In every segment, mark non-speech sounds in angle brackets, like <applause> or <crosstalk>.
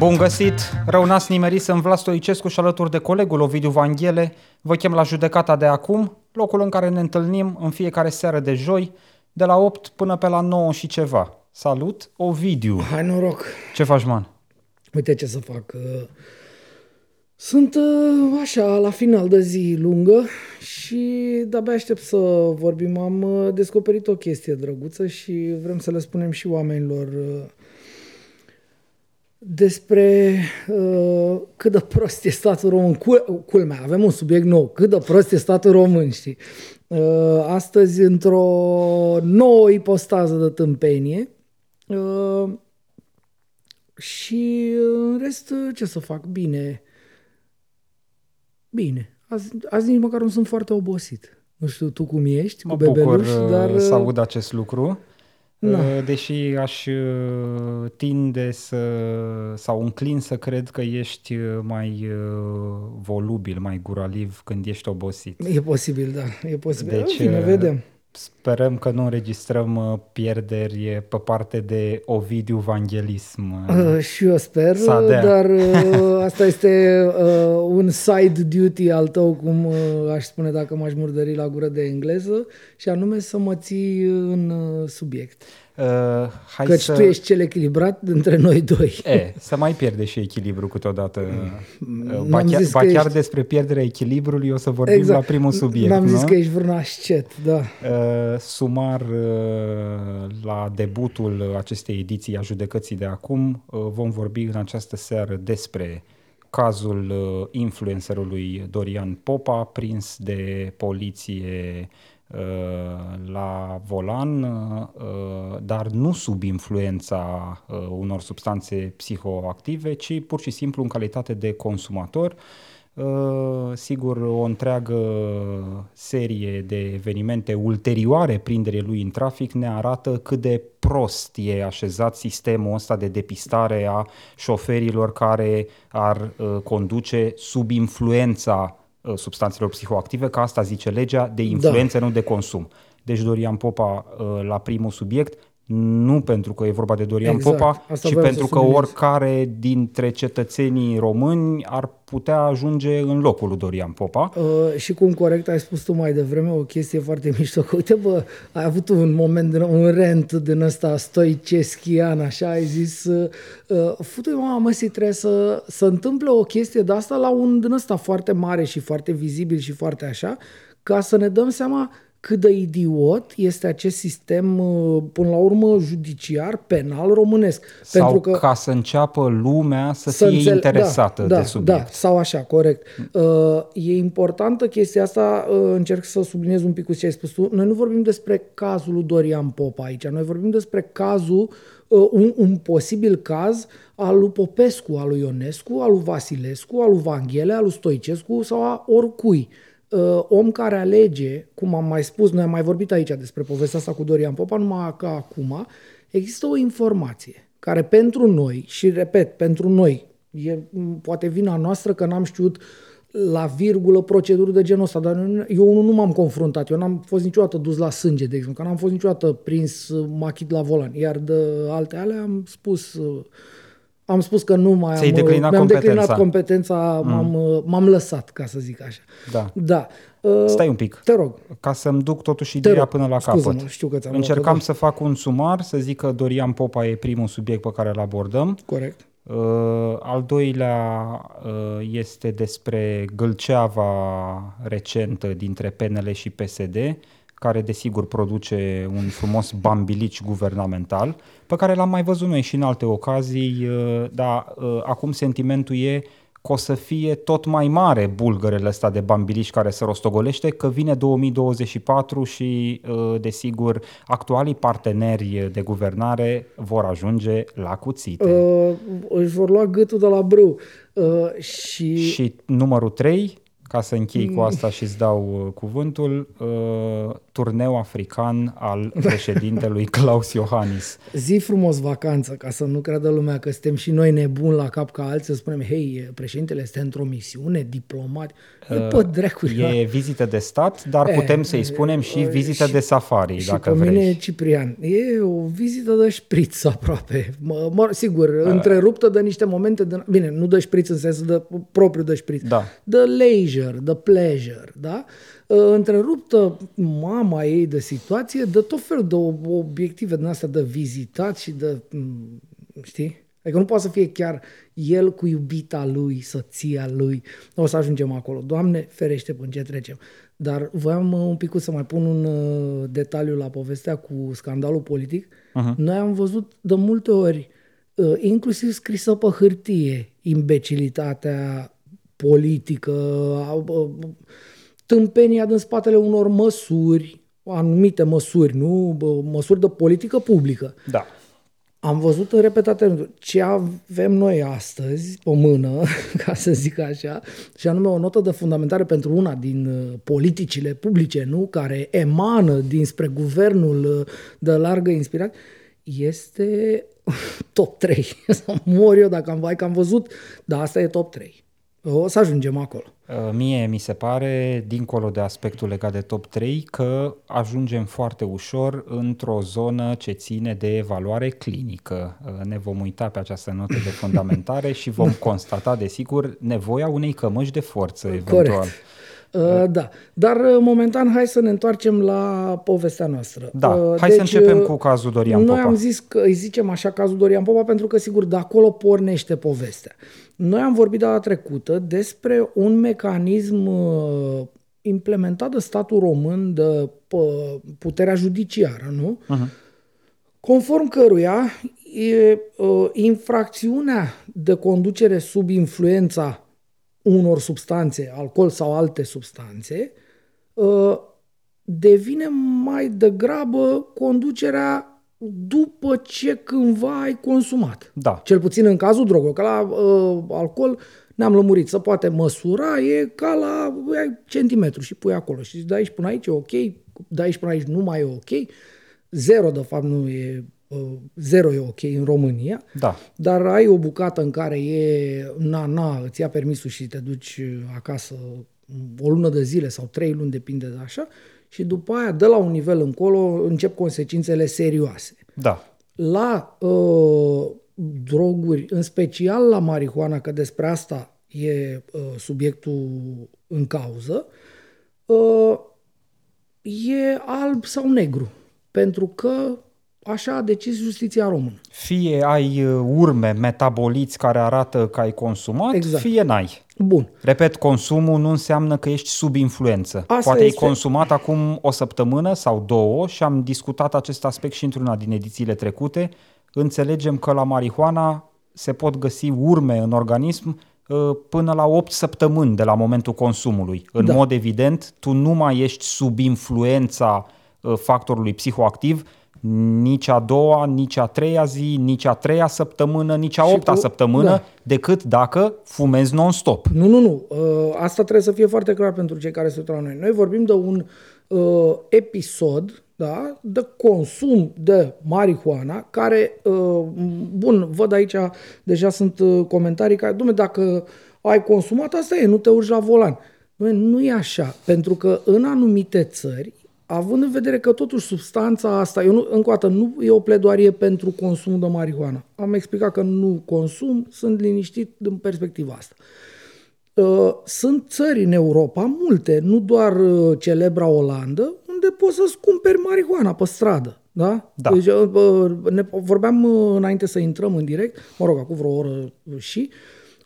Bun găsit! Rău n-ați nimerit sunt Vlad Stoicescu și alături de colegul Ovidiu Vanghele vă chem la judecata de acum, locul în care ne întâlnim în fiecare seară de joi, de la 8 până pe la 9 și ceva. Salut, Ovidiu! Hai noroc! Ce faci, man? Uite ce să fac. uh, Sunt uh, așa, la final de zi lungă și de-abia aștept să vorbim. Am uh, descoperit o chestie drăguță și vrem să le spunem și oamenilor uh, despre uh, cât de prost e statul român. Cul- culmea, avem un subiect nou. Cât de prost e statul român, știi? Uh, astăzi, într-o nouă ipostază de tâmpenie, uh, și în rest, ce să fac? Bine. Bine. Azi, azi nici măcar nu sunt foarte obosit. Nu știu tu cum ești Mă cu bucur bebeluș, dar... dar... să aud acest lucru. Na. Uh, Deși aș uh, tinde să, sau înclin să cred că ești uh, mai uh, volubil, mai guraliv când ești obosit. E posibil, da. E posibil. Deci, Deci, Bine, uh, vedem. Sperăm că nu înregistrăm uh, pierderi pe parte de Ovidiu Vangelism. Uh, și eu sper, Să dea. dar uh, <laughs> asta este uh, un side duty al tău, cum uh, aș spune dacă m-aș murdări la gură de engleză, și anume să mă ții în uh, subiect. Uh, hai Căci să... tu ești cel echilibrat dintre noi doi. E, să mai pierde și echilibru câteodată. Uh, Ba N-am chiar, zis ba că chiar ești- despre pierderea echilibrului o să vorbim la primul subiect. N-am zis nu? că ești vreun ascet, da. Uh, sumar uh, la debutul acestei ediții a judecății de acum uh, vom vorbi în această seară despre cazul uh, influencerului Dorian Popa prins de poliție uh, la volan, uh, dar nu sub influența uh, unor substanțe psihoactive, ci pur și simplu în calitate de consumator. Uh, sigur, o întreagă serie de evenimente ulterioare prinderii lui în trafic ne arată cât de prost e așezat sistemul ăsta de depistare a șoferilor care ar uh, conduce sub influența uh, substanțelor psihoactive, că asta zice legea, de influență, nu de consum. Deci Dorian Popa uh, la primul subiect, nu pentru că e vorba de Dorian Exact, Popa, asta ci voiam să pentru că subliniez. oricare dintre cetățenii români ar putea ajunge în locul lui Dorian Popa. Uh, și cum corect ai spus tu mai devreme, o chestie foarte <laughs> mișto, că uite bă, ai avut un moment, din, un rent din ăsta stoiceschian, așa, ai zis, uh, uh, futu mama măsii, trebuie să, să întâmple o chestie de asta la un din ăsta foarte mare și foarte vizibil și foarte așa, ca să ne dăm seama cât de idiot este acest sistem, uh, până la urmă, judiciar, penal românesc. Sau Pentru că ca să înceapă lumea să, fie înțele- interesată da, de da, subiect. Da, sau așa, corect. Uh, e importantă chestia asta, uh, încerc să subliniez un pic cu ce ai spus tu. Noi nu vorbim despre cazul lui Dorian Popa aici, noi vorbim despre cazul, uh, un, un posibil caz al lui Popescu, al lui Ionescu, al lui Vasilescu, al lui Vanghele, al lui Stoicescu sau a oricui. Uh, om care alege, cum am mai spus, noi am mai vorbit aici despre povestea asta cu Dorian Popa, numai că acum există o informație care pentru noi, și repet, pentru noi, e m, poate vina noastră că n-am știut la virgulă proceduri de genul ăsta, dar nu- eu unul nu m-am confruntat, eu n-am fost niciodată dus la sânge, de exemplu, că n-am fost niciodată prins uh, machit la volan, iar de alte ale am spus uh, am spus că nu mai Ți-ai am, declinat mi-am competența. declinat competența, m-am, uh, m-am lăsat, ca să zic așa. Da. Da. Uh, Stai un pic. Te rog. Ca să-mi duc totuși Te ideea rog. până la Scuză-mă, capăt. știu că ți-am Încercam luat-o, să fac un sumar, să zic că Dorian Popa e primul subiect pe care îl abordăm. Corect. Uh, al doilea uh, este despre gâlceava recentă dintre PNL și PSD, care desigur produce un frumos bambilici guvernamental, pe care l-am mai văzut noi și în alte ocazii, uh, dar uh, acum sentimentul e că o să fie tot mai mare bulgărele ăsta de bambilici care se rostogolește, că vine 2024 și, uh, desigur, actualii parteneri de guvernare vor ajunge la cuțite. Uh, își vor lua gâtul de la brâu. Uh, și, Și numărul 3, ca să închei cu asta și îți dau uh, cuvântul, uh, turneu african al <laughs> președintelui Klaus Iohannis. Zi frumos vacanță, ca să nu creadă lumea că suntem și noi nebuni la cap ca alții, să spunem, hei, președintele este într-o misiune diplomat. Uh, e dracului, E vizită de stat, dar e, putem să-i spunem și vizită și, de safari, și dacă pe vrei. mine, Ciprian, e o vizită de șpriț aproape. Mă, mă, sigur, uh. întreruptă de niște momente, de, bine, nu de șpriț în sensul de propriu de șpriț, da. de leisure, de pleasure, da? Uh, întreruptă mama ei de situație, de tot felul de obiective din astea de vizitat și de, mm, știi? Adică nu poate să fie chiar el cu iubita lui, soția lui. O să ajungem acolo. Doamne, ferește până ce trecem. Dar voiam uh, un pic să mai pun un uh, detaliu la povestea cu scandalul politic. Uh-huh. Noi am văzut de multe ori, inclusiv scrisă pe hârtie, imbecilitatea politică, tâmpenia din spatele unor măsuri, anumite măsuri, nu? Măsuri de politică publică. Da. Am văzut în repetate rânduri ce avem noi astăzi pe mână, <laughs> ca să zic așa, și anume o notă de fundamentare pentru una din uh, politicile publice, nu? care emană dinspre guvernul uh, de largă inspirație, este <laughs> top 3. <laughs> Să mor eu dacă am vai că am văzut, dar asta e top 3. O să ajungem acolo. Uh, mie mi se pare, dincolo de aspectul legat de top 3, că ajungem foarte ușor într-o zonă ce ține de evaluare clinică. Uh, ne vom uita pe această notă de fundamentare și vom <laughs> constata, desigur, nevoia unei cămăși de forță, eventual. Corect. Uh, da, dar uh, momentan hai să ne întoarcem la povestea noastră. Da, uh, hai deci, să începem cu cazul Dorian Popa. Noi am zis că îi zicem așa cazul Dorian Popa pentru că sigur de acolo pornește povestea. Noi am vorbit data trecută despre un mecanism uh, implementat de statul român de puterea judiciară, nu? Uh-huh. Conform căruia e, uh, infracțiunea de conducere sub influența unor substanțe, alcool sau alte substanțe, uh, devine mai degrabă conducerea după ce cândva ai consumat. Da. Cel puțin în cazul drogurilor, că la uh, alcool ne-am lămurit, să poate măsura, e ca la ai centimetru și pui acolo și de aici până aici e ok, de aici până aici nu mai e ok, zero de fapt nu e uh, zero e ok în România, da. dar ai o bucată în care e na-na, îți ia permisul și te duci acasă o lună de zile sau trei luni, depinde de așa, și după aia, de la un nivel încolo, încep consecințele serioase. Da. La uh, droguri, în special la marihuana, că despre asta e uh, subiectul în cauză, uh, e alb sau negru. Pentru că Așa a decis justiția română. Fie ai uh, urme metaboliți care arată că ai consumat, exact. fie n-ai. Bun. Repet, consumul nu înseamnă că ești sub influență. Asta Poate este... ai consumat acum o săptămână sau două și am discutat acest aspect și într-una din edițiile trecute. Înțelegem că la marihuana se pot găsi urme în organism uh, până la 8 săptămâni de la momentul consumului. În da. mod evident, tu nu mai ești sub influența uh, factorului psihoactiv, nici a doua, nici a treia zi, nici a treia săptămână, nici a opta cu... săptămână, da. decât dacă fumezi non-stop. Nu, nu, nu. Uh, asta trebuie să fie foarte clar pentru cei care se uită la noi. Noi vorbim de un uh, episod da, de consum de marihuana, care, uh, bun, văd aici, deja sunt uh, comentarii care, dumne, dacă ai consumat, asta e, nu te urci la volan. Nu e așa, pentru că în anumite țări având în vedere că totuși substanța asta, eu nu, încă o dată, nu e o pledoarie pentru consum de marihuana. Am explicat că nu consum, sunt liniștit din perspectiva asta. Uh, sunt țări în Europa, multe, nu doar uh, celebra Olandă, unde poți să-ți cumperi marihuana pe stradă. Da? da. Deci, uh, ne vorbeam înainte să intrăm în direct, mă rog, acum vreo oră și,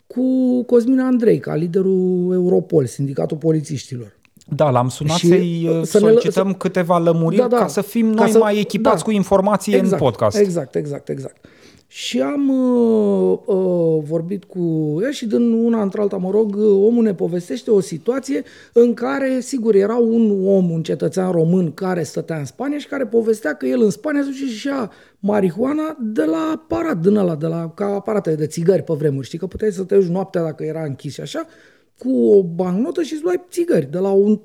cu Cosmin Andrei, ca liderul Europol, Sindicatul Polițiștilor. Da, l-am sunat și să-i uh, să solicităm ne, să, câteva lămuriri da, da, ca să fim noi să, mai echipați da, cu informații exact, în podcast. Exact, exact, exact. Și am uh, uh, vorbit cu el și din una într-alta, mă rog, omul ne povestește o situație în care, sigur, era un om, un cetățean român care stătea în Spania și care povestea că el în Spania duce și ia marihuana de la aparat din ăla, de la, ca aparate de țigări pe vremuri. Știi că puteai să te duci noaptea dacă era închis și așa, cu o bancnotă și îți luai țigări de la un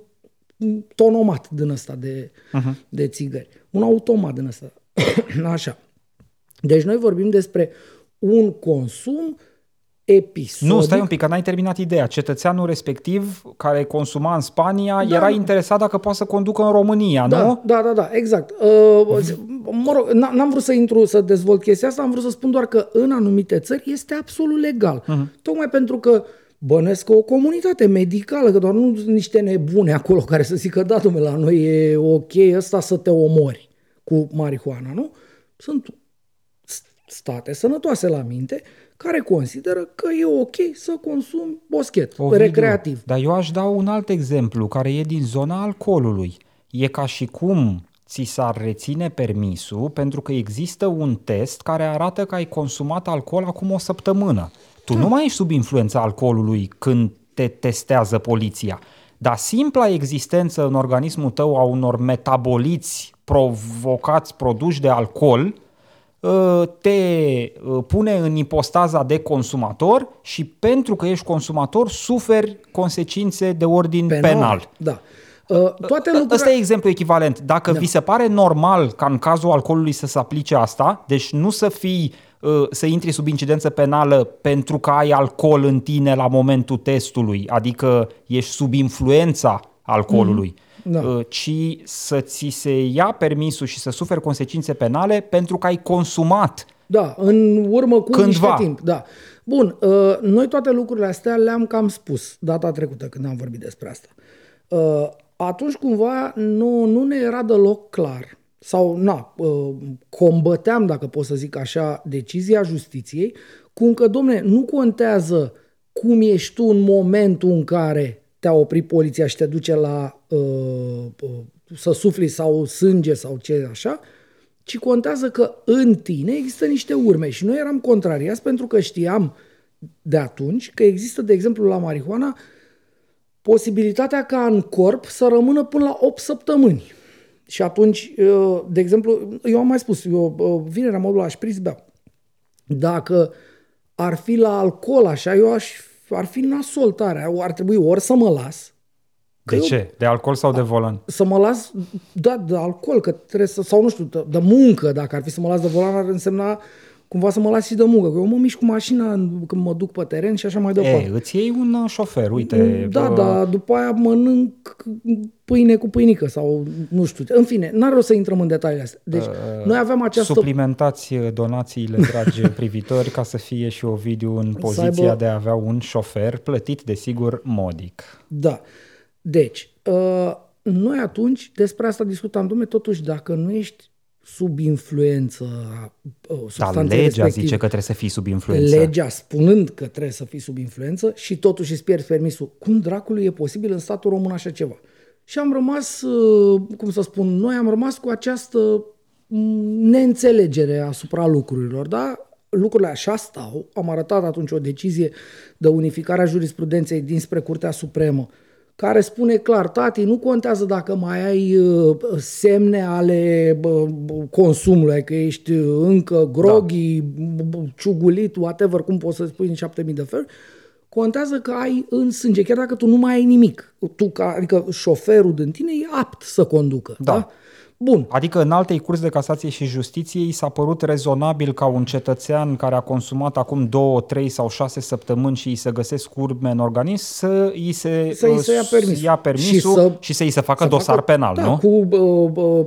tonomat din ăsta de, uh-huh. de țigări. Un automat din ăsta. <coughs> Așa. Deci noi vorbim despre un consum episodic. Nu, stai un pic, că n-ai terminat ideea. Cetățeanul respectiv care consuma în Spania da. era interesat dacă poate să conducă în România, da, nu? Da, da, da, exact. Uh, mă rog, n-am vrut să intru să dezvolt chestia asta, am vrut să spun doar că în anumite țări este absolut legal. Uh-huh. Tocmai pentru că bănesc o comunitate medicală, că doar nu sunt niște nebune acolo care să zică, da, domnule, la noi e ok ăsta să te omori cu marihuana, nu? Sunt state sănătoase la minte care consideră că e ok să consumi boschet Ovidiu, recreativ. Dar eu aș da un alt exemplu care e din zona alcoolului. E ca și cum ți s-ar reține permisul pentru că există un test care arată că ai consumat alcool acum o săptămână. Tu da. nu mai ești sub influența alcoolului când te testează poliția, dar simpla existență în organismul tău a unor metaboliți provocați, produși de alcool, ă, te ă, pune în ipostaza de consumator și pentru că ești consumator suferi consecințe de ordin penal. penal. Da. Uh, toate lucrurile... Ăsta e exemplu echivalent. Dacă da. vi se pare normal ca în cazul alcoolului să se aplice asta, deci nu să fii uh, să intri sub incidență penală pentru că ai alcool în tine la momentul testului, adică ești sub influența alcoolului, mm-hmm. da. Uh, ci să ți se ia permisul și să suferi consecințe penale pentru că ai consumat da, în urmă cu Cândva. niște timp. Da. Bun, noi toate lucrurile astea le-am cam spus data trecută când am vorbit despre asta atunci cumva nu, nu ne era deloc clar sau na, uh, combăteam, dacă pot să zic așa, decizia justiției, cum că, domne, nu contează cum ești tu în momentul în care te-a oprit poliția și te duce la uh, uh, să sufli sau sânge sau ce așa, ci contează că în tine există niște urme și noi eram contrariați pentru că știam de atunci că există, de exemplu, la marihuana uh, posibilitatea ca în corp să rămână până la 8 săptămâni. Și atunci, uh, de exemplu, eu am mai spus, eu uh, vinerea mă la șpriț bea. Dacă ar fi la alcool așa, eu aș, ar fi nasol tare. Ar trebui ori să mă las. De ce? Eu, de alcool sau de volan? Să mă las, da, de alcool, că trebuie să, sau nu știu, de, de muncă, dacă ar fi să mă las de volan, ar însemna cumva să mă las și de muncă. Că eu mă mișc cu mașina când mă duc pe teren și așa mai departe. E, îți iei un uh, șofer, uite. Da, bă... da, după aia mănânc pâine cu pâinică sau nu știu. În fine, n-ar rost să intrăm în detaliile astea. Deci, uh, noi avem această... Suplimentați uh, donațiile, <laughs> dragi privitori, ca să fie și o video în poziția aibă... de a avea un șofer plătit, desigur, modic. Da. Deci, uh, noi atunci despre asta discutam, domnule, totuși, dacă nu ești sub influență a substanței Dar legea respective. zice că trebuie să fii sub influență. Legea spunând că trebuie să fii sub influență și totuși îți pierzi permisul. Cum dracului e posibil în statul român așa ceva? Și am rămas, uh, cum să spun, noi am rămas cu această mm, neînțelegere asupra lucrurilor, da? Lucrurile așa stau. Am arătat atunci o decizie de unificare a jurisprudenței dinspre Curtea Supremă care spune clar, tati, nu contează dacă mai ai uh, semne ale consumului, că ești încă groghi, da. ciugulit, whatever, cum poți să spui în șapte mii de feluri, contează că ai în sânge, chiar dacă tu nu mai ai nimic. Tu, ca, adică șoferul din tine e apt să conducă. Da. da? Bun. Adică în altei curs de casație și justiție i s-a părut rezonabil ca un cetățean care a consumat acum două, trei sau șase săptămâni și îi se găsesc urme în organism să îi se, să îi se ia, permis. ia permisul și să, și să îi se facă să dosar facă, penal, da, nu? cu, uh, uh,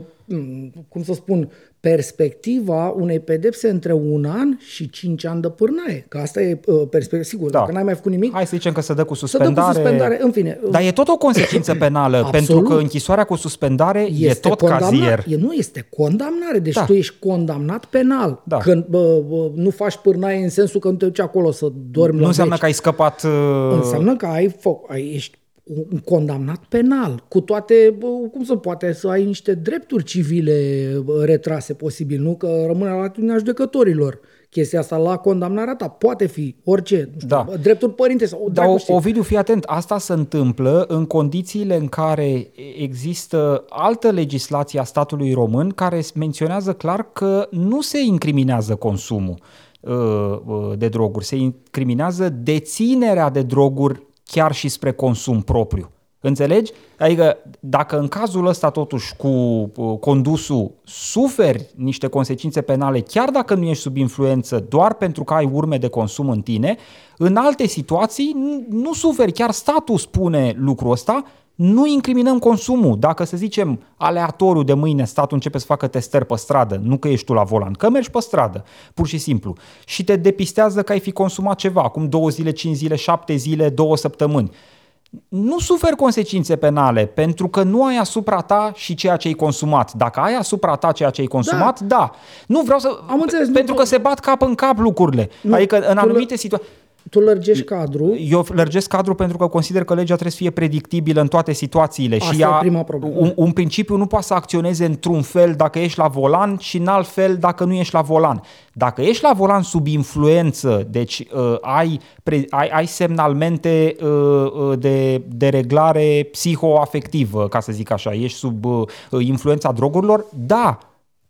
cum să spun, perspectiva unei pedepse între un an și cinci ani de pârnaie. Că asta e uh, perspectiva. Sigur, da. dacă n-ai mai făcut nimic... Hai să zicem că se dă cu suspendare. Să dă cu suspendare, în fine. Dar e tot o consecință penală, Absolut. <laughs> pentru că închisoarea cu suspendare este e tot cazier. E, nu, este condamnare. Deci da. tu ești condamnat penal. Da. Când bă, bă, nu faci pârnaie în sensul că nu te duci acolo să dormi nu la înseamnă că ai scăpat... Uh... Înseamnă că ai, fo- ai ești un condamnat penal, cu toate, cum să poate, să ai niște drepturi civile retrase posibil, nu? Că rămâne la latitudinea judecătorilor chestia asta la condamnarea ta. Poate fi orice, nu știu, da. drepturi părinte sau Dar o, Ovidiu, fii atent, asta se întâmplă în condițiile în care există altă legislație a statului român care menționează clar că nu se incriminează consumul uh, uh, de droguri, se incriminează deținerea de droguri chiar și spre consum propriu. Înțelegi? Adică dacă în cazul ăsta totuși cu uh, condusul suferi niște consecințe penale, chiar dacă nu ești sub influență, doar pentru că ai urme de consum în tine, în alte situații nu, nu suferi, chiar statul spune lucrul ăsta, nu incriminăm consumul. Dacă, să zicem, aleatoriu de mâine statul începe să facă testări pe stradă, nu că ești tu la volan, că mergi pe stradă, pur și simplu, și te depistează că ai fi consumat ceva, acum două zile, cinci zile, șapte zile, două săptămâni, nu suferi consecințe penale pentru că nu ai asupra ta și ceea ce ai consumat. Dacă ai asupra ta ceea ce ai consumat, da. da. Nu vreau să... Am înțeles, pentru nu, că se bat cap în cap lucrurile. Nu, adică în anumite situații tu lărgești cadrul. Eu lărgesc cadrul pentru că consider că legea trebuie să fie predictibilă în toate situațiile. Asta și ea, e prima problemă. Un, un principiu nu poate să acționeze într-un fel dacă ești la volan și în alt fel dacă nu ești la volan. Dacă ești la volan sub influență, deci uh, ai, pre, ai, ai semnalmente uh, uh, de, de reglare psihoafectivă, ca să zic așa, ești sub uh, influența drogurilor, da,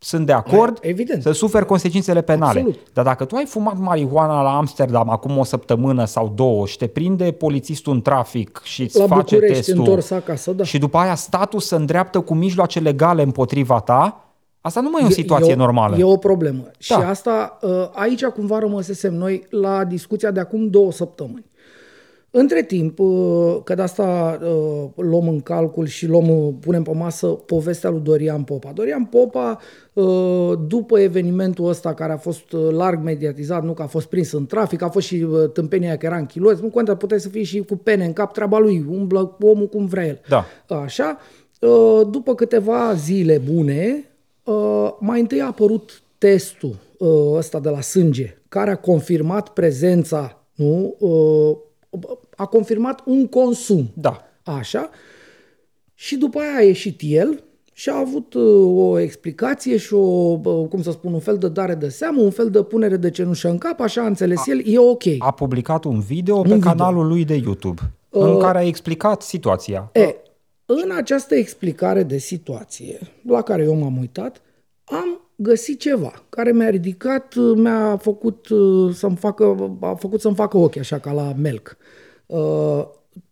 sunt de acord Evident. să suferi consecințele penale. Absolut. Dar dacă tu ai fumat marihuana la Amsterdam acum o săptămână sau două și te prinde polițistul în trafic și îți La face București, testul întors acasă, da. și după aia statul se îndreaptă cu mijloace legale împotriva ta, asta nu mai e o situație e, normală. E o problemă. Da. Și Da. asta, ă, aici cumva rămăsesem noi la discuția de acum două săptămâni. Între timp, ă, că de asta ă, luăm în calcul și luăm, punem pe masă povestea lui Dorian Popa. Dorian Popa, ă, după evenimentul ăsta care a fost larg mediatizat, nu că a fost prins în trafic, a fost și ă, tâmpenia că era în chiloți, nu contează, puteai să fii și cu pene în cap, treaba lui, umblă omul cum vrea el. Da. Așa, ă, după câteva zile bune, ă, mai întâi a apărut testul ă, ăsta de la sânge, care a confirmat prezența, nu? Ă, A confirmat un consum. Da. Așa. Și după aia a ieșit el și a avut uh, o explicație și o, uh, cum să spun, un fel de dare de seamă, un fel de punere de cenușă în cap, așa a înțeles el, e ok. A publicat un video pe video. canalul lui de YouTube în care a explicat situația. E, în această explicare de situație, la care eu m-am uitat, am găsit ceva care mi-a ridicat, mi-a făcut uh, să-mi facă, a făcut să-mi facă ochi, așa ca la melc. Uh,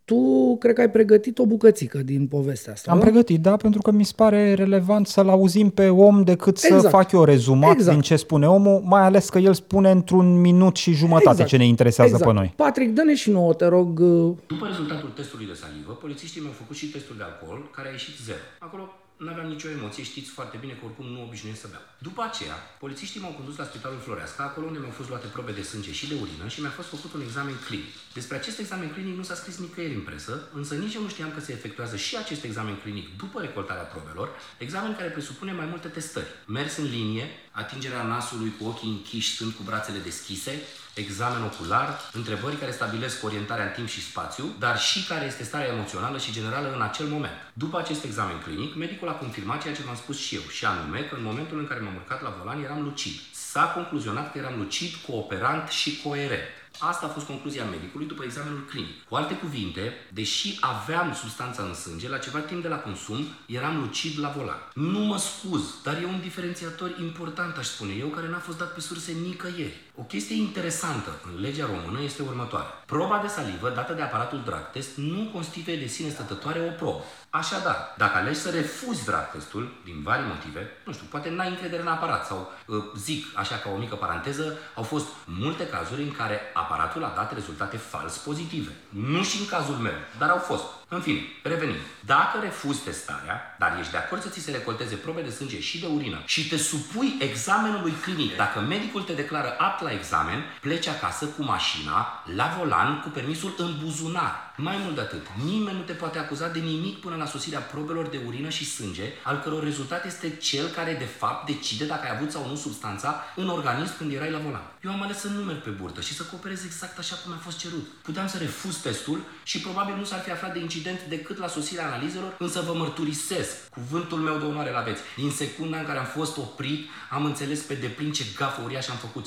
tu cred că ai pregătit o bucățică din povestea asta. Am nu? pregătit, da, pentru că mi se pare relevant să-l auzim pe om decât să Exact. fac eu rezumat Exact. din ce spune omul, mai ales că el spune într-un minut și jumătate ce ne interesează exact. pe noi. Patrick, dă-ne și nouă, te rog, uh, După rezultatul testului de salivă, polițiștii mi-au făcut și testul de alcool, care a ieșit zero. Acolo nu aveam nicio emoție, știți foarte bine că oricum nu obișnuiesc să beau. După aceea, polițiștii m-au condus la Spitalul Floreasca, acolo unde mi-au fost luate probe de sânge și de urină și mi-a fost făcut un examen clinic. Despre acest examen clinic nu s-a scris nicăieri în presă, însă nici eu nu știam că se efectuează și acest examen clinic după recoltarea probelor, examen care presupune mai multe testări. Mers în linie, atingerea nasului cu ochii închiși stând cu brațele deschise, examen ocular, întrebări care stabilesc orientarea în timp și spațiu, dar și care este starea emoțională și generală în acel moment. După acest examen clinic, medicul a confirmat ceea ce v-am spus și eu, și anume că în momentul în care m-am urcat la volan eram lucid. S-a concluzionat că eram lucid, cooperant și coerent. Asta a fost concluzia medicului după examenul clinic. Cu alte cuvinte, deși aveam substanța în sânge, la ceva timp de la consum, eram lucid la volan. Nu mă scuz, dar e un diferențiator important, aș spune eu, care n-a fost dat pe surse nicăieri. O chestie interesantă în legea română este următoarea. Proba de salivă dată de aparatul drag test nu constituie de sine stătătoare o probă. Așadar, dacă alegi să refuzi drag testul, din vari motive, nu știu, poate n-ai încredere în aparat sau uh, zic, așa ca o mică paranteză, au fost multe cazuri în care aparatul a dat rezultate fals pozitive. Nu și în cazul meu, dar au fost. În fine, revenim. Dacă refuzi testarea, dar ești de acord să ți se recolteze probe de sânge și de urină și te supui examenului clinic, dacă medicul te declară apt la examen, pleci acasă cu mașina, la volan, cu permisul în buzunar. Mai mult de atât, nimeni nu te poate acuza de nimic până la sosirea probelor de urină și sânge, al căror rezultat este cel care de fapt decide dacă ai avut sau nu substanța în organism când erai la volan. Eu am ales să nu merg pe burtă și să cooperez exact așa cum mi-a fost cerut. Puteam să refuz testul și probabil nu s-ar fi aflat de incident decât la sosirea analizelor, însă vă mărturisesc, cuvântul meu de onoare la aveți. Din secunda în care am fost oprit, am înțeles pe deplin ce gafă uriașă am făcut.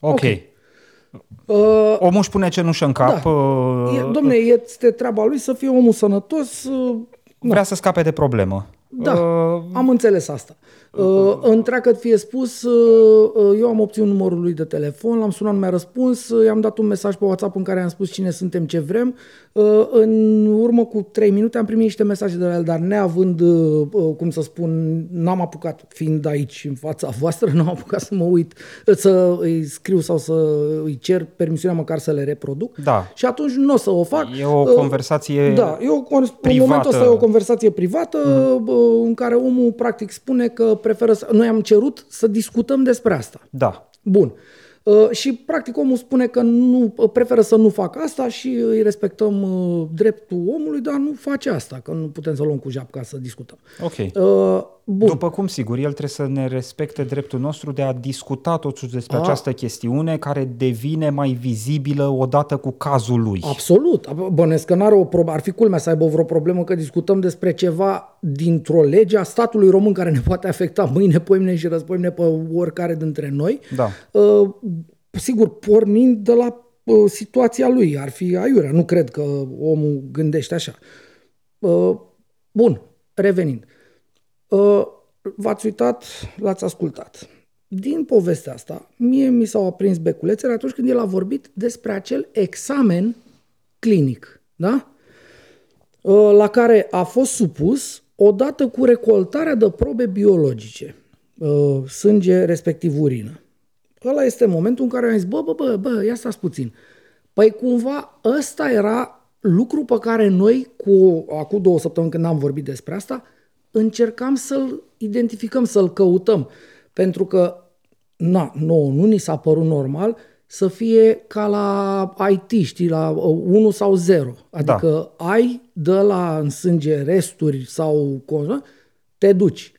Ok. Ok. uh, Omul își pune cenușă în cap, Da. uh, e, domne, este treaba lui să fie omul sănătos, uh, vrea să scape de problemă. Da, Uh, am înțeles asta. Uh, întreagă fie spus, uh, uh, eu am obținut numărul lui de telefon, l-am sunat, nu mi-a răspuns, uh, i-am dat un mesaj pe WhatsApp în care am spus cine suntem, ce vrem. Uh, în urmă cu trei minute am primit niște mesaje de la el, dar neavând, uh, uh, cum să spun, n-am apucat, fiind aici în fața <laughs> voastră, n-am apucat să mă uit, uh, să îi scriu sau să îi cer permisiunea măcar să le reproduc. Da. Și atunci nu o să o fac. E o Uh, conversație Da, e o, în privată. momentul ăsta e o conversație privată mm. în care omul practic spune că preferă să... Noi am cerut să discutăm despre asta. Da. Bun. Uh, și practic omul spune că nu preferă să nu facă asta și îi respectăm uh, dreptul omului, dar nu face asta, că nu putem să luăm cu japca să discutăm. Ok. Uh, bun. După cum, sigur, el trebuie să ne respecte dreptul nostru de a discuta totuși despre A. această chestiune care devine mai vizibilă odată cu cazul lui. Absolut. Bănesc că n-are o problemă. Ar fi culmea să aibă vreo problemă că discutăm despre ceva dintr-o lege a statului român care ne poate afecta mâine, poimne și răzpoimne pe oricare dintre noi. Da. Uh, sigur, pornind de la uh, situația lui. Ar fi aiurea. Nu cred că omul gândește așa. Uh, bun, revenind. Uh, v-ați uitat, l-ați ascultat. Din povestea asta, mie mi s-au aprins beculețele atunci când el a vorbit despre acel examen clinic, da? Uh, la care a fost supus odată cu recoltarea de probe biologice, uh, sânge respectiv urină. Ăla este momentul în care am zis, bă, bă, bă, bă, ia stați puțin. Păi cumva ăsta era lucru pe care noi, cu acum două săptămâni când am vorbit despre asta, încercam să-l identificăm, să-l căutăm. Pentru că, na, nouă, nu ni s-a părut normal să fie ca la IT, știi, la 1 sau 0. Adică da. ai de la în sânge resturi sau cosa, te duci.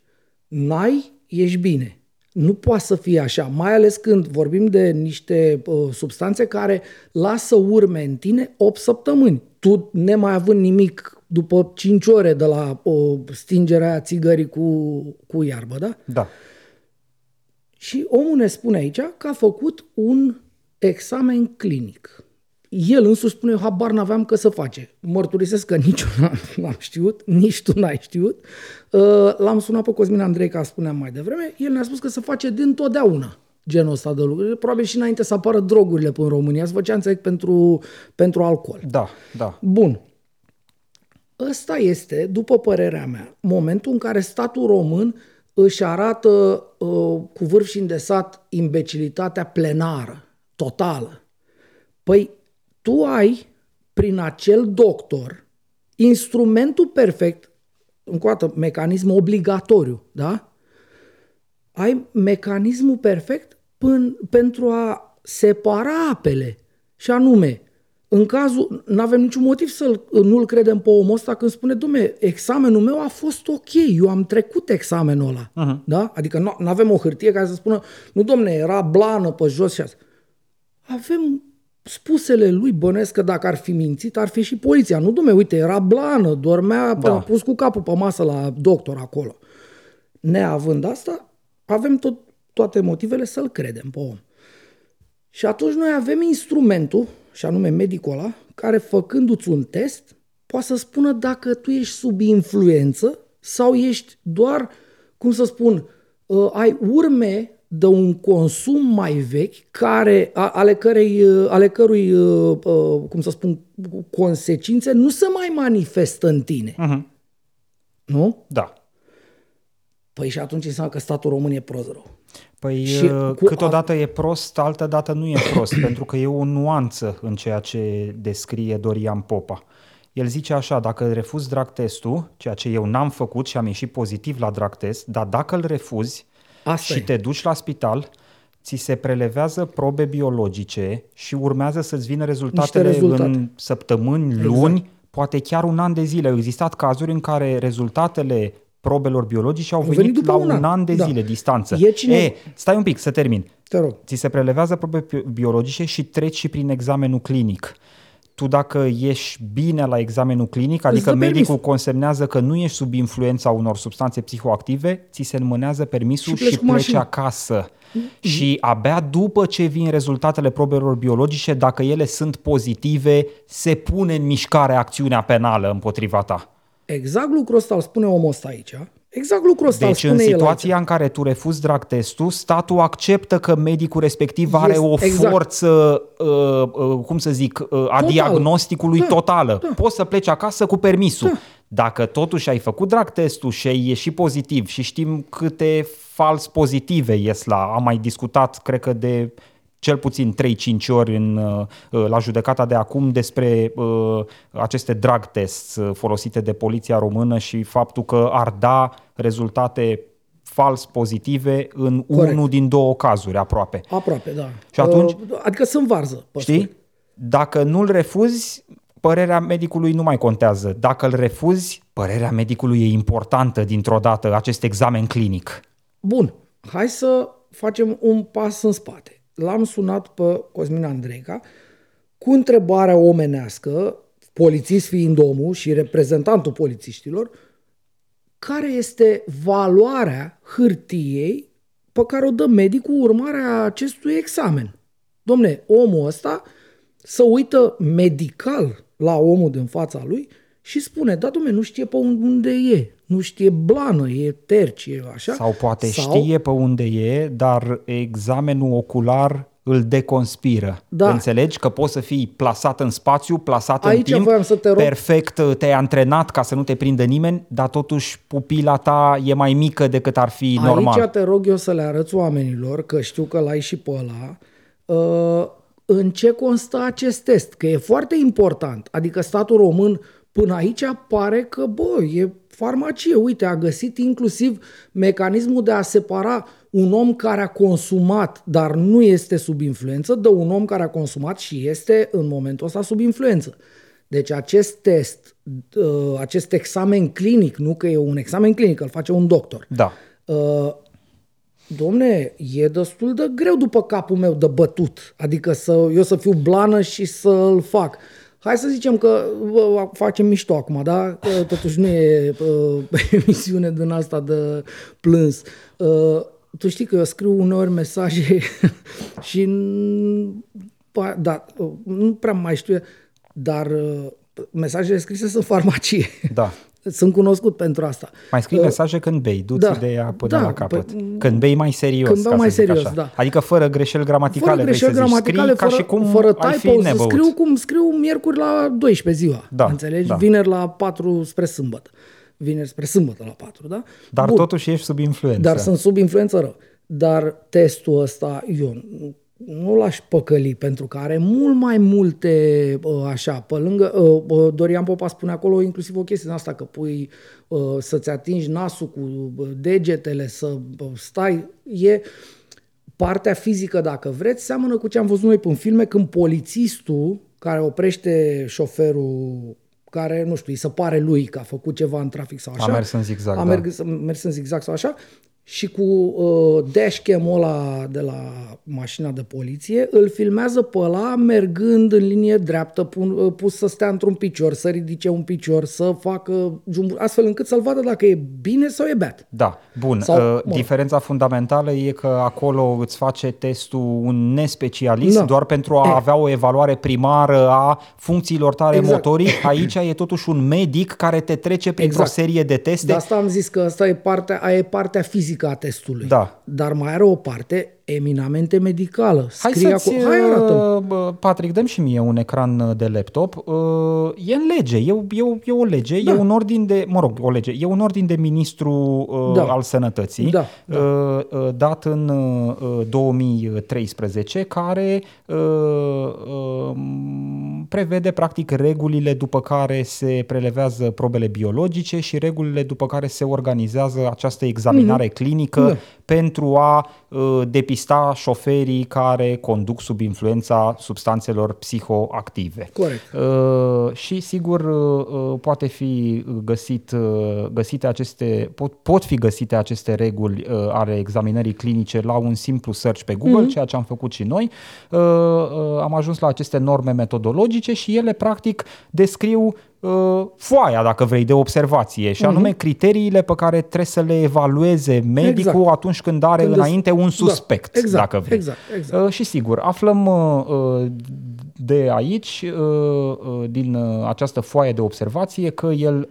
N-ai, ești bine. Nu poate să fie așa, mai ales când vorbim de niște uh, substanțe care lasă urme în tine 8 săptămâni. Tu, nemai având nimic după 5 ore de la uh, stingerea țigării cu, cu iarbă, da? Da. Și omul ne spune aici că a făcut un examen clinic. El însuși spune, habar n-aveam că să face. Mărturisesc că nici eu n-am, n-am știut, nici tu n-ai știut. Uh, L-am sunat pe Cosmin Andrei, ca spuneam mai devreme. El ne-a spus că se face dintotdeauna genul ăsta de lucruri. Probabil și înainte să apară drogurile în România. Se făcea, înțeleg, pentru, pentru alcool. Da, da. Bun. Ăsta este, după părerea mea, momentul în care statul român își arată uh, cu vârf și îndesat imbecilitatea plenară, totală. Păi tu ai, prin acel doctor, instrumentul perfect, încă o dată, mecanism obligatoriu, da? Ai mecanismul perfect pân, pentru a separa apele. Și anume, în cazul, nu avem niciun motiv să nu-l credem pe omul ăsta când spune, domne, examenul meu a fost ok, eu am trecut examenul ăla. Uh-huh. Da? Adică nu avem o hârtie care să spună, nu domne, era blană pe jos și asta. Avem spusele lui bănesc că dacă ar fi mințit, ar fi și poliția. Nu, domne, uite, era blană, dormea, da. a pus cu capul pe masă la doctor acolo. Neavând asta, avem tot, toate motivele să-l credem pe om. Și atunci noi avem instrumentul, și anume medicul ăla, care făcându-ți un test, poate să spună dacă tu ești sub influență sau ești doar, cum să spun, uh, ai urme de un consum mai vechi, care, ale, cărei, ale cărui, uh, cum să spun, consecințe nu se mai manifestă în tine. Uh-huh. Nu? Da. Păi și atunci înseamnă că statul român e prost rău. Păi și cu câteodată a... e prost, altă dată nu e prost, <clears throat> pentru că e o nuanță în ceea ce descrie Dorian Popa. El zice așa, dacă refuzi drag testul, ceea ce eu n-am făcut și am ieșit pozitiv la drag test, dar dacă îl refuzi Asta și e. te duci la spital, ți se prelevează probe biologice și urmează să-ți vină rezultatele rezultate. în săptămâni, exact. luni, poate chiar un an de zile. Au existat cazuri în care rezultatele probelor biologice au, au venit, venit la un an, an de da. zile distanță. E, cine... e, stai un pic să termin. Te rog. Ți se prelevează probe biologice și treci și prin examenul clinic. Tu dacă ești bine la examenul clinic, adică medicul permis. consemnează că nu ești sub influența unor substanțe psihoactive, ți se înmânează permisul și, și pleci mașină. acasă. Mm-hmm. Și abia după ce vin rezultatele probelor biologice, dacă ele sunt pozitive, se pune în mișcare acțiunea penală împotriva ta. Exact lucrul ăsta îl spune omul ăsta aici, Exact lucrul ăsta Deci spune în el situația aici. în care tu refuzi drag testul, statul acceptă că medicul respectiv are Este- o exact. forță, uh, uh, cum să zic, uh, a Totală. diagnosticului Da, totală. da. Poți să pleci acasă cu permisul. Da. Dacă totuși ai făcut drag testul și ai ieșit pozitiv și știm câte fals pozitive ies la, am mai discutat, cred că de cel puțin 3-5 ori în, uh, la judecata de acum despre uh, aceste drag tests uh, folosite de poliția română și faptul că ar da rezultate fals pozitive în Corect. unul din două cazuri aproape. Aproape, da. Și atunci- Uh, adică sunt varză. păsturi. Știi? Dacă nu-l refuzi, părerea medicului nu mai contează. Dacă îl refuzi, părerea medicului e importantă dintr-o dată, acest examen clinic. Bun, hai să facem un pas în spate. L-am sunat pe Cosmin Andreica cu întrebarea omenească, polițist fiind omul și reprezentantul polițiștilor, care este valoarea hârtiei pe care o dă medicul urmarea acestui examen. Domne, omul ăsta să uită medical la omul din fața lui și spune, da, domne, nu știe pe unde e, nu știe blană, e terci, e așa. Sau poate Sau... știe pe unde e, dar examenul ocular îl deconspiră. Da. Înțelegi că poți să fii plasat în spațiu, plasat Aici în timp, voiam să te rog- perfect te-ai antrenat ca să nu te prindă nimeni, dar totuși pupila ta e mai mică decât ar fi normal. Aici te rog eu să le arăți oamenilor, că știu că l-ai și pe ăla, uh, în ce constă acest test, că e foarte important. Adică statul român până aici pare că, bă, e farmacie. Uite, a găsit inclusiv mecanismul de a separa un om care a consumat, dar nu este sub influență, de un om care a consumat și este în momentul ăsta sub influență. Deci acest test, uh, acest examen clinic, nu că e un examen clinic, îl face un doctor. Da. Uh, Domne, e destul de greu după capul meu de bătut. Adică să, eu să fiu blană și să-l fac. Hai să zicem că bă, facem mișto acum, da? Că totuși nu e uh, <laughs> emisiune din asta de plâns. Uh, tu știi că eu scriu uneori mesaje <laughs> și n- pa- da, uh, nu prea mai știu, dar uh, mesajele scrise sunt farmacie. Da. <laughs> Sunt cunoscut pentru asta. Mai scrii Uh, mesaje când bei, du-ți da, ideea până da, la capăt. pe- când bei mai serios, când beau ca mai să zic serios, așa. da. Adică fără greșeli gramaticale, fără greșeli vrei să zici. gramaticale, Scrii fără, ca și cum fără ai fi typos, nebăut. scriu cum scriu miercuri la 12 ziua, Da, înțelegi? da. Vineri la 4 spre sâmbătă. Vineri spre sâmbătă la 4, da? Dar Bun. totuși ești sub influență. Dar sunt sub influență rău. Dar testul ăsta, eu nu- nu l-aș păcăli, pentru că are mult mai multe, uh, așa, pe lângă, uh, uh, Dorian Popa spune acolo inclusiv o chestie din asta, că pui uh, să-ți atingi nasul cu uh, degetele, să uh, stai, e partea fizică, dacă vreți, seamănă cu ce am văzut noi pe filme, când polițistul care oprește șoferul care, nu știu, îi se pare lui că a făcut ceva în trafic sau așa. mers în zigzag, A da. mers, mers în zigzag sau așa. Și cu uh, dashcam-ul ăla de la mașina de poliție, îl filmează pe ăla mergând în linie dreaptă, pun, uh, pus să stea într-un picior, să ridice un picior, să facă jumbu- astfel încât să-l vadă dacă e bine sau e beat. Da, bun. Sau, Sau, mă uh, rog. diferența fundamentală e că acolo îți face testul un nespecialist Da. doar pentru a E. avea o evaluare primară a funcțiilor tale Exact. motorii. Aici e totuși un medic care te trece printr-o Exact. serie de teste. De asta am zis că asta e partea, aia e partea fizică a testului. Da. Dar mai are o parte eminamente medicală. Hai Scrie să-ți, acolo. Hai arată uh, bă, Patrick, dăm și mie un ecran uh, de laptop. Uh, E în lege, e, o- e, o- e o lege, Da. e un ordin de, mă rog, o lege, e un ordin de ministru uh, Da. al sănătății, Da, da. uh, uh, dat în uh, 2013, care uh, uh, prevede practic regulile după care se prelevează probele biologice și regulile după care se organizează această examinare clinică Da. pentru a uh, depista șoferii care conduc sub influența substanțelor psihoactive. Corect. Uh, și sigur uh, uh, poate fi găsit, uh, găsite aceste, pot, pot fi găsite aceste reguli uh, ale examinării clinice la un simplu search pe Google, mm-hmm. ceea ce am făcut și noi. Uh, uh, am ajuns la aceste norme metodologice și ele practic descriu uh, foaia, dacă vrei, de observație și anume criteriile pe care trebuie să le evalueze medicul Exact. atunci când are Când înainte un da, suspect, exact, dacă vrei. exact, exact. Uh, și sigur, aflăm uh, uh, de aici, din această foaie de observație, că el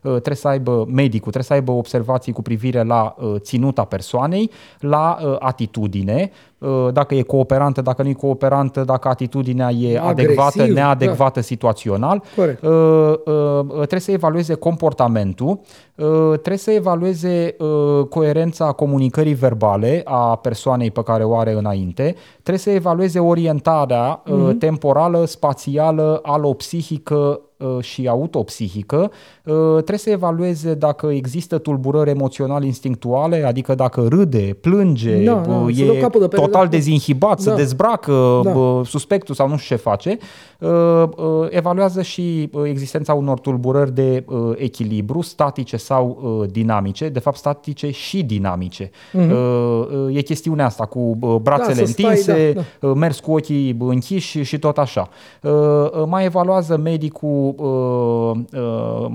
trebuie să aibă, medicul trebuie să aibă observații cu privire la ținuta persoanei, la atitudine, dacă e cooperantă, dacă nu e cooperantă, dacă atitudinea e Agresiv, adecvată, neadecvată da. situațional. Corect. Trebuie să evalueze comportamentul, trebuie să evalueze coerența comunicării verbale a persoanei pe care o are înainte, trebuie să evalueze orientarea mm-hmm. temporală, spațială, alopsihică Uh, și autopsihică, uh, trebuie să evalueze dacă există tulburări emoționale instinctuale, adică dacă râde, plânge, da, da, e de total de dezinhibat, da. se dezbracă da. suspectul sau nu știu ce face. Uh, evaluează și existența unor tulburări de echilibru, statice sau dinamice, de fapt statice și dinamice. Uh-huh. E chestiunea asta cu brațele da, întinse, stai, da, da. mers cu ochii închiși și tot așa. Mai evaluează medicul uh, uh,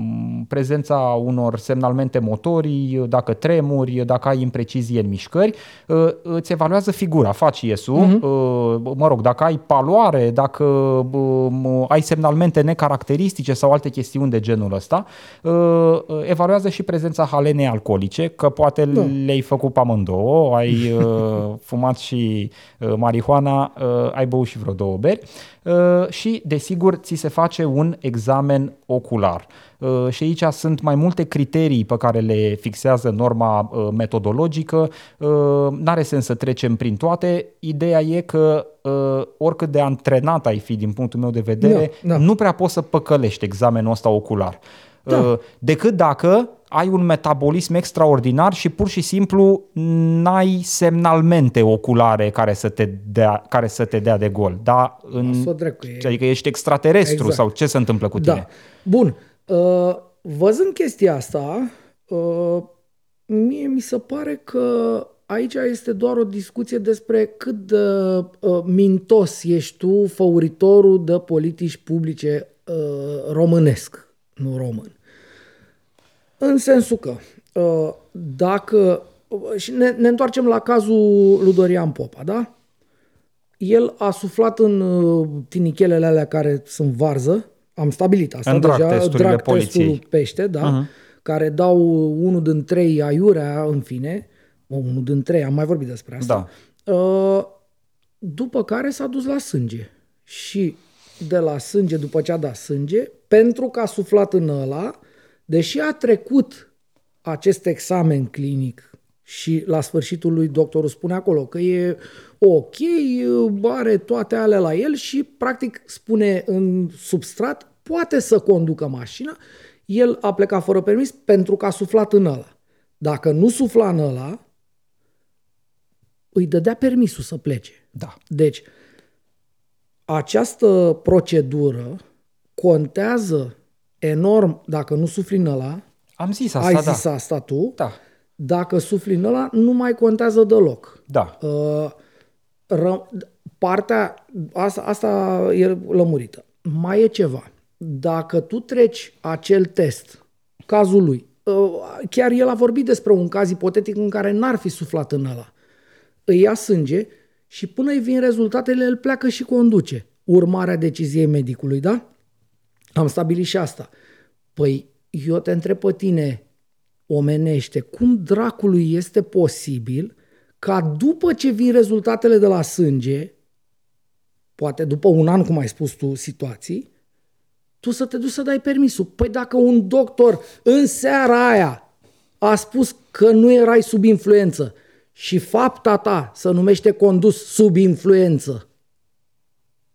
prezența unor semnalmente motorii, dacă tremuri, dacă ai imprecizie în mișcări, uh, îți evaluează figura, faci iesul, uh-huh. uh, mă rog, dacă ai paloare, dacă uh, ai semnalmente necaracteristice sau alte chestiuni de genul ăsta, uh, evaluează și prezența halenei alcoolice, că poate da. le-ai făcut pe amândouă, ai <laughs> uh, fumat și uh, marihuana, uh, ai băut și vreo două beri uh, și, desigur, ți se face un examen examen ocular. Uh, și aici sunt mai multe criterii pe care le fixează norma uh, metodologică. Uh, n-are sens să trecem prin toate. Ideea e că oricât de antrenat ai fi din punctul meu de vedere, da, da. nu prea poți să păcălești examenul ăsta ocular. Da. Decât dacă ai un metabolism extraordinar și pur și simplu n-ai semnalmente oculare care să te dea, care să te dea de gol. Da, în, adică ești extraterestru exact. sau ce se întâmplă cu da. tine? Da. Bun. Uh, văzând chestia asta, uh, mie mi se pare că aici este doar o discuție despre cât de uh, mintos ești tu, făuritorul de politici publice uh, românesc, nu român. În sensul că uh, dacă și ne, ne întoarcem la cazul lui Dorian Popa, da? El a suflat în uh, tinichelele alea care sunt varză, am stabilit asta în drag deja, drag testul pește, da? Uh-huh. Care dau unul din trei aiurea, în fine, unul din trei, am mai vorbit despre asta. Da. Uh, după care s-a dus la sânge. Și de la sânge, după ce a dat sânge, pentru că a suflat în ăla, Deși a trecut acest examen clinic și la sfârșitul lui doctorul spune acolo că e ok, are toate alea la el și practic spune în substrat poate să conducă mașina, el a plecat fără permis pentru că a suflat în ăla. Dacă nu sufla în ăla, îi dădea permisul să plece. Da. Deci, această procedură contează enorm dacă nu sufli în ăla. Am zis asta, Ai da. zis asta tu. Da. Dacă sufli în ăla, nu mai contează deloc. Da. Uh, ră, partea asta, asta e lămurită. Mai e ceva. Dacă tu treci acel test, cazul lui, uh, chiar el a vorbit despre un caz ipotetic în care n-ar fi suflat în ăla. Îi ia sânge și până îi vin rezultatele, el pleacă și conduce. Urmarea deciziei medicului, da? Am stabilit și asta. Păi eu te întreb pe tine, omenește, cum dracului este posibil ca după ce vin rezultatele de la sânge, poate după un an, cum ai spus tu, situații, tu să te duci să dai permisul. Păi dacă un doctor în seara aia a spus că nu erai sub influență și fapta ta să numește condus sub influență,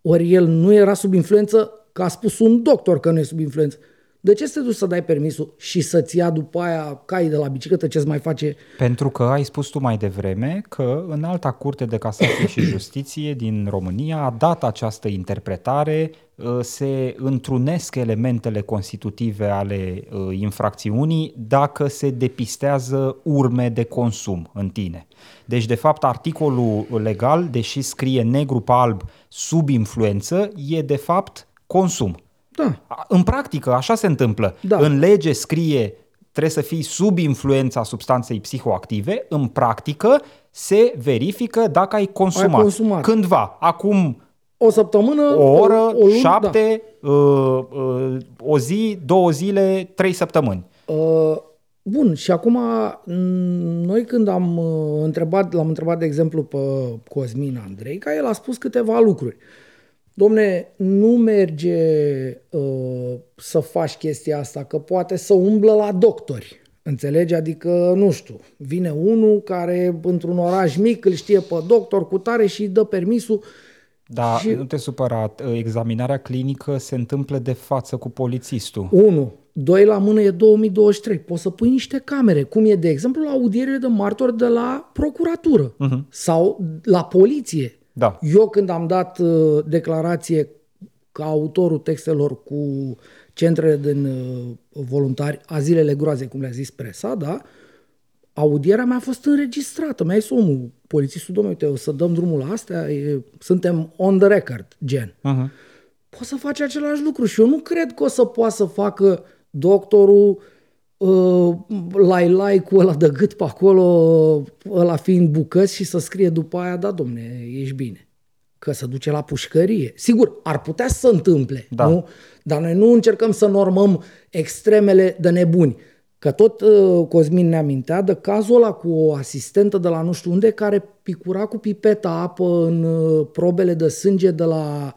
ori el nu era sub influență, că a spus un doctor că nu e sub influență. De ce să te duci să dai permisul și să-ți ia după aia cai de la bicicletă ce-ți mai face? Pentru că ai spus tu mai devreme că în alta curte de casație și <clears throat> justiție din România a dat această interpretare uh, se întrunesc elementele constitutive ale uh, infracțiunii dacă se depistează urme de consum în tine. Deci, de fapt, articolul legal, deși scrie negru pe alb sub influență, e de fapt consum. Da. În practică, așa se întâmplă. Da. În lege scrie trebuie să fii sub influența substanței psihoactive, în practică se verifică dacă ai consumat. Ai consumat. Cândva, acum O săptămână, o oră, o, o lună, șapte, da. uh, uh, o zi, două zile, trei săptămâni. Uh, bun, și acum noi când am uh, întrebat, l-am întrebat de exemplu pe Cosmin Andrei, ca el a spus câteva lucruri. Domne, nu merge uh, să faci chestia asta, că poate să umblă la doctori. Înțelegi? Adică, nu știu, vine unul care într-un oraș mic îl știe pe doctor cu tare și îi dă permisul da, și... nu te supăra, examinarea clinică se întâmplă de față cu polițistul. Unu. Doi la mână e 2023. Poți să pui niște camere, cum e, de exemplu, la audierile de martori de la procuratură uh-huh. sau la poliție. Da. Eu când am dat uh, declarație ca autorul textelor cu centrele din uh, voluntari, azilele groaze, cum le-a zis presa, da, audierea mea a fost înregistrată. Mi-a zis omul, polițistul, domnule, uite, o să dăm drumul la astea, e, suntem on the record, gen. Uh-huh. Poți să faci același lucru și eu nu cred că o să poată să facă doctorul uh, lai lai cu ăla de gât pe acolo, ăla fiind bucăți și să scrie după aia, da, domne, ești bine. Că să duce la pușcărie. Sigur, ar putea să se întâmple, da. nu? Dar noi nu încercăm să normăm extremele de nebuni. Că tot uh, Cosmin ne amintea de cazul ăla cu o asistentă de la nu știu unde care picura cu pipeta apă în uh, probele de sânge de la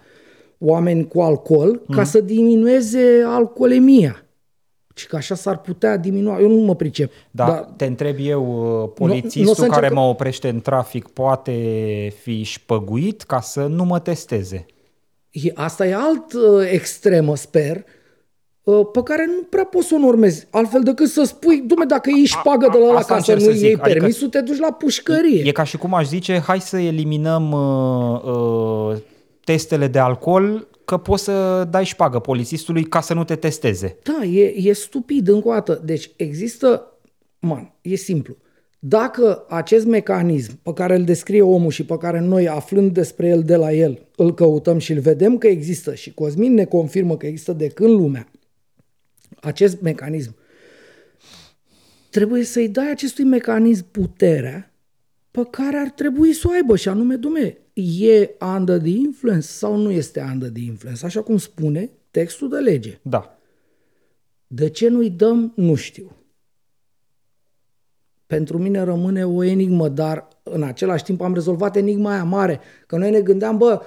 oameni cu alcool mm. ca să diminueze alcoolemia. Și că așa s-ar putea diminua. Eu nu mă pricep. Da, dar te întreb eu, uh, polițistul nu, care încerc... mă oprește în trafic poate fi șpăguit ca să nu mă testeze? Asta e alt uh, extremă, sper, uh, pe care nu prea poți să o normezi. Altfel decât să spui, dume, dacă ei șpagă de la la ca să nu iei adică permisul, te duci la pușcărie. E, e ca și cum aș zice, hai să eliminăm uh, uh, testele de alcool că poți să dai șpagă polițistului ca să nu te testeze. Da, e, e stupid încă o dată. Deci există, man, e simplu. Dacă acest mecanism pe care îl descrie omul și pe care noi, aflând despre el de la el, îl căutăm și îl vedem că există și Cosmin ne confirmă că există de când lumea, acest mecanism, trebuie să-i dai acestui mecanism puterea pe care ar trebui să o aibă și anume, dume, e under the influence sau nu este under the influence, așa cum spune textul de lege. Da. De ce nu-i dăm, nu știu. Pentru mine rămâne o enigmă, dar în același timp am rezolvat enigma aia mare, că noi ne gândeam, bă,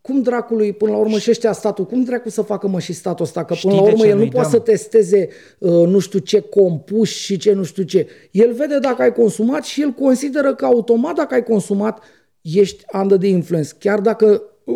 cum dracului, până la urmă și ăștia statul, cum dracu să facă mă și statul ăsta? Că până Știi la urmă el nu poate să testeze uh, nu știu ce compus și ce nu știu ce. El vede dacă ai consumat și el consideră că automat dacă ai consumat ești under the influence. Chiar dacă uh,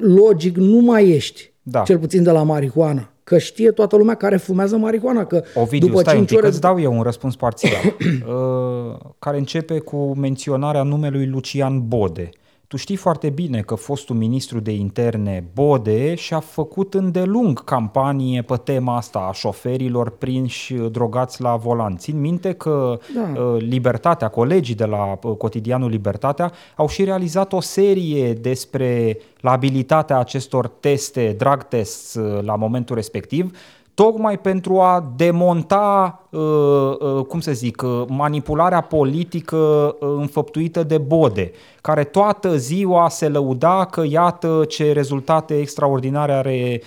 logic nu mai ești, da. cel puțin de la marihuana. Că știe toată lumea care fumează marihuana. Că Ovidiu, după stai 5 un pic, ore... îți dau eu un răspuns parțial, <coughs> uh, care începe cu menționarea numelui Lucian Bode. Tu știi foarte bine că fostul ministru de interne Bode și-a făcut îndelung campanie pe tema asta a șoferilor prinși drogați la volan. Țin minte că da. Uh, Libertatea, colegii de la uh, cotidianul Libertatea au și realizat o serie despre labilitatea acestor teste, drag tests uh, la momentul respectiv tocmai pentru a demonta, uh, uh, cum să zic, uh, manipularea politică înfăptuită de Bode, care toată ziua se lăuda că iată ce rezultate extraordinare are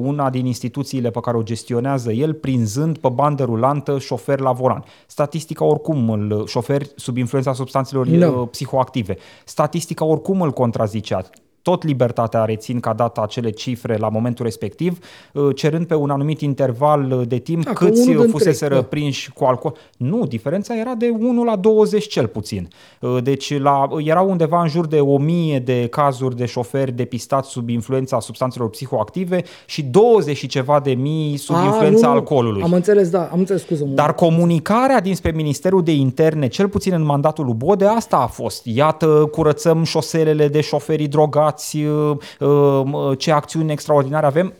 una din instituțiile pe care o gestionează el, prinzând pe bandă rulantă șofer la volan. Statistica oricum, îl, șoferi sub influența substanțelor no. psihoactive. Statistica oricum îl contrazicea tot libertatea rețin ca data acele cifre la momentul respectiv, uh, cerând pe un anumit interval uh, de timp da, câți fusese da. prinși cu alcool. Nu, diferența era de 1 la 20 cel puțin. Uh, deci la, erau undeva în jur de 1000 de cazuri de șoferi depistați sub influența substanțelor psihoactive și 20 și ceva de mii sub A, influența nu, nu. alcoolului. Am înțeles, da, am înțeles, scuză Dar comunicarea dinspre Ministerul de Interne, cel puțin în mandatul lui Bode, asta a fost. Iată, curățăm șoselele de șoferii drogați, uitați uh, uh, ce acțiuni extraordinare avem,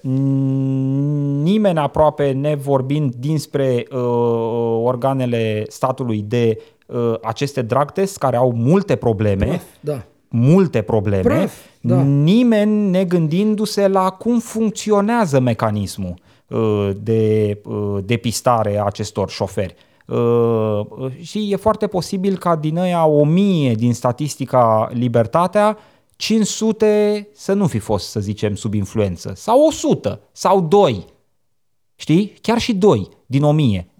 nimeni aproape nevorbind dinspre uh, organele statului de aceste drug tests care au multe probleme. Praf, da multe probleme, Praf, da. nimeni negândindu-se la cum funcționează mecanismul de depistare a acestor șoferi. Și e foarte posibil ca din aia o mie din statistica Libertatea 500 să nu fi fost, să zicem, sub influență, sau 100, sau 2, știi? Chiar și 2 din 1000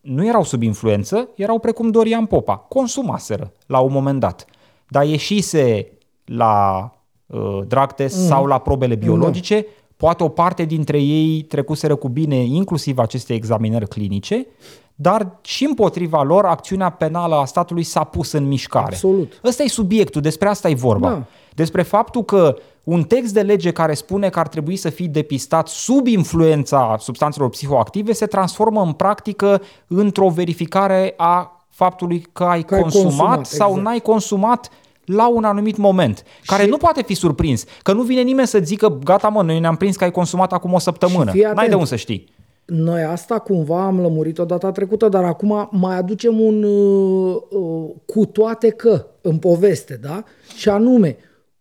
nu erau sub influență, erau precum Dorian Popa, consumaseră la un moment dat. Dar ieșise la uh, drug test mm. sau la probele biologice, mm. poate o parte dintre ei trecuseră cu bine inclusiv aceste examinări clinice, dar și împotriva lor acțiunea penală a statului s-a pus în mișcare. Absolut. Ăsta e subiectul, despre asta e vorba. Da. Despre faptul că un text de lege care spune că ar trebui să fii depistat sub influența substanțelor psihoactive se transformă în practică într-o verificare a faptului că ai, Că ai consumat, consumat, sau exact. n-ai consumat la un anumit moment, care Și- nu poate fi surprins, că nu vine nimeni să zică, gata mă, noi ne-am prins că ai consumat acum o săptămână. Și fii atent. N-ai de unde să știi. Noi asta cumva am lămurit-o data trecută, dar acum mai aducem un uh, uh, cu toate că în poveste, da? Și anume,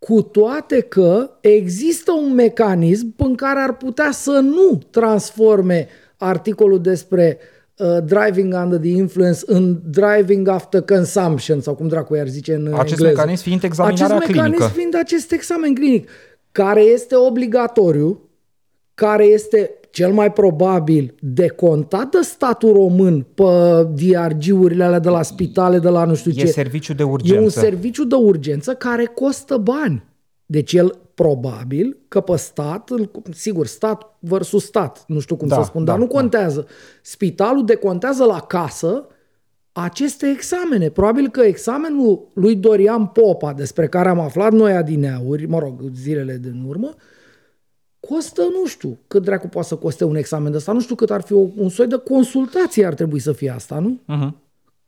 cu toate că există un mecanism în care ar putea să nu transforme articolul despre uh, driving under the influence în driving after consumption sau cum dracu ar zice în Acest engleză. mecanism fiind examinarea Acest clinică. mecanism fiind acest examen clinic, care este obligatoriu, care este cel mai probabil decontat de statul român pe DRG-urile alea de la spitale, de la nu știu E ce. serviciu de E un urgență. serviciu de urgență care costă bani. Deci el probabil că pe stat, îl- sigur, stat versus stat, nu știu cum Da, să spun, da, dar nu da. contează. Spitalul decontează la casă aceste examene. Probabil că examenul lui Dorian Popa, despre care am aflat noi adineauri, mă rog, zilele din urmă, costă, nu știu, cât dracu poate să coste un examen de ăsta, nu știu cât ar fi o, un soi de consultație ar trebui să fie asta, nu? Uh-huh.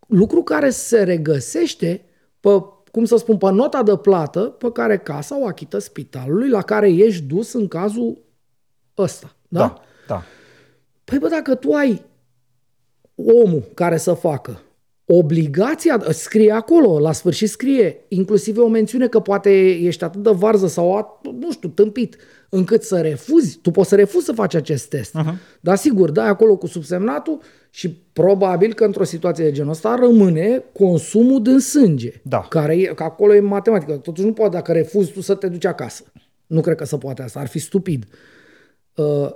lucru care se regăsește pe, cum să spun, pe nota de plată pe care casa o achită spitalului la care ești dus în cazul ăsta. Da? Da, da. Păi bă, dacă tu ai omul care să facă obligația, scrie acolo, la sfârșit scrie, inclusiv e o mențiune că poate ești atât de varză sau, at- nu știu, tâmpit, încât să refuzi, tu poți să refuzi să faci acest test. Uh-huh. Dar sigur, dai acolo cu subsemnatul și probabil că într-o situație de genul ăsta rămâne consumul din sânge. Da. Care e, că acolo e matematică. Totuși nu poate dacă refuzi tu să te duci acasă. Nu cred că se poate asta, ar fi stupid. Uh,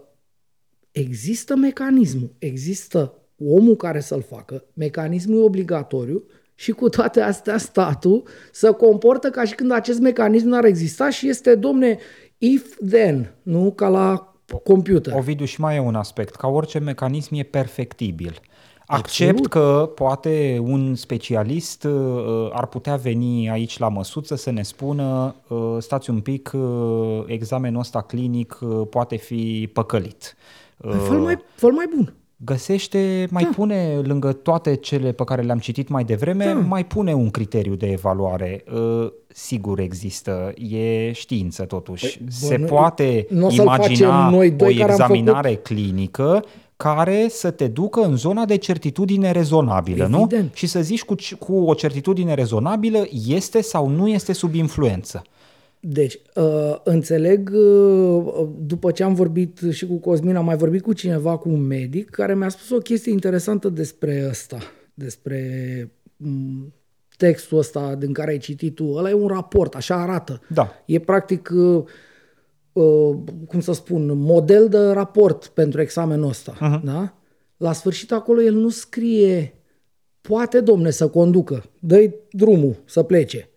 există mecanismul, există omul care să-l facă, mecanismul e obligatoriu și cu toate astea statul să comportă ca și când acest mecanism n-ar exista și este, domne, if then, nu ca la computer. Ovidiu, și mai e un aspect. Ca orice mecanism e perfectibil. Accept Absolut. că poate un specialist uh, ar putea veni aici la măsuță să ne spună uh, stați un pic, uh, examenul ăsta clinic uh, poate fi păcălit. Uh, Fă-l mai, fă mai bun. Găsește, mai da. pune lângă toate cele pe care le-am citit mai devreme, da. mai pune un criteriu de evaluare. Uh, Sigur există, e știință totuși. Păi, Se bă, nu- poate nu o să-l imagina facem noi doi o care am examinare clinică care să te ducă în zona de certitudine rezonabilă, Evident. nu? Și să zici cu, c- cu o certitudine rezonabilă este sau nu este sub influență. Deci, uh, înțeleg, uh, după ce am vorbit și cu Cosmin, am mai vorbit cu cineva, cu un medic, care mi-a spus o chestie interesantă despre ăsta, despre m, textul ăsta din care ai citit tu. Ăla e un raport, așa arată. Da. E practic, uh, uh, cum să spun, model de raport pentru examenul ăsta. Uh-huh. Da? La sfârșit acolo el nu scrie poate, domne, să conducă, dă drumul să plece.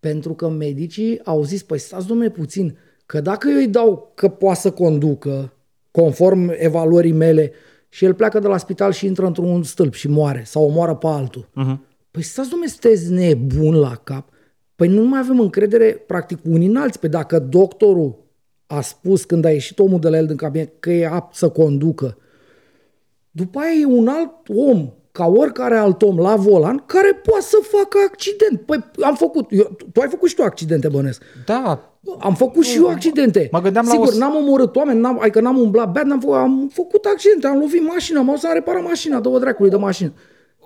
Pentru că medicii au zis, păi stați domne puțin, că dacă eu îi dau că poate să conducă, conform evaluării mele, și el pleacă de la spital și intră într-un stâlp și moare, sau omoară pe altul. Uh-huh. Păi stați domne, sunteți nebun la cap. Păi nu mai avem încredere, practic, unii în alții. Păi dacă doctorul a spus când a ieșit omul de la el din cabinet că e apt să conducă, după aia e un alt om, ca oricare alt om la volan, care poate să facă accident. Păi am făcut, eu, tu ai făcut și tu accidente, bănesc. Da, Am făcut și eu accidente. Mă gândeam la Sigur, o s- n-am omorât oameni, n-am, adică n-am umblat bad, n-am făcut, am făcut accidente, am lovit mașina, m-au să reparat mașina, două dracului de mașină.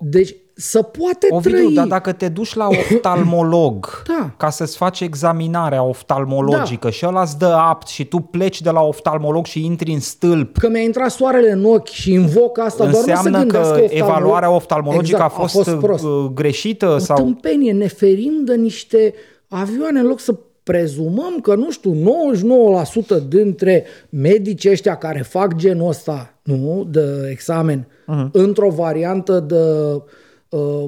Deci, să poate Ovidiu, trăi. dar dacă te duci la oftalmolog <laughs> Da. ca să-ți faci examinarea oftalmologică și ăla îți dă apt și tu pleci de la oftalmolog și intri în stâlp, Că mi-a intrat soarele în ochi și invoc asta, doar nu înseamnă să gândească că oftalmolog. evaluarea oftalmologică exact, a fost, prost. uh, greșită? O sau tâmpenie, ne ferim de niște avioane în loc să prezumăm că, nu știu, 99% dintre medici ăștia care fac genul ăsta nu, de examen uh-huh. într-o variantă de uh,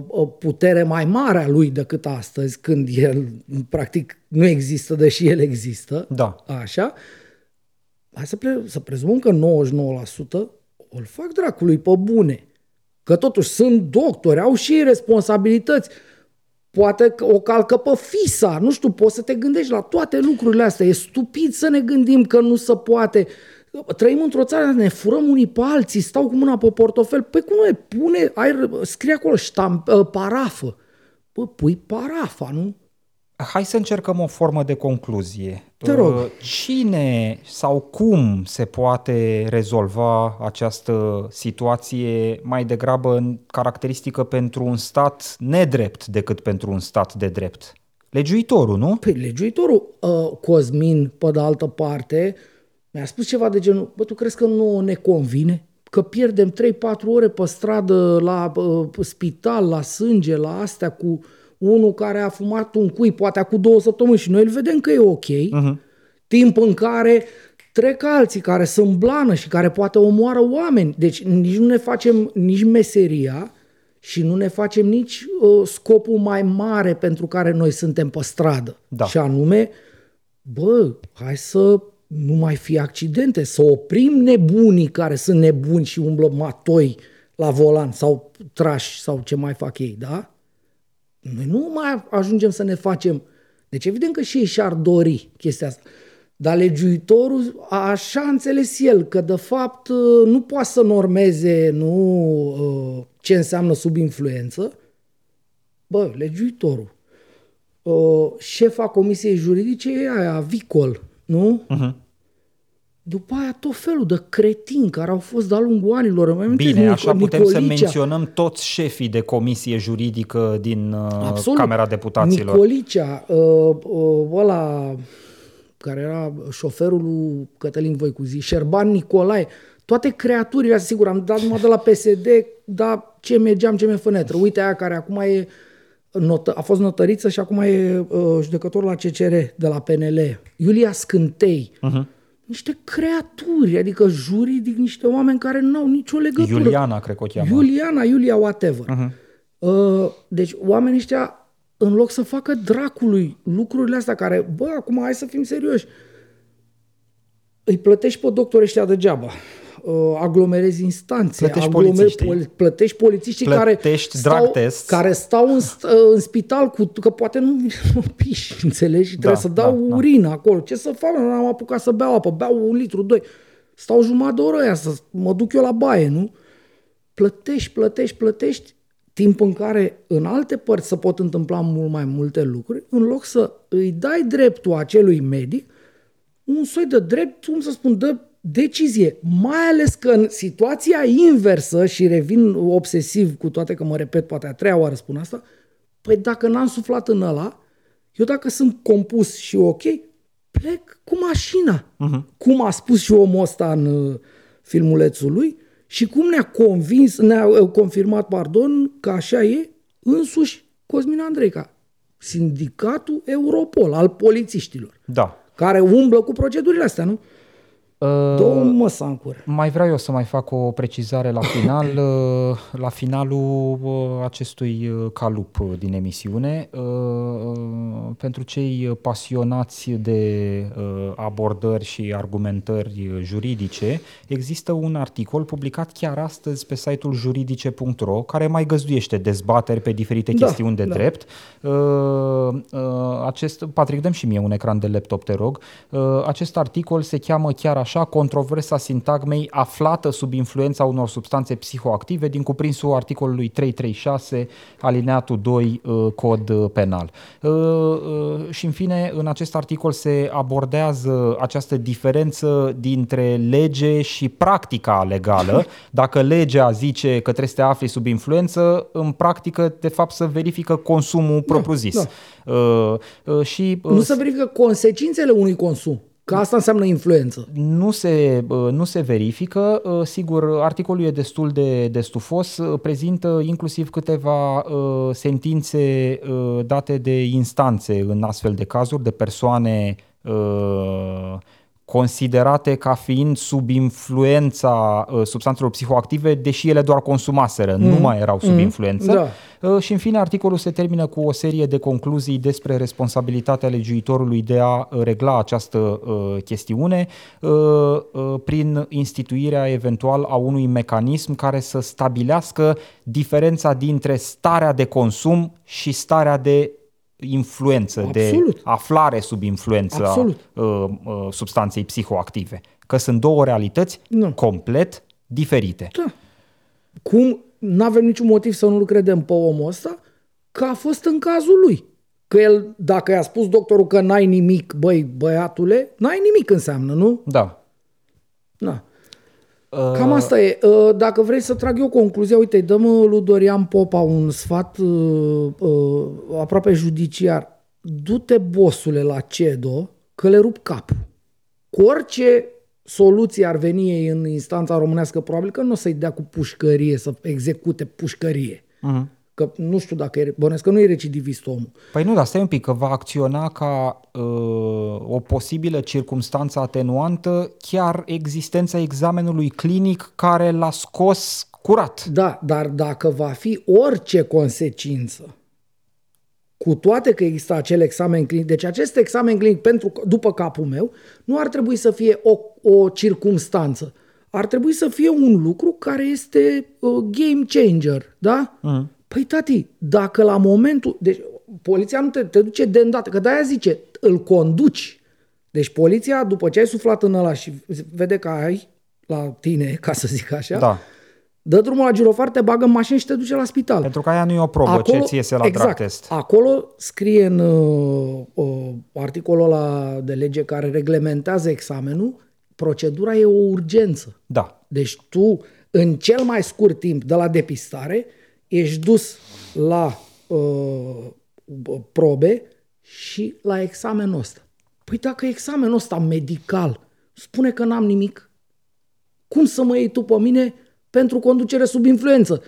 o putere mai mare a lui decât astăzi, când el practic nu există, deși el există, da. așa, hai să, pre- să prezumăm că 99% îl fac dracului pe bune. Că totuși sunt doctori, au și ei responsabilități poate o calcă pe FISA, nu știu, poți să te gândești la toate lucrurile astea. E stupid să ne gândim că nu se poate. Trăim într-o țară, ne furăm unii pe alții, stau cu mâna pe portofel. Păi cum nu e? Pune, ai, scrie acolo ștamp, ă, parafă. Bă, pui parafa, nu? Hai să încercăm o formă de concluzie. Te rog. Uh, cine sau cum se poate rezolva această situație mai degrabă caracteristică pentru un stat nedrept decât pentru un stat de drept? Legiuitorul, nu? Păi legiuitorul, uh, Cosmin, pe de altă parte, mi-a spus ceva de genul, bă, tu crezi că nu ne convine? Că pierdem 3-4 ore pe stradă, la uh, spital, la sânge, la astea cu unul care a fumat un cui poate acum două săptămâni și noi îl vedem că e ok, uh-huh. timp în care trec alții care sunt blană și care poate omoară oameni. Deci nici nu ne facem nici meseria și nu ne facem nici uh, scopul mai mare pentru care noi suntem pe stradă. Da. Și anume, bă, hai să nu mai fie accidente, să oprim nebunii care sunt nebuni și umblă matoi la volan sau trași sau ce mai fac ei, da? Noi nu mai ajungem să ne facem... Deci evident că și ei și-ar dori chestia asta. Dar legiuitorul așa a înțeles el că de fapt nu poate să normeze nu ce înseamnă sub influență. Bă, legiuitorul. Șefa comisiei juridice e aia, Vicol, nu? Uh-huh. După aia tot felul de cretini care au fost de-a lungul anilor. Mai Bine, Nic- așa putem Nicolicea. să menționăm toți șefii de comisie juridică din uh, Absolut. Camera Deputaților. Nicolicea, uh, uh, ăla care era șoferul lui Cătălin Voicuzi, Șerban Nicolae, toate creaturile astea, sigur, am dat numai de la PSD, dar ce mergeam, ce mi fănetră. Uite aia care acum e notă, a fost notăriță și acum e uh, judecător la CCR de la PNL. Iulia Scântei. Uh-huh niște creaturi, adică juridic, niște oameni care nu au nicio legătură. Iuliana, cred că o cheamă. Iuliana, Iulia, whatever. Uh-huh. Uh, deci oamenii ăștia, în loc să facă dracului lucrurile astea care, bă, acum hai să fim serioși, îi plătești pe doctorii ăștia degeaba uh, aglomerezi instanțe, plătești polițiștii, poli, plătești polițiștii plătești care, stau, test. care stau în, uh, în spital cu, că poate nu, <laughs> nu piși, înțelegi? Și trebuie da, să dau da, urină da. acolo. Ce să fac? Nu am apucat să beau apă, beau un litru, doi. Stau jumătate de oră aia să mă duc eu la baie, nu? Plătești, plătești, plătești, timp în care în alte părți se pot întâmpla mult mai multe lucruri, în loc să îi dai dreptul acelui medic, un soi de drept, cum să spun, de decizie, mai ales că în situația inversă, și revin obsesiv cu toate că mă repet poate a treia oară spun asta, păi dacă n-am suflat în ăla, eu dacă sunt compus și ok, plec cu mașina. Uh-huh. Cum a spus și omul ăsta în uh, filmulețul lui și cum ne-a convins, ne-a uh, confirmat, pardon, că așa e însuși Cosmin Andreica, sindicatul Europol al polițiștilor. Da. Care umblă cu procedurile astea, nu? Două măsancuri. Mai vreau eu să mai fac o precizare la final, <coughs> uh, la finalul uh, acestui uh, calup din emisiune. Pentru cei pasionați de abordări și argumentări juridice, există un articol publicat chiar astăzi pe site-ul juridice.ro care mai găzduiește dezbateri pe diferite da, chestiuni de da. drept. Acest, Patrick, dăm și mie un ecran de laptop, te rog. Acest articol se cheamă chiar așa așa controversa sintagmei aflată sub influența unor substanțe psihoactive din cuprinsul articolului 336 alineatul 2 uh, cod uh, penal. Uh, și în fine, în acest articol se abordează această diferență dintre lege și practica legală. <laughs> Dacă legea zice că trebuie să te afli sub influență, în practică, de fapt, să verifică consumul da, propriu-zis. Da. Uh, uh, și, uh, nu se verifică consecințele unui consum. Că asta înseamnă influență. Nu se, nu se verifică. Sigur, articolul e destul de, de stufos. Prezintă inclusiv câteva sentințe date de instanțe în astfel de cazuri, de persoane considerate ca fiind sub influența uh, substanțelor psihoactive, deși ele doar consumaseră, mm. nu mai erau sub mm. influență. Da. Uh, și în fine, articolul se termină cu o serie de concluzii despre responsabilitatea legiuitorului de a uh, regla această uh, chestiune uh, uh, prin instituirea eventual a unui mecanism care să stabilească diferența dintre starea de consum și starea de influență, Absolut. de aflare sub influență a uh, uh, substanței psihoactive. Că sunt două realități nu. complet diferite. Da. Cum nu avem niciun motiv să nu-l credem pe omul ăsta că a fost în cazul lui. Că el, dacă i-a spus doctorul că n-ai nimic, băi, băiatule, n-ai nimic înseamnă, nu? Da. Da. Cam asta e. Uh, dacă vrei să trag eu concluzia, uite, dăm lui Dorian Popa un sfat uh, uh, aproape judiciar. Du-te, bosule, la CEDO, că le rup capul. Cu orice soluție ar veni ei în instanța românească, probabil că nu o să-i dea cu pușcărie, să execute pușcărie. Uh-huh. Că nu știu dacă e, bănesc că nu e recidivist omul. Păi nu, dar stai un pic, că va acționa ca uh, o posibilă circumstanță atenuantă chiar existența examenului clinic care l-a scos curat. Da, dar dacă va fi orice consecință, cu toate că există acel examen clinic, deci acest examen clinic pentru, după capul meu, nu ar trebui să fie o, o circumstanță. Ar trebui să fie un lucru care este uh, game changer, da? Uh-huh. Păi tati, dacă la momentul... Deci poliția nu te, te duce de îndată, că de-aia zice, îl conduci. Deci poliția, după ce ai suflat în ăla și vede că ai la tine, ca să zic așa, da. dă drumul la girofar, te bagă în mașină și te duce la spital. Pentru că aia nu e o probă acolo, ce ți iese la exact, drug test. Acolo scrie în uh, uh, articolul ăla de lege care reglementează examenul, procedura e o urgență. Da. Deci tu, în cel mai scurt timp de la depistare, ești dus la uh, probe și la examenul ăsta. Păi dacă examenul ăsta medical spune că n-am nimic, cum să mă iei tu pe mine pentru conducere sub influență?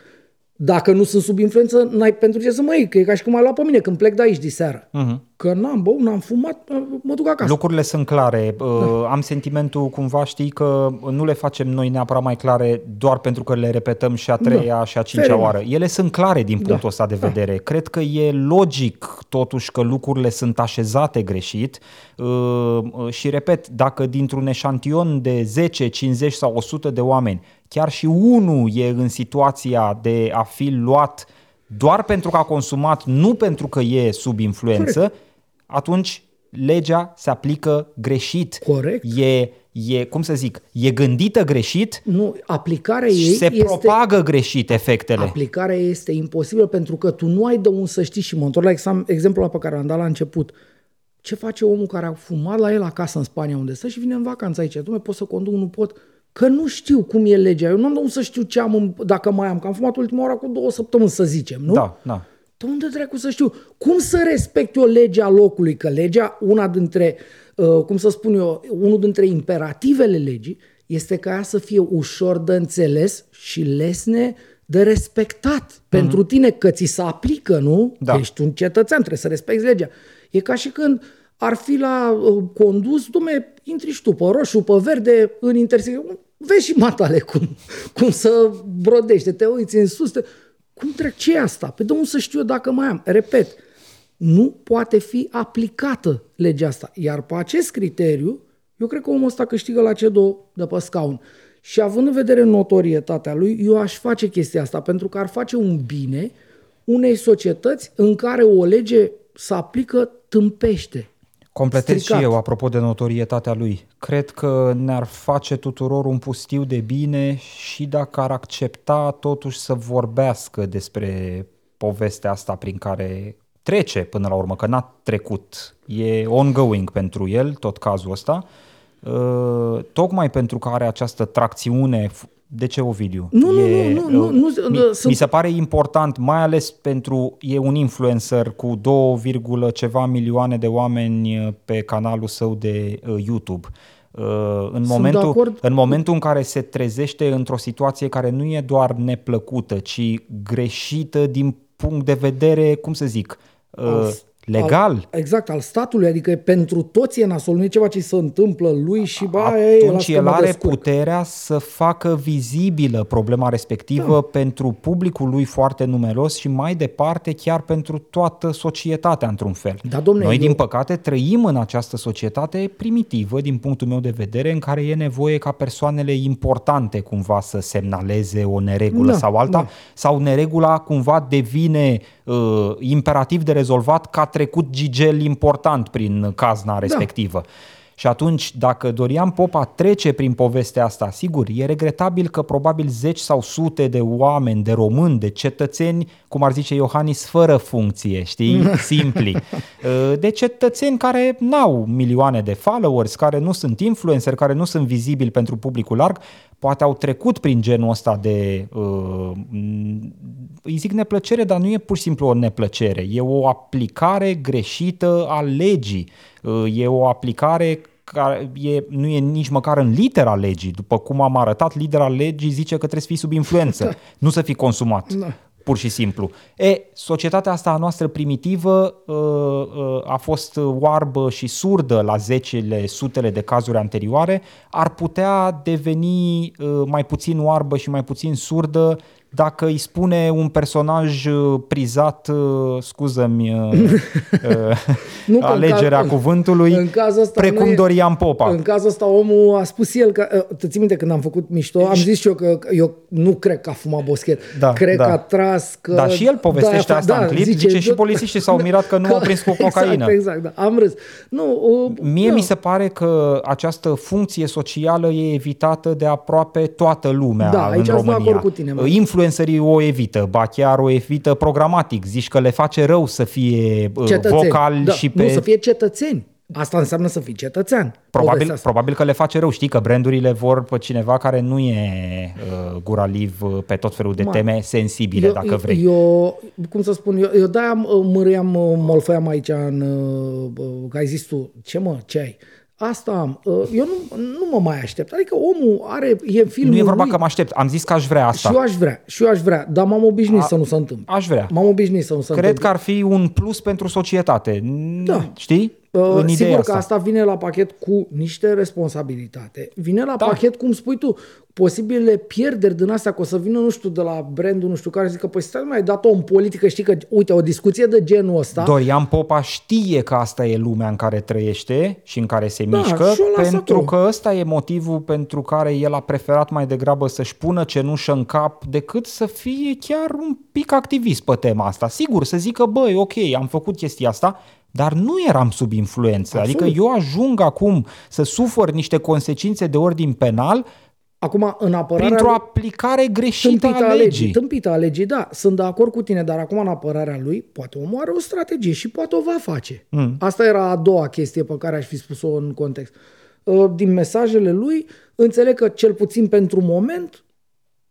Dacă nu sunt sub influență, n-ai pentru ce să mă iei, că e ca și cum ai luat pe mine când plec de aici de seară. Uh-huh. Că n-am băut, n-am fumat, mă duc acasă. Lucrurile sunt clare. Da. Uh, am sentimentul, cumva știi, că nu le facem noi neapărat mai clare doar pentru că le repetăm și a treia da. și a cincea Fair oară. Ele sunt clare din punctul da. ăsta de da. vedere. Da. Cred că e logic totuși că lucrurile sunt așezate greșit uh, uh, și repet, dacă dintr-un eșantion de 10, 50 sau 100 de oameni chiar și unul e în situația de a fi luat doar pentru că a consumat, nu pentru că e sub influență, Corect. atunci legea se aplică greșit. Corect. E, e, cum să zic, e gândită greșit. Nu, aplicarea ei se este, propagă greșit efectele. Aplicarea este imposibilă pentru că tu nu ai de un să știi și mă întorc la exam, exemplul pe care am dat la început. Ce face omul care a fumat la el acasă în Spania unde stă și vine în vacanță aici? Dumne, pot să conduc, nu pot că nu știu cum e legea. Eu nu am de să știu ce am, în, dacă mai am, că am fumat ultima oară cu două săptămâni, să zicem, nu? Da, da. De unde trecu să știu? Cum să respect o lege a locului? Că legea, una dintre, uh, cum să spun eu, unul dintre imperativele legii este ca ea să fie ușor de înțeles și lesne de respectat mm-hmm. pentru tine, că ți se aplică, nu? Da. Ești un cetățean, trebuie să respecti legea. E ca și când ar fi la uh, condus, dume, intri și tu pe roșu, pe verde, în intersecție vezi și matale cum, cum să brodește, te uiți în sus, te... cum trec, ce e asta? Pe de să știu eu dacă mai am? Repet, nu poate fi aplicată legea asta. Iar pe acest criteriu, eu cred că omul ăsta câștigă la CEDO de pe scaun. Și având în vedere notorietatea lui, eu aș face chestia asta, pentru că ar face un bine unei societăți în care o lege să aplică tâmpește. Completez stricat. și eu, apropo de notorietatea lui. Cred că ne-ar face tuturor un pustiu de bine și dacă ar accepta totuși să vorbească despre povestea asta prin care trece până la urmă, că n-a trecut. E ongoing pentru el, tot cazul ăsta. Uh, tocmai pentru că are această tracțiune De ce Ovidiu? Nu, nu, nu, nu, nu, nu, mi, sunt- mi se pare important, mai ales pentru e un influencer cu 2, ceva milioane de oameni uh, pe canalul său de uh, YouTube. Uh, În de momentul, acord. în momentul în care se trezește într-o situație care nu e doar neplăcută, ci greșită din punct de vedere, cum să zic, uh, Al- legal. Al, exact, al statului, adică pentru toți e nasol, nu e ceva ce se întâmplă lui și ba, ei, atunci lasă că el mă are descurc. puterea să facă vizibilă problema respectivă da. pentru publicul lui foarte numeros și mai departe chiar pentru toată societatea într-un fel. Da, domne, Noi, eu- din păcate, trăim în această societate primitivă, din punctul meu de vedere, în care e nevoie ca persoanele importante cumva să semnaleze o neregulă Da, sau alta, da. sau neregula cumva devine uh, imperativ de rezolvat că a trecut gigel important prin cazna respectivă. Și atunci, dacă Dorian Popa trece prin povestea asta, sigur, e regretabil că probabil zeci sau sute de oameni, de români, de cetățeni, cum ar zice Iohannis, fără funcție, știi, <laughs> simpli, Uh, de cetățeni care n-au milioane de followers, care nu sunt influencer, care nu sunt vizibili pentru publicul larg, poate au trecut prin genul ăsta de, uh, m, îi zic neplăcere, dar nu e pur și simplu o neplăcere, e o aplicare greșită a legii, Uh, e o aplicare care e, nu e nici măcar în litera legii. După cum am arătat, litera legii zice că trebuie să fii sub influență, <laughs> nu să fii consumat. Da. Pur și simplu. E, societatea asta a noastră primitivă uh, uh, a fost oarbă și surdă la zecile, sutele de cazuri anterioare, ar putea deveni uh, mai puțin oarbă și mai puțin surdă dacă îi spune un personaj uh, prizat, uh, scuză-mi uh, <laughs> uh, Nu, că în alegerea caz- cuvântului, în cazul ăsta precum nu e- Dorian Popa. În cazul ăsta omul a spus el că, uh, te ții minte când am făcut mișto, am zis și eu că eu nu cred că a fumat boschet. Da, cred da. că a tras, că... Da, și el povestește a fa- asta în clip, zice și polițiștii s-au mirat că nu <laughs> au prins cu cocaină. Exact, exact, da. Am râs. Nu, uh, Mie da. mi se pare că această funcție socială e evitată de aproape toată lumea Da, în aici sunt de România. acord cu tine, mă. Influencerii o evită, ba chiar o evită programatic. Zici că le face rău să fie uh, Cetățeni. vocali da, și pe... Nu, să fie cetățeni. Asta înseamnă să fii cetățean. Probabil, Povestea asta. probabil că le face rău. Știi că brandurile vor pe cineva care nu e uh, guraliv uh, pe tot felul de Ma, teme sensibile, dacă vrei. Eu, cum să spun, eu, eu de-aia mă- mârâiam, uh, molfăiam aici în, uh, uh, că ai zis tu, ce mă, ce ai? Asta am. Uh, Eu nu, nu mă mai aștept. Adică omul are, e în filmul nu e vorba lui, că mă aștept. Am zis că aș vrea asta. Și eu aș vrea, și eu aș vrea, dar m-am obișnuit să nu se întâmple. Aș vrea. M-am obișnuit să nu se Cred întâmple. că ar fi un plus pentru societate. Da. Știi? Uh, în ideea sigur asta. că asta vine la pachet cu niște responsabilitate. Vine la Da. pachet, cum spui tu, posibile pierderi din astea, că o să vină, nu știu, de la brandul, nu știu care, zică, păi stai, mai ai dat-o în politică, știi că, uite, o discuție de genul ăsta, Dorian Popa știe că asta e lumea în care trăiește și în care se Da, mișcă, și o lasă pentru acolo. că ăsta e motivul pentru care el a preferat mai degrabă să-și pună cenușă în cap decât să fie chiar un pic activist pe tema asta. Sigur, să zică, băi, ok, am făcut chestia asta, dar nu eram sub influență. Absolut. Adică eu ajung acum să sufăr niște consecințe de ordin penal acum, în apărarea printr-o lui, aplicare greșită tâmpită a legii. Tâmpită a legii, da, sunt de acord cu tine, dar acum în apărarea lui, poate omul are o strategie și poate o va face. Mm. Asta era a doua chestie pe care aș fi spus-o în context. Uh, Din mesajele lui, înțeleg că cel puțin pentru moment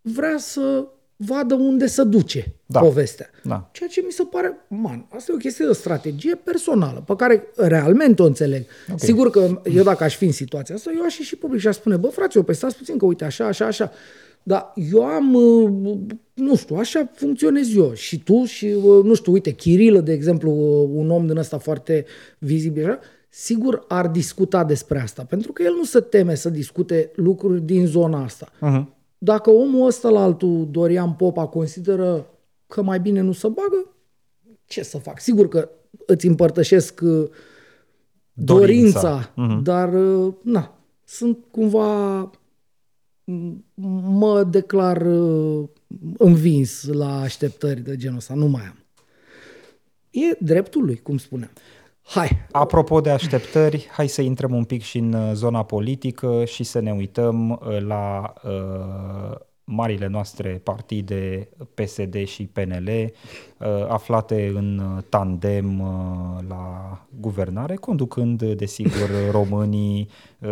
vrea să vadă unde se duce Da. povestea. Da. Ceea ce mi se pare, man, asta e o chestie de strategie personală, pe care realmente o înțeleg. Okay. Sigur că eu dacă aș fi în situația asta, eu aș ieși public și aș spune, bă, frate, eu pe stați puțin că uite așa, așa, așa. Dar eu am, uh, nu știu, așa funcționez eu. Și tu și, uh, nu știu, uite, Chirilă, de exemplu, uh, un om din ăsta foarte vizibil, așa, sigur ar discuta despre asta, pentru că el nu se teme să discute lucruri din zona asta. Uh-huh. Dacă omul ăsta la altul, Dorian Popa, consideră că mai bine nu se bagă, ce să fac? Sigur că îți împărtășesc uh, dorința, Dorința. dorința dar uh, na, sunt cumva m- mă declar uh, învins la așteptări de genul ăsta, nu mai am. E dreptul lui, cum spuneam. Hai, Apropo de așteptări, hai să intrăm un pic și în uh, zona politică și să ne uităm uh, la uh, marile noastre partide PSD și PNL uh, aflate în tandem uh, la guvernare, conducând, desigur, <laughs> românii uh,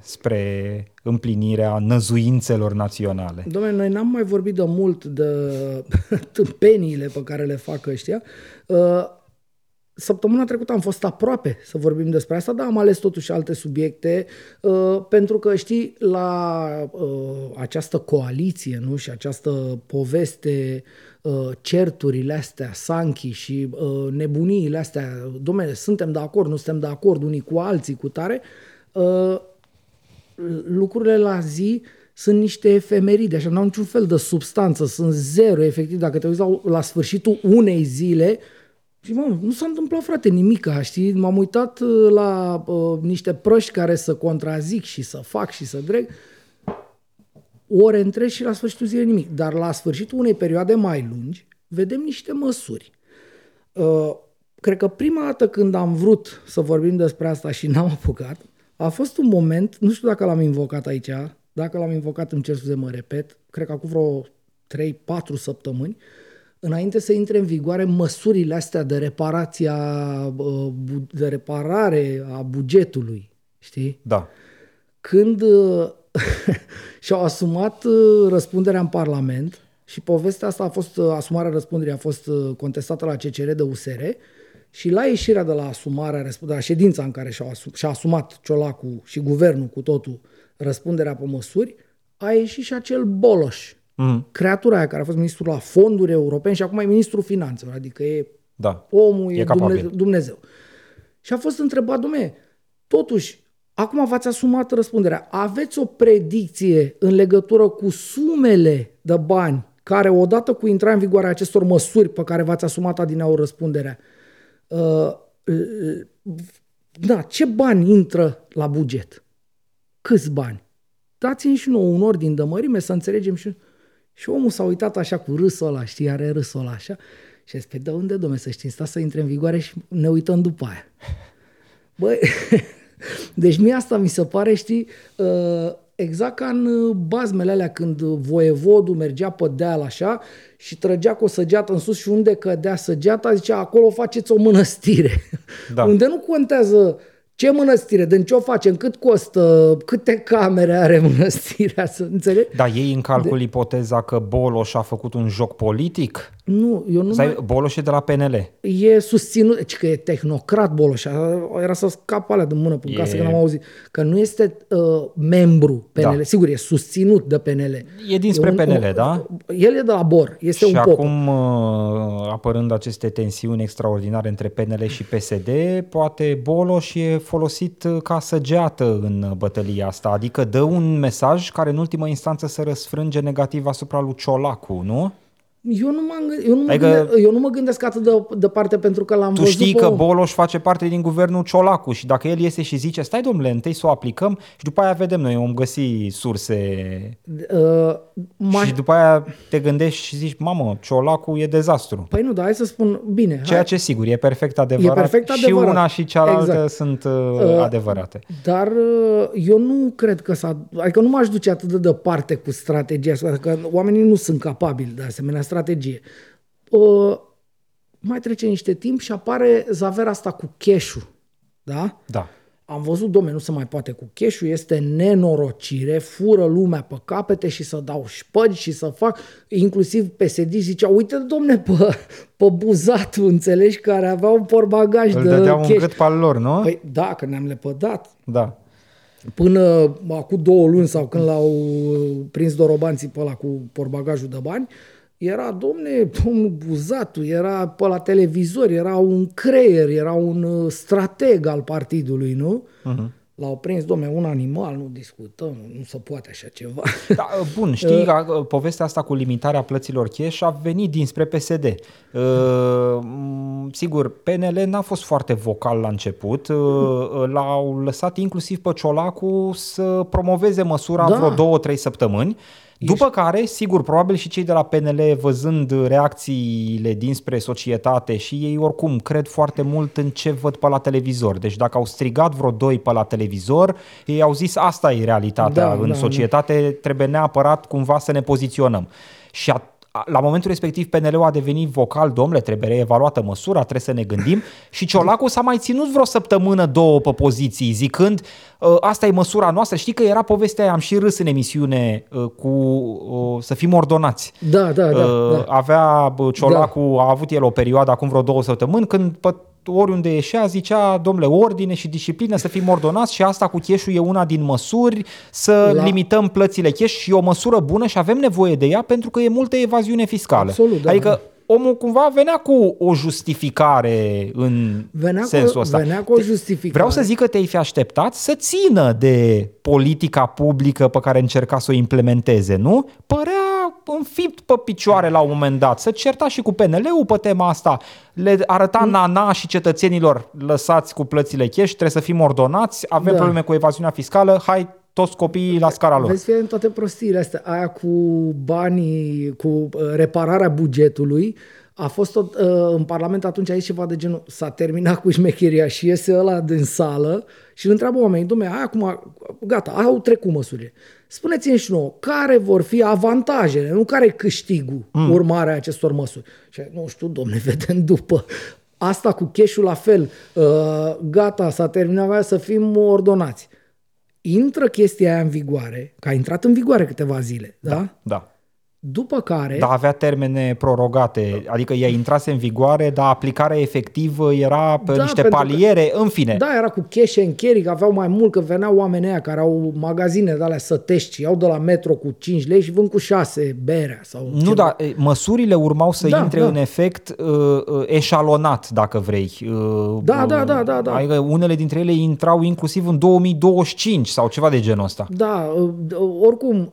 spre împlinirea năzuințelor naționale. Domnule, noi n-am mai vorbit de mult de <laughs> tâmpeniile pe care le fac ăștia. Săptămâna trecută am fost aproape să vorbim despre asta, dar am ales totuși alte subiecte, uh, pentru că, știi, la uh, această coaliție nu? și această poveste, uh, certurile astea, Sanchi și uh, nebuniile astea, domnule, suntem de acord, nu suntem de acord unii cu alții, cu tare, uh, lucrurile la zi sunt niște efemeride, așa, nu au niciun fel de substanță, sunt zero, efectiv, dacă te uiți la, la sfârșitul unei zile, și mă, nu s-a întâmplat, frate, nimic, știi? M-am uitat uh, la uh, niște prăști care să contrazic și să fac și să dreg ore întregi și la sfârșitul zilei nimic. Dar la sfârșitul unei perioade mai lungi, vedem niște măsuri. Uh, cred că prima dată când am vrut să vorbim despre asta și n-am apucat, a fost un moment, nu știu dacă l-am invocat aici, dacă l-am invocat, îmi cer scuze, mă repet, cred că acum vreo 3-4 săptămâni, uh, înainte să intre în vigoare măsurile astea de reparația, de reparare a bugetului, știi? Da. Când <laughs> și-au asumat răspunderea în Parlament și povestea asta a fost, asumarea răspunderii a fost contestată la CCR de USR și la ieșirea de la asumarea, de la ședința în care și-a asum, și-a asumat Ciolacu și guvernul cu totul răspunderea pe măsuri, a ieșit și acel boloș Mm. Creatura aia care a fost ministrul la fonduri europene și acum e ministrul finanțelor, adică e da. omul, e, e Dumnezeu, Dumnezeu. Și a fost întrebat, domne, totuși, acum v-ați asumat răspunderea. Aveți o predicție în legătură cu sumele de bani care, odată cu intrarea în vigoare a acestor măsuri pe care v-ați asumat adineauri răspunderea, uh, da, ce bani intră la buget? Câți bani? Dați-mi și nouă un ordin de mărime să înțelegem și... Și omul s-a uitat așa cu râsul ăla, știi, are râsul ăla așa. Și zis, pe de unde, domne, să știți, sta să intre în vigoare și ne uităm după aia. <laughs> Băi, <laughs> deci mie asta mi se pare, știi, uh, exact ca în uh, bazmele alea când voievodul mergea pe deal așa și trăgea cu o săgeată în sus și unde cădea săgeata, zicea, acolo faceți o mănăstire. Da. <laughs> unde nu contează ce mănăstire? Din ce o facem? Cât costă? Câte camere are mănăstirea? Să înțeleg? Dar ei în calcul de... ipoteza că Boloș a făcut un joc politic? Nu, eu nu mai... Boloș e de la PNL. E susținut, deci că e tehnocrat Boloș, era să scap alea de mână pe e... casă când am auzit, că nu este uh, membru PNL, da. sigur, e susținut de PNL. E dinspre e un, PNL, un, da? El e de la Bor, este și un pop. acum, uh, apărând aceste tensiuni extraordinare între PNL și PSD, poate Boloș e folosit uh, ca săgeată în bătălia asta, adică dă un mesaj care în ultimă instanță se răsfrânge negativ asupra lui Ciolacu, nu? Eu nu, mă, eu, nu adică, mă gândesc, eu nu mă gândesc atât de departe pentru că l-am tu văzut știi că o... Boloș face parte din guvernul Ciolacu și dacă el iese și zice stai domnule, întâi să o aplicăm și după aia vedem noi, vom găsi surse uh, ma... și după aia te gândești și zici mamă, Ciolacu e dezastru. Păi nu, dar hai să spun bine. Ceea hai. ce sigur, e perfect adevărat, e perfect adevărat. și una și cealaltă exact. sunt uh, uh, adevărate. Dar uh, eu nu cred că s-a, adică nu m-aș duce atât de departe cu strategia, că oamenii nu sunt capabili de asemenea strategie. Uh, mai trece niște timp și apare zavera asta cu cash Da? Da. Am văzut, domne, nu se mai poate cu cash este nenorocire, fură lumea pe capete și să dau șpăgi și să fac, inclusiv PSD zicea, uite, domne, pe, pe buzatul, înțelegi, care avea un porbagaj Îl de dădeau cash. un gât pe lor, nu? Păi da, că ne-am lepădat. Da. Până acum două luni sau când l-au prins dorobanții pe ăla cu porbagajul de bani, era, domne, domnul Buzatu, era pe la televizor, era un creier, era un uh, strateg al partidului, nu? Uh-huh. L-au prins, domne, un animal, nu discutăm, nu se poate așa ceva. <laughs> Da, uh, bun, știi, că uh, povestea asta cu limitarea plăților cash a venit dinspre PSD. Uh, sigur, PNL n-a fost foarte vocal la început, uh, l-au lăsat inclusiv pe Ciolacu să promoveze măsura da. vreo două, trei săptămâni, După care, sigur, probabil și cei de la PNL, văzând reacțiile dinspre societate și ei oricum cred foarte mult în ce văd pe la televizor. Deci dacă au strigat vreo doi pe la televizor, ei au zis asta e realitatea Da, în da, societate, trebuie neapărat cumva să ne poziționăm. Și a, a- la momentul respectiv PNL-ul a devenit vocal, domnule, trebuie reevaluată măsura, trebuie să ne gândim <laughs> și Ciolacu s-a mai ținut vreo săptămână, două pe poziții, zicând "Ă, asta e măsura noastră. Știi că era povestea aia, am și râs în emisiune ă, cu ă, să fim ordonați. Da, da, da. Uh, da. Avea bă, Ciolacu, a avut el o perioadă acum vreo două săptămâni când pe oriunde ieșea zicea, domnule, ordine și disciplină să fim ordonați și asta cu cheșul e una din măsuri să La- limităm plățile cheș și e o măsură bună și avem nevoie de ea pentru că e multă evaziune fiscală. Absolut, da. Adică omul cumva venea cu o justificare în Venea cu- sensul ăsta. venea cu o justificare. Vreau să zic că te-ai fi așteptat să țină de politica publică pe care încerca să o implementeze, nu? Părea înfipt pe picioare la un moment dat. Să certa și cu PNL-ul pe tema asta. Le arăta nana și cetățenilor lăsați cu plățile cash, trebuie să fim ordonați, avem Da. probleme cu evaziunea fiscală, hai toți copiii la scara lor. Vezi, fie în toate prostiile astea, aia cu banii, cu uh, repararea bugetului, a fost tot, uh, în Parlament atunci aici ceva de genul, s-a terminat cu șmecheria și iese ăla din sală și îl întreabă oamenii, dom'le, hai acum, gata, au trecut măsurile. Spuneți-mi și nouă, care vor fi avantajele, nu care e câștigul, mm. urmarea acestor măsuri? Și nu știu, domne, <laughs> vedem după. Asta cu cash la fel, uh, gata, s-a terminat, aia să fim ordonați intră chestia aia în vigoare, că a intrat în vigoare câteva zile, da? da? Da. După care, Dar avea termene prorogate, adică ea intrase în vigoare, dar aplicarea efectivă era pe Da, niște pentru că- paliere, în fine. da, era cu cash and carry, că aveau mai mult, că veneau oamenii aia care au magazine de alea sătești, iau de la metro cu 5 lei și vând cu 6 berea sau Nu, ceva. dar e, măsurile urmau să Da, intre da. în efect uh, uh, eșalonat, dacă vrei. Uh, Da, uh, da, da, da, da. Adică unele dintre ele intrau inclusiv în 2025 sau ceva de genul ăsta. Da, uh, oricum,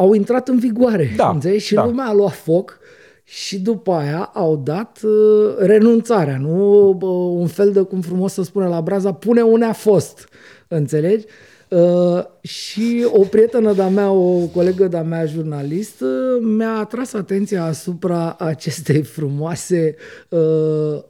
au intrat în vigoare, Da, înțelegi? Și da. lumea a luat foc și după aia au dat uh, renunțarea, nu bă, un fel de, cum frumos să spune la braza, pune unde a fost, înțelegi? Uh, și o prietenă de-a mea, o colegă de-a mea jurnalist, uh, mi-a atras atenția asupra acestei frumoase uh,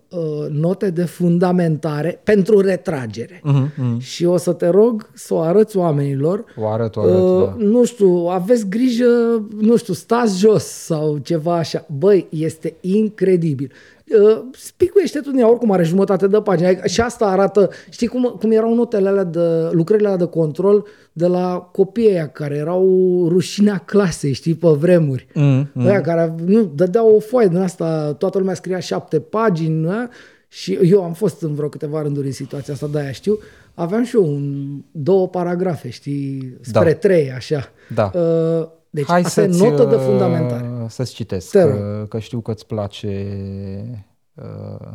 uh, note de fundamentare pentru retragere. Mhm, Și o să te rog să o arăți oamenilor O arăt, o arăt, Uh, da. Nu știu, aveți grijă, nu știu, stați jos sau ceva așa. Băi, este incredibil. Uh, spicuiește tu din ea, oricum are jumătate de pagină. Adică Și asta arată, știi cum, cum erau notele alea de, lucrările alea de control de la copiii aia care erau rușinea clasei, știi, pe vremuri. Mm, Mm. Aia care nu, dădeau o foaie din asta, toată lumea scria șapte pagini, nu? și eu am fost în vreo câteva rânduri în situația asta, de-aia știu, aveam și eu un, două paragrafe, știi, spre Da. trei, așa. Da. Uh, Deci Hai asta e să-ți, notă de uh, fundamentare. Să-ți citesc, Te rog. că, că știu că îți place uh,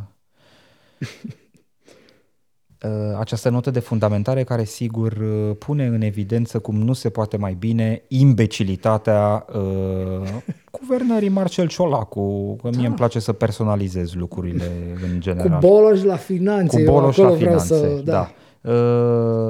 uh, această notă de fundamentare care sigur uh, pune în evidență cum nu se poate mai bine imbecilitatea uh, <laughs> guvernării Marcel Ciolacu, că mie îmi place să personalizez lucrurile în Cu general. Boloș la finanțe, Cu eu Boloș acolo la vreau finanțe, să... da. Uh,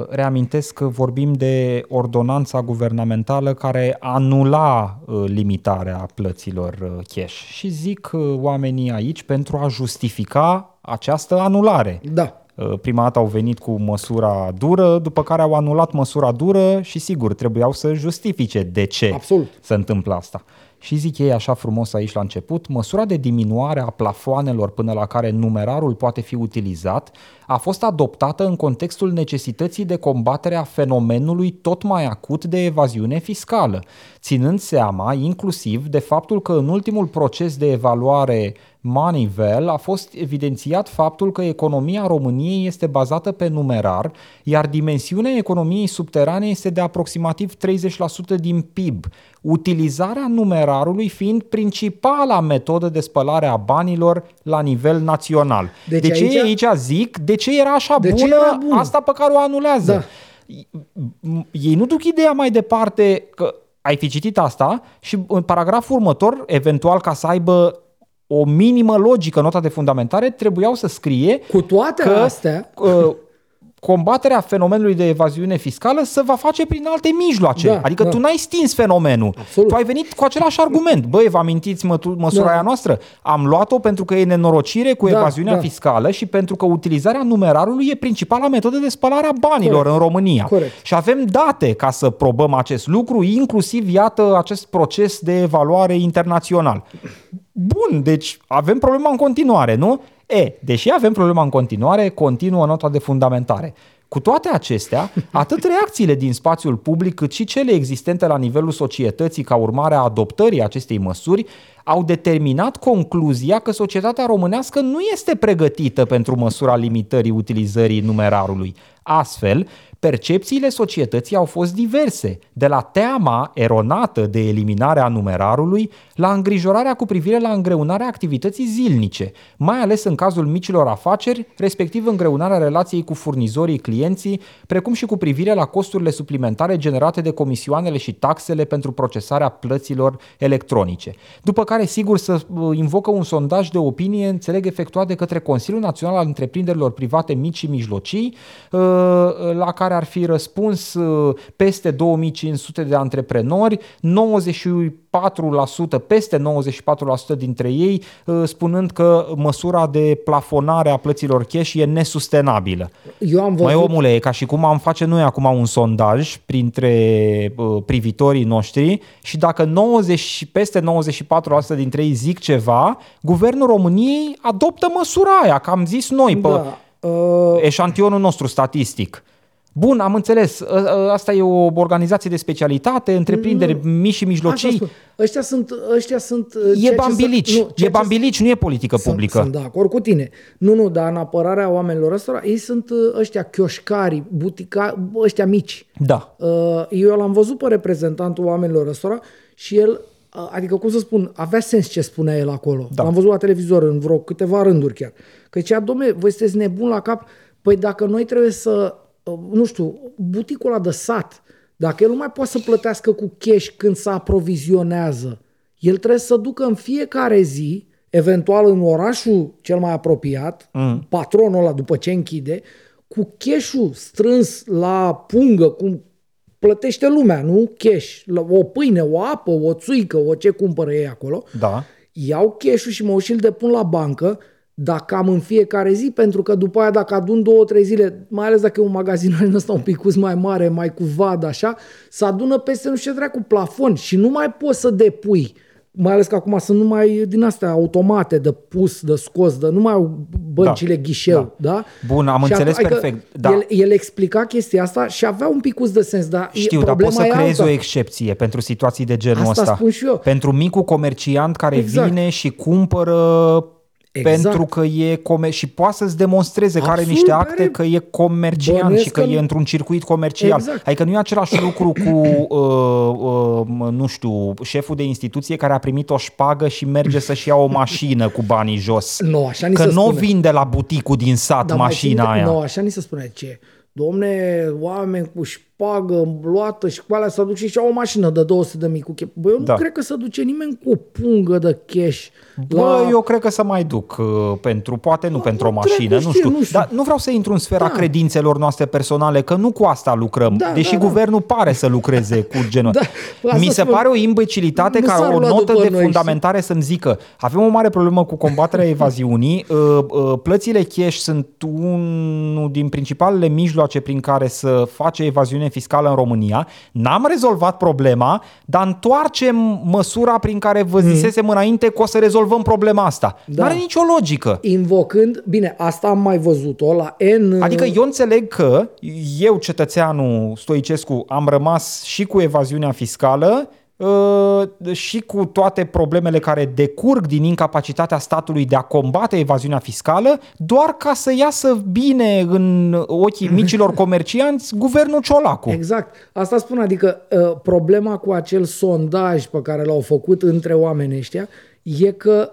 Reamintesc că vorbim de ordonanța guvernamentală care anula uh, limitarea plăților uh, cash și zic uh, oamenii aici pentru a justifica această anulare. Da. Uh, Prima dată au venit cu măsura dură, după care au anulat măsura dură și sigur trebuiau să justifice de ce Absolut. se întâmplă asta. Și zic ei așa frumos aici la început, măsura de diminuare a plafoanelor până la care numerarul poate fi utilizat a fost adoptată în contextul necesității de combatere a fenomenului tot mai acut de evaziune fiscală, ținând seama inclusiv de faptul că în ultimul proces de evaluare Moneyval a fost evidențiat faptul că economia României este bazată pe numerar, iar dimensiunea economiei subterane este de aproximativ 30% din PIB, utilizarea numerarului fiind principala metodă de spălare a banilor la nivel național. Deci de ce aici- aici zic, de ce era așa De ce bună, era bună? asta pe care o anulează? Da. Ei nu duc ideea mai departe că ai fi citit asta și în paragraful următor, eventual ca să aibă o minimă logică nota de fundamentare, trebuiau să scrie Cu toate că astea, uh, combaterea fenomenului de evaziune fiscală se va face prin alte mijloace. Da, adică da. tu n-ai stins fenomenul. Absolut. Tu ai venit cu același argument. Băi, vă amintiți mă, măsura Da. aia noastră? Am luat-o pentru că e nenorocire cu Da, evaziunea da. fiscală și pentru că utilizarea numerarului e principala metodă de spălare a banilor Corect. în România. Corect. Și avem date ca să probăm acest lucru, inclusiv, iată, acest proces de evaluare internațional. Bun, deci avem problema în continuare, nu? E, deși avem problema în continuare, continuă nota de fundamentare. Cu toate acestea, <laughs> atât reacțiile din spațiul public, cât și cele existente la nivelul societății ca urmare a adoptării acestei măsuri, au determinat concluzia că societatea românească nu este pregătită pentru măsura limitării utilizării numerarului. Astfel, percepțiile societății au fost diverse, de la teama eronată de eliminarea numerarului la îngrijorarea cu privire la îngreunarea activității zilnice, mai ales în cazul micilor afaceri, respectiv îngreunarea relației cu furnizorii clienții, precum și cu privire la costurile suplimentare generate de comisioanele și taxele pentru procesarea plăților electronice. După care, sigur, să uh, invocă un sondaj de opinie, înțeleg, efectuat de către Consiliul Național al Întreprinderilor Private Mici și Mijlocii, uh, la care ar fi răspuns uh, peste 2500 de antreprenori, 94%, peste 94% dintre ei, uh, spunând că măsura de plafonare a plăților cash e nesustenabilă. Eu am văzut... Mai omule, e ca și cum am face noi acum un sondaj printre uh, privitorii noștri și dacă 90, și peste 94% dintre ei zic ceva, Guvernul României adoptă măsura aia, că am zis noi pe Da. Uh, eșantionul nostru statistic. Bun, am înțeles. Ă- ă- Asta e o organizație de specialitate, întreprinderi mici și asta mijlocii. spun. Ăștia sunt, ăștia sunt uh, ceea E ce bambilici. să- nu, E ceea ce bambilici, nu e politică Sunt, publică. sunt de acord cu tine. Nu, nu, dar în apărarea oamenilor ăstora, ei sunt uh, ăștia chioșcari, butica, ăștia mici. Da. Uh, Eu l-am văzut pe reprezentantul oamenilor ăstora și el, uh, adică cum să spun, avea sens ce spunea el acolo. Da. L-am văzut la televizor în vreo câteva rânduri chiar. Că zicea, domne, voi sunteți nebun la cap? Păi dacă noi trebuie să, uh, nu știu, buticul ăla de sat, dacă el nu mai poate să plătească cu cash când se aprovizionează, el trebuie să ducă în fiecare zi, eventual în orașul cel mai apropiat, mm. patronul ăla după ce închide, cu cash strâns la pungă, cum plătește lumea, nu? Cash. La O pâine, o apă, o țuică, o ce cumpără ei acolo. Da. Iau cash și mă și îl depun la bancă, dar cam în fiecare zi, pentru că după aia dacă adun două, trei zile, mai ales dacă e un magazin în ăsta un pic mai mare, mai cu vad așa, să adună peste nu știu ce dracu plafon și nu mai poți să depui. Mai ales că acum sunt numai din astea automate de pus, de scos, de nu mai au băncile Da, ghișeu, da? Bun, am Și înțeles adică perfect, da. El, el explica chestia asta și avea un picuț de sens, dar e- Știu, dar problema poți să e creezi alta. o excepție pentru situații de genul Asta ăsta. spun și eu. Pentru micul comerciant care Exact. vine și cumpără Exact. pentru că e comer- și poate să-ți demonstreze că are Absolut, niște acte are- că e comerciant Bănuiesc și că, că e nu- într-un circuit comercial. Exact. Adică nu e același lucru cu, <coughs> uh, uh, nu știu, șeful de instituție care a primit o șpagă și merge să-și ia o mașină cu banii jos. <laughs> Nu, așa ni că se nu o spune. vinde la buticul din sat Dar mai mașina țin- aia. Nu, așa ni se spune ce. Domne, oameni cu șpagă luată și cu alea să duce și au o mașină de 200 de mii cu cash. Bă, eu nu Da. cred că să duce nimeni cu o pungă de cash. Bă, la... eu cred că să mai duc uh, pentru, poate nu pentru o nu cred, mașină, nu nu știu, știu, nu știu. dar nu vreau să intru în sfera Da. credințelor noastre personale, că nu cu asta lucrăm, Da, deși da, da. guvernul pare să lucreze cu <laughs> genul. Da, asta Mi se spun. pare o imbecilitate Nu ca s-ar o lua notă după de noi, fundamentare să-mi zică avem o mare problemă cu combaterea evaziunii, uh, uh, plățile cash sunt unul din principalele mijloace prin care să face evaziune fiscală în România, n-am rezolvat problema, dar întoarcem măsura prin care vă zisesem înainte că o să rezolvăm problema asta. Da. Nu are nicio logică. Invocând, bine, asta am mai văzut-o la N... Adică eu înțeleg că eu, cetățeanul Stoicescu, am rămas și cu evaziunea fiscală uh, și cu toate problemele care decurg din incapacitatea statului de a combate evaziunea fiscală, doar ca să iasă bine în ochii micilor <laughs> comercianți guvernul Ciolacu. Exact. Asta spun, adică uh, problema cu acel sondaj pe care l-au făcut între oamenii ăștia e că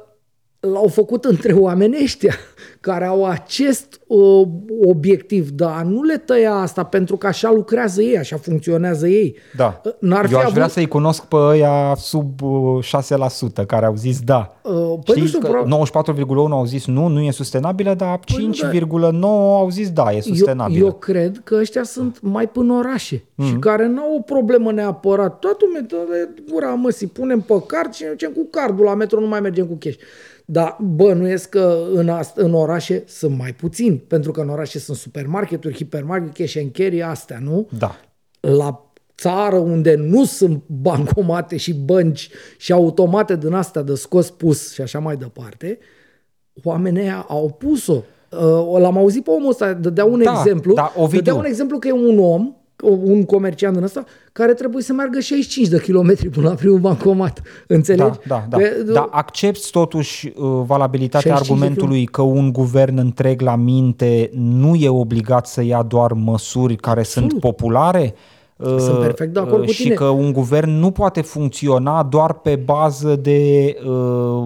l-au făcut între oamenii ăștia care au acest uh, obiectiv, dar nu le tăia asta pentru că așa lucrează ei, așa funcționează ei. Da. Uh, N-ar fi Eu aș avut... vrea să-i cunosc pe ăia sub uh, 6% care au zis da. Uh, păi nu Știi știu, că pro- 94,1 au zis nu, nu e sustenabilă, dar Păi nu, 5,9 au zis da, e eu, sustenabilă. eu cred că ăștia sunt mai până orașe mm. și care nu au o problemă neapărat. Toată metoda e gura măsii, punem pe card și ne ducem cu cardul la metro, nu mai mergem cu cash. Dar bănuiesc că în, ast- în orașe sunt mai puțini, pentru că în orașe sunt supermarketuri, hipermarket, cash and carry, astea, nu? Da. la țară unde nu sunt bancomate și bănci și automate din astea de scos pus și așa mai departe, oamenii ăia au pus-o. Uh, L-am auzit pe omul ăsta, dădea un Da, exemplu, da, Ovidiu. dădea un exemplu că e un om, un comerciant din ăsta, care trebuie să meargă 65 de kilometri până la primul bancomat. Înțelegi? Da, da, da. Pe- Dar accepti totuși uh, valabilitatea 65 de argumentului că un guvern întreg la minte nu e obligat să ia doar măsuri care sunt populare? Uh, Sunt perfect de acord uh, cu și tine. că un guvern nu poate funcționa doar pe bază de uh,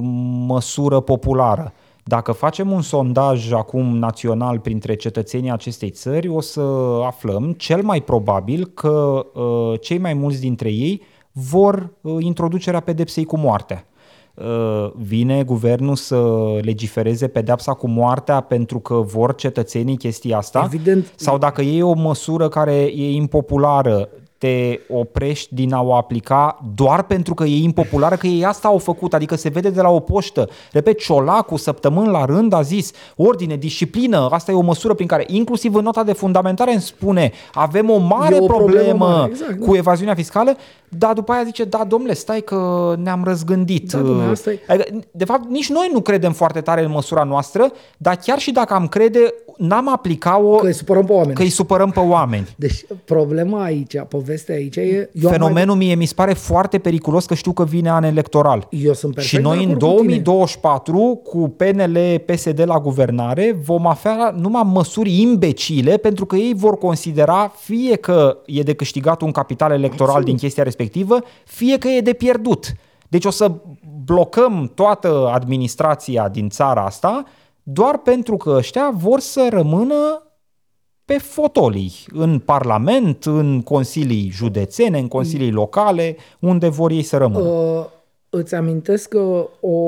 măsură populară. Dacă facem un sondaj acum național printre cetățenii acestei țări, o să aflăm cel mai probabil că uh, cei mai mulți dintre ei vor uh, introducerea pedepsei cu moartea. Uh, vine guvernul să legifereze pedepsa cu moartea pentru că vor cetățenii chestia asta? Evident. Sau dacă e o măsură care e impopulară, te oprești din a o aplica doar pentru că e impopulară, că ei asta au făcut, adică se vede de la o poștă. Repet, Ciolacu săptămâni la rând a zis ordine, disciplină, asta e o măsură prin care inclusiv în nota de fundamentare îmi spune avem o mare E o problemă problemă mare, exact, cu da. evaziunea fiscală, dar după aia zice, da, domnule, stai că ne-am răzgândit. Da, domnule, asta e- Adică, de fapt, nici noi nu credem foarte tare în măsura noastră, dar chiar și dacă am crede, n-am aplicat-o Că îi supărăm pe oameni. că îi supărăm pe oameni. Deci problema aici, povestea aici e... Eu am Fenomenul mie mi se pare foarte periculos că știu că vine an electoral. Eu sunt perfect și noi de în acord cu tine. 2024, cu PNL, PSD la guvernare, vom avea numai măsuri imbecile pentru că ei vor considera fie că e de câștigat un capital electoral Absolut. din chestia respectivă, fie că e de pierdut. Deci o să blocăm toată administrația din țara asta doar pentru că ăștia vor să rămână pe fotolii, în Parlament, în consilii județene, în consilii locale, unde vor ei să rămână. Uh, îți amintesc că o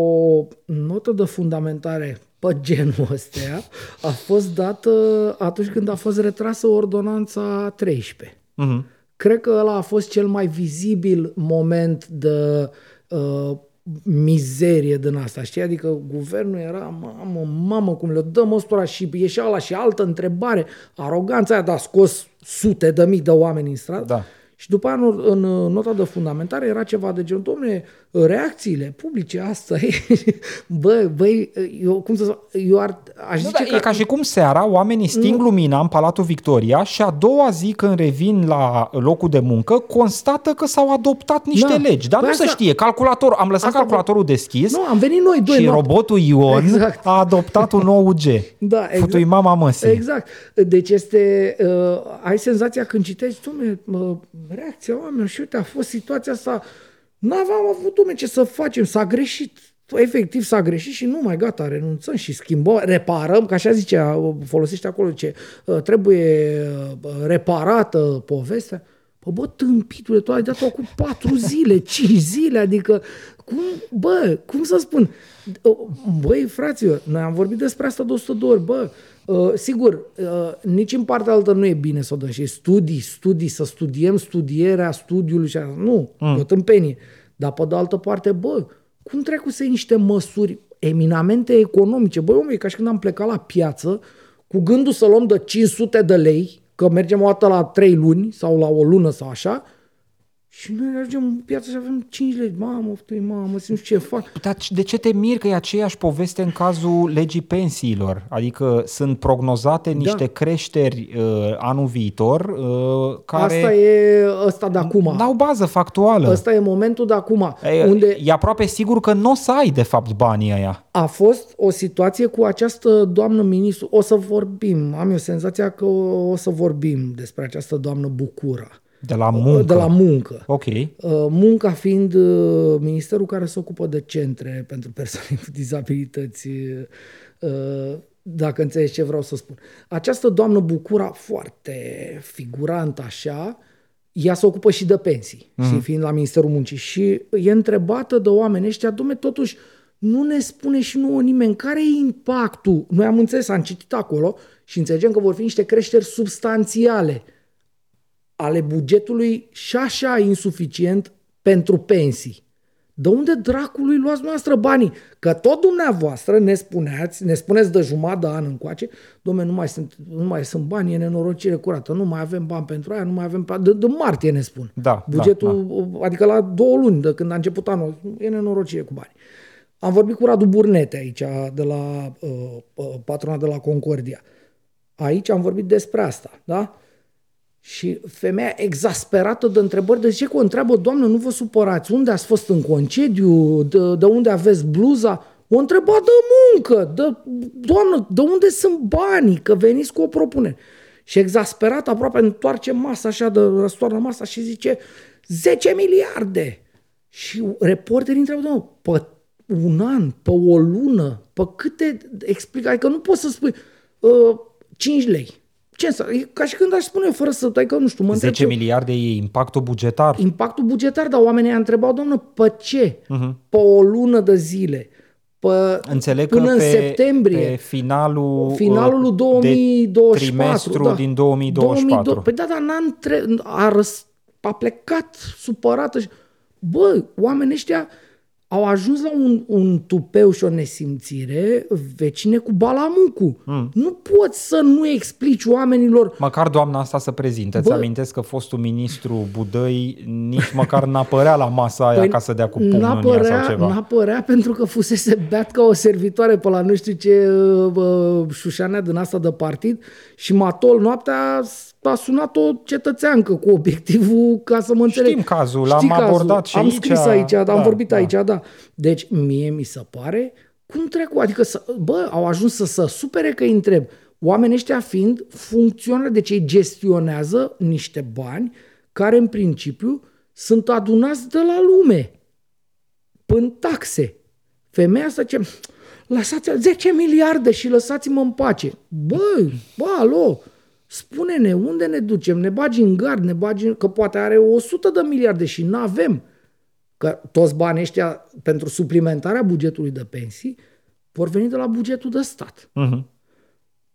notă de fundamentare pe genul ăsta a fost dată atunci când a fost retrasă ordonanța 13. Mhm. Cred că ăla a fost cel mai vizibil moment de uh, mizerie din asta, știi? Adică guvernul era, mamă, mamă, cum le dăm ăstora și ieșea la și altă întrebare, aroganța aia de a scos sute de mii de oameni în stradă. Da. Și după aia, în, în nota de fundamentare, era ceva de genul, domne, reacțiile publice, asta <laughs> e. Bă, băi, eu, cum să spun, eu ar, aș Nu, zice da, e ca și cum seara oamenii sting lumina în Palatul Victoria și a doua zi când revin la locul de muncă constată că s-au adoptat niște Da. legi. Dar Păi nu se asta- știe. Calculator, am lăsat Asta- calculatorul deschis Nu, am venit noi doi și noapte. robotul Ion <laughs> Exact. a adoptat un nou UG. <laughs> Da, exact. Futui mama măsii. Exact. Deci este, uh, ai senzația când citești, dom'le, uh, reacția oamenilor și uite, a fost situația asta, n-aveam avut, dom'le, ce să facem, s-a greșit. Efectiv s-a greșit și nu mai gata, renunțăm și schimbăm, reparăm, că așa zicea, uh, folosește acolo ce uh, trebuie uh, reparată povestea. Păi bă, tâmpitule, tu ai dat-o cu patru zile, <laughs> cinci zile, adică, cum, bă, cum să spun? Băi, fraților, noi am vorbit despre asta de 100 de ori, bă, uh, sigur, uh, nici în partea altă nu e bine să o dăm și studii, studii, să studiem studierea studiului și așa. Nu, mm. e o tâmpenie. Dar pe de altă parte, bă, cum trecu să iei niște măsuri eminamente economice? Băi, omule, e ca și când am plecat la piață cu gândul să luăm de 500 de lei, că mergem o dată la 3 luni sau la o lună sau așa, și noi ajungem în piață și avem 5 lei. Mamă, tăi, mamă, simt ce fac. Dar de ce te mir că e aceeași poveste în cazul legii pensiilor? Adică sunt prognozate niște creșteri uh, anul viitor uh, care Asta e ăsta de acum. n-au bază factuală. Ăsta e momentul de acum, E, unde e aproape sigur că nu o să ai, de fapt, banii ăia. a fost o situație cu această doamnă ministru. O să vorbim, am eu senzația că o, o să vorbim despre această doamnă Bucura. De la muncă. De la muncă. Ok. Uh, Munca fiind uh, ministerul care se ocupă de centre pentru persoane cu dizabilități, uh, dacă înțelegi ce vreau să spun. Această doamnă Bucura, foarte figurantă așa, ea se ocupă și de pensii, mm. și fiind la Ministerul Muncii. Și e întrebată de oameni ăștia, domne, totuși, nu ne spune și nouă nimeni care e impactul. Noi am înțeles, am citit acolo și înțelegem că vor fi niște creșteri substanțiale ale bugetului și așa insuficient pentru pensii. De unde dracului luați noastră banii? Că tot dumneavoastră ne spuneați, ne spuneți de jumătate de an încoace, domne, nu mai sunt, nu mai sunt bani, e nenorocire curată, nu mai avem bani pentru aia, nu mai avem bani. De, de martie ne spun. Da, Bugetul, da, da. adică la două luni de când a început anul, e nenorocire cu bani. Am vorbit cu Radu Burnete aici, de la uh, uh patrona de la Concordia. Aici am vorbit despre asta, da? Și femeia exasperată de întrebări, de ce că o întreabă, doamnă, nu vă supărați, unde ați fost în concediu, de, de unde aveți bluza? O întreba de muncă, de, doamnă, de unde sunt banii, că veniți cu o propunere. Și exasperat aproape întoarce masa așa, de răstoarnă masa și zice 10 miliarde. Și reporterii întreabă, doamnă, pe un an, pe o lună, pe câte explică, adică nu poți să spui uh, 5 lei. Ce să, e ca și când aș spune fără să tai că nu știu, mă 10 miliarde e impactul bugetar. Impactul bugetar, dar oamenii întrebau, doamnă, pe ce? Uh-huh. Pe o lună de zile. Pe, Înțeleg până că în pe, septembrie. Pe finalul, finalul lui 2024. trimestru da. din 2024. 2002, păi da, dar n-a, între, a, răs, a plecat supărată și... Bă, oamenii ăștia au ajuns la un, un tupeu și o nesimțire vecine cu balamucu. Mm. Nu poți să nu explici oamenilor... Măcar doamna asta să prezinte. Îți amintesc că fostul ministru Budăi nici măcar n-apărea la masa aia păi ca să dea cu pumnul n-apărea, sau ceva. N-apărea pentru că fusese beat ca o servitoare pe la nu știu ce uh, șușanea din asta de partid și matol noaptea a sunat o cetățeancă cu obiectivul ca să mă înțeleg. Știm cazul, l-am Știi abordat și am aici. scris aici, da, am vorbit da. aici, da. Deci mie mi se pare cum trecu, adică să, bă, au ajuns să se supere că îi întreb. Oamenii ăștia fiind funcționari, deci ei gestionează niște bani care în principiu sunt adunați de la lume în taxe. Femeia asta ce lăsați 10 miliarde și lăsați-mă în pace. Băi, bă, alo, Spune-ne unde ne ducem, ne bagi în gard, ne bagi în... că poate are 100 de miliarde și nu avem. Că toți banii ăștia pentru suplimentarea bugetului de pensii vor veni de la bugetul de stat. Uh-huh.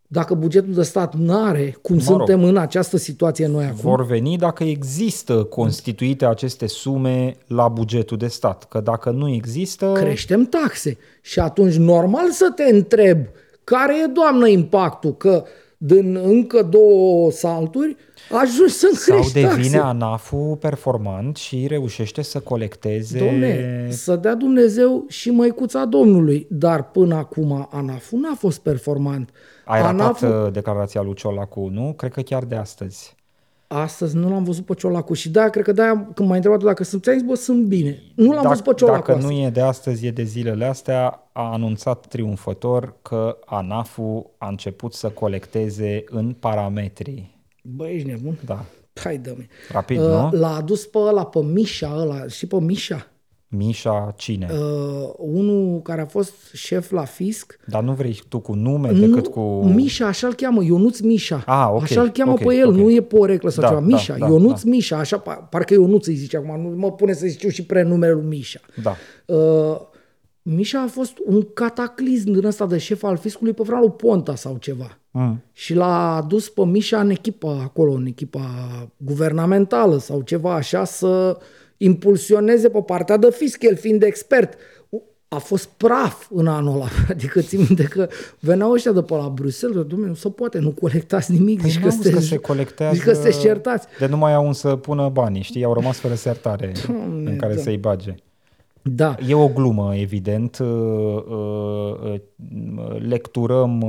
Dacă bugetul de stat nu are, cum mă suntem rog, în această situație noi acum... Vor veni dacă există constituite aceste sume la bugetul de stat. Că dacă nu există... Creștem taxe. Și atunci normal să te întreb care e, doamnă, impactul? Că din încă două salturi, ajungi să Sau devine ANAF-ul performant și reușește să colecteze... Domne, să dea Dumnezeu și măicuța Domnului, dar până acum ANAF-ul n-a fost performant. Ai ANAF ratat uh, declarația lui Ciolacu, nu? Cred că chiar de astăzi. Astăzi nu l-am văzut pe Ciolacu și da, cred că de-aia când m-ai întrebat dacă sunt, ți bă, sunt bine. Nu l-am dacă, văzut pe Ciolacu Dacă astăzi. nu e de astăzi, e de zilele astea, a anunțat triumfător că ANAF-ul a început să colecteze în parametri. Bă, ești nebun? Da. Hai, dă Rapid, uh, nu? L-a adus pe ăla, pe Mișa ăla, și pe Mișa. Mișa cine? Uh, unul care a fost șef la fisc. Dar nu vrei tu cu nume nu, decât cu... Mișa, așa-l cheamă, Ionuț Mișa. Ah, okay, așa-l cheamă okay, pe el, okay. nu e poreclă sau da, ceva. Mișa, da, Ionuț da. Mișa, așa, parcă Ionuț îi zice acum, nu mă pune să zic eu și prenumele lui Mișa. Da. Uh, Mișa a fost un cataclism din ăsta de șef al fiscului pe vremea lui Ponta sau ceva. Mm. Și l-a adus pe Mișa în echipa acolo, în echipa guvernamentală sau ceva așa, să impulsioneze pe partea de fisc, el fiind expert. A fost praf în anul ăla. <laughs> Adică țin minte că veneau ăștia de pe la Bruxelles, domnule, nu se poate, nu colectați nimic. Păi zici că, că se colectează, zici că sunteți certați. De nu mai au să pună bani, știi? Au rămas fără sertare Doamne, în care da. să-i bage. Da. E o glumă, evident. Lecturăm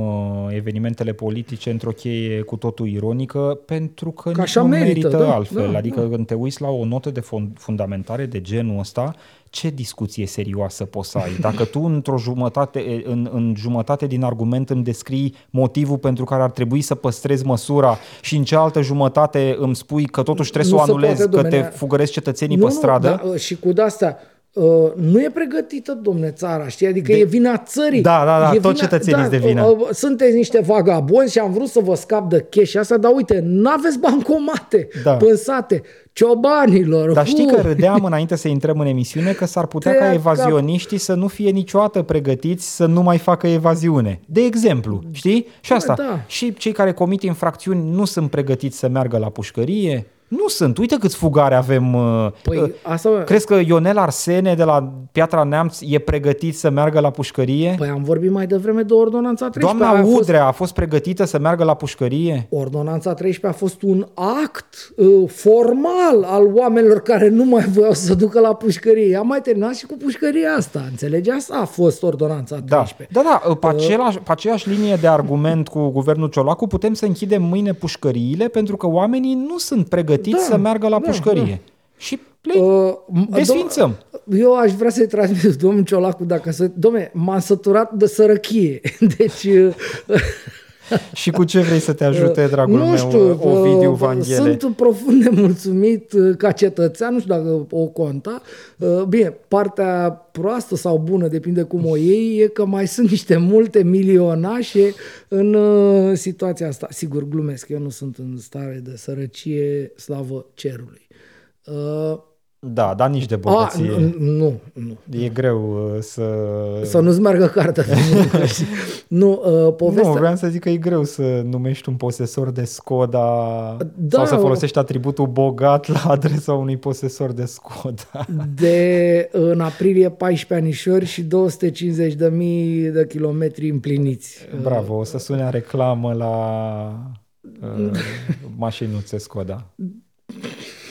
evenimentele politice într-o cheie cu totul ironică pentru că Ca nici nu merită, merită da, altfel. Da, adică da. când te uiți la o notă de fundamentare de genul ăsta, ce discuție serioasă poți să ai? Dacă tu într-o jumătate, în, în jumătate din argument îmi descrii motivul pentru care ar trebui să păstrezi măsura și în cealaltă jumătate îmi spui că totuși trebuie să o anulezi, că te fugăresc cetățenii nu, pe stradă. Nu, da, și cu de-astea, Uh, nu e pregătită, domne, țara, știi? Adică de... e vina țării. Da, da, da, e tot cetățenii da, de vină. Uh, sunteți niște vagabonzi și am vrut să vă scap de cash asta, dar uite, n-aveți bancomate da. pânsate ciobanilor. Dar știi că râdeam înainte să intrăm în emisiune că s-ar putea ca evazioniștii să nu fie niciodată pregătiți să nu mai facă evaziune. De exemplu, știi? Și asta. Da. Și cei care comit infracțiuni nu sunt pregătiți să meargă la pușcărie, nu sunt. Uite câți fugare avem. Uh, păi, uh, asta... Crezi că Ionel Arsene de la Piatra Neamț e pregătit să meargă la pușcărie? Păi am vorbit mai devreme de Ordonanța 13. Doamna a Udrea fost... a fost pregătită să meargă la pușcărie? Ordonanța 13 a fost un act uh, formal al oamenilor care nu mai voiau să ducă la pușcărie. Am mai terminat și cu pușcăria asta. Înțelegi? Asta a fost Ordonanța 13. Da, da, da pe, uh... același, pe aceeași linie de argument cu guvernul Ciolacu putem să închidem mâine pușcăriile pentru că oamenii nu sunt pregătiți pregătiți da, să meargă la da, pușcărie. Da. Și le uh, desfințăm. Eu aș vrea să-i transmit <laughs> domnul Ciolacu dacă să... Domne, m-am săturat de sărăchie. <laughs> Deci... Uh, <laughs> și cu ce vrei să te ajute, uh, dragul nu știu, meu, Ovidiu uh, Vanghele? Sunt profund nemulțumit ca cetățean, nu știu dacă o conta. Bine, partea proastă sau bună, depinde cum o iei, e că mai sunt niște multe milionașe în situația asta. Sigur, glumesc, eu nu sunt în stare de sărăcie, slavă cerului. Da, dar nici de bogăție. A, nu, nu. E greu uh, să... Să nu-ți meargă cartea. <laughs> nu, uh, povestea... Nu, vreau să zic că e greu să numești un posesor de Skoda da, sau să folosești atributul bogat la adresa unui posesor de Skoda. de în aprilie 14 anișori și 250 de mii de kilometri împliniți. Bravo, o să sune reclamă la uh, <laughs> mașinuțe Skoda.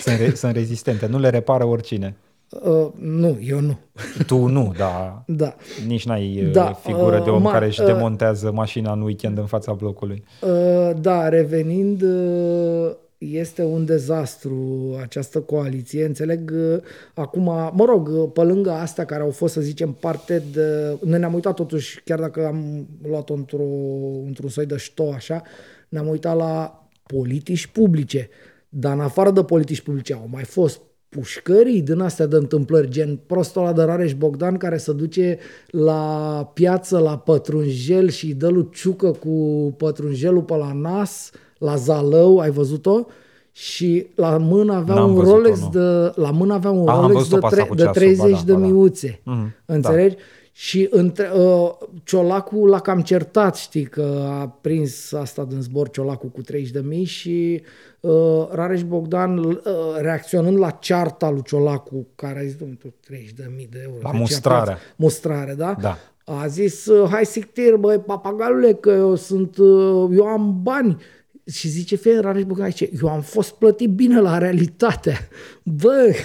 Sunt, re- sunt rezistente, nu le repară oricine. Uh, nu, eu nu. Tu nu, da. da. Nici n-ai uh, da. figură de om uh, care își uh, demontează mașina în weekend în fața blocului. Uh, da, revenind, uh, este un dezastru această coaliție. Înțeleg uh, acum, mă rog, uh, pe lângă astea care au fost, să zicem, parte de... Noi ne-am uitat totuși, chiar dacă am luat-o într-o, într-un soi de șto așa, ne-am uitat la politici publice dar în afară de politici publice au mai fost pușcării din astea de întâmplări, gen prostul ăla de Rareș Bogdan care se duce la piață la pătrunjel și dă lui ciucă cu pătrunjelul pe la nas, la Zalău, ai văzut-o? Și la mână avea N-am un Rolex de la mână avea un A, Rolex de, tre- de 30 da, de da. miuțe. Mm-hmm, înțelegi? Da. Și între, uh, Ciolacu l-a cam certat, știi, că a prins asta din zbor Ciolacu cu 30 de mii și uh, Rareș Bogdan, uh, reacționând la cearta lui Ciolacu, care a zis, domnule, 30 de mii de euro. La mustrare. Mustrare, da? Da. A zis, uh, hai sictir, băi, papagalule, că eu sunt, uh, eu am bani. Și zice, fie Rareș Bogdan, zice, eu am fost plătit bine la realitate. <laughs> Bă,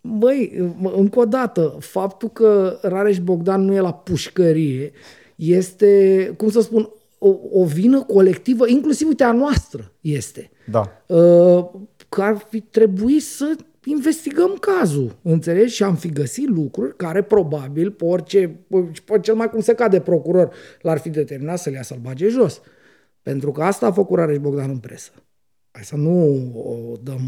Băi, încă o dată, faptul că Rareș Bogdan nu e la pușcărie este, cum să spun, o, o vină colectivă, inclusiv uite a noastră este. Da. Uh, că ar fi trebuit să investigăm cazul, înțelegi? Și am fi găsit lucruri care probabil, pe orice, pe cel mai cum se cade procuror, l-ar fi determinat să le ia să-l bage jos. Pentru că asta a făcut Rareș Bogdan în presă. Hai să nu o dăm...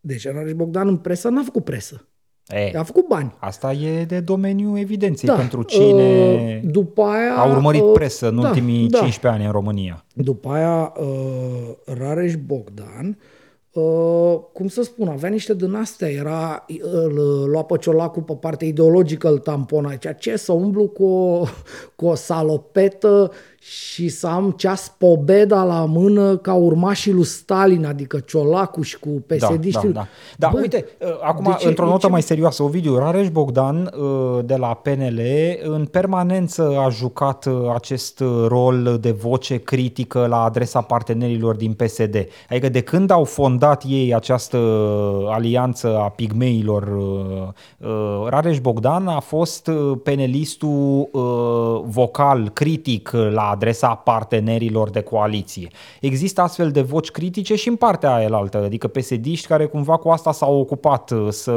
Deci Rareș Bogdan în presă n-a făcut presă. E, a făcut bani. Asta e de domeniul evidenței da. pentru cine uh, după aia, a urmărit uh, presă în da, ultimii da. 15 ani în România. După aia, uh, Rareș Bogdan, uh, cum să spun, avea niște din astea, era, îl lua pe Ciolacu pe partea ideologică, îl tampona, ce să umblu cu o, cu o salopetă și să am ceas pobeda la mână ca urmașii lui Stalin, adică Ciolacu și cu psd Da, da, da. da Bă, uite, uh, acum, ce, într-o notă ce... mai serioasă, Ovidiu, Rareș Bogdan uh, de la PNL în permanență a jucat uh, acest rol de voce critică la adresa partenerilor din PSD. Adică de când au fondat ei această alianță a pigmeilor, Rareș Bogdan a fost penelistul vocal, critic la adresa partenerilor de coaliție. Există astfel de voci critice și în partea aia altă, adică psd care cumva cu asta s-au ocupat uh, să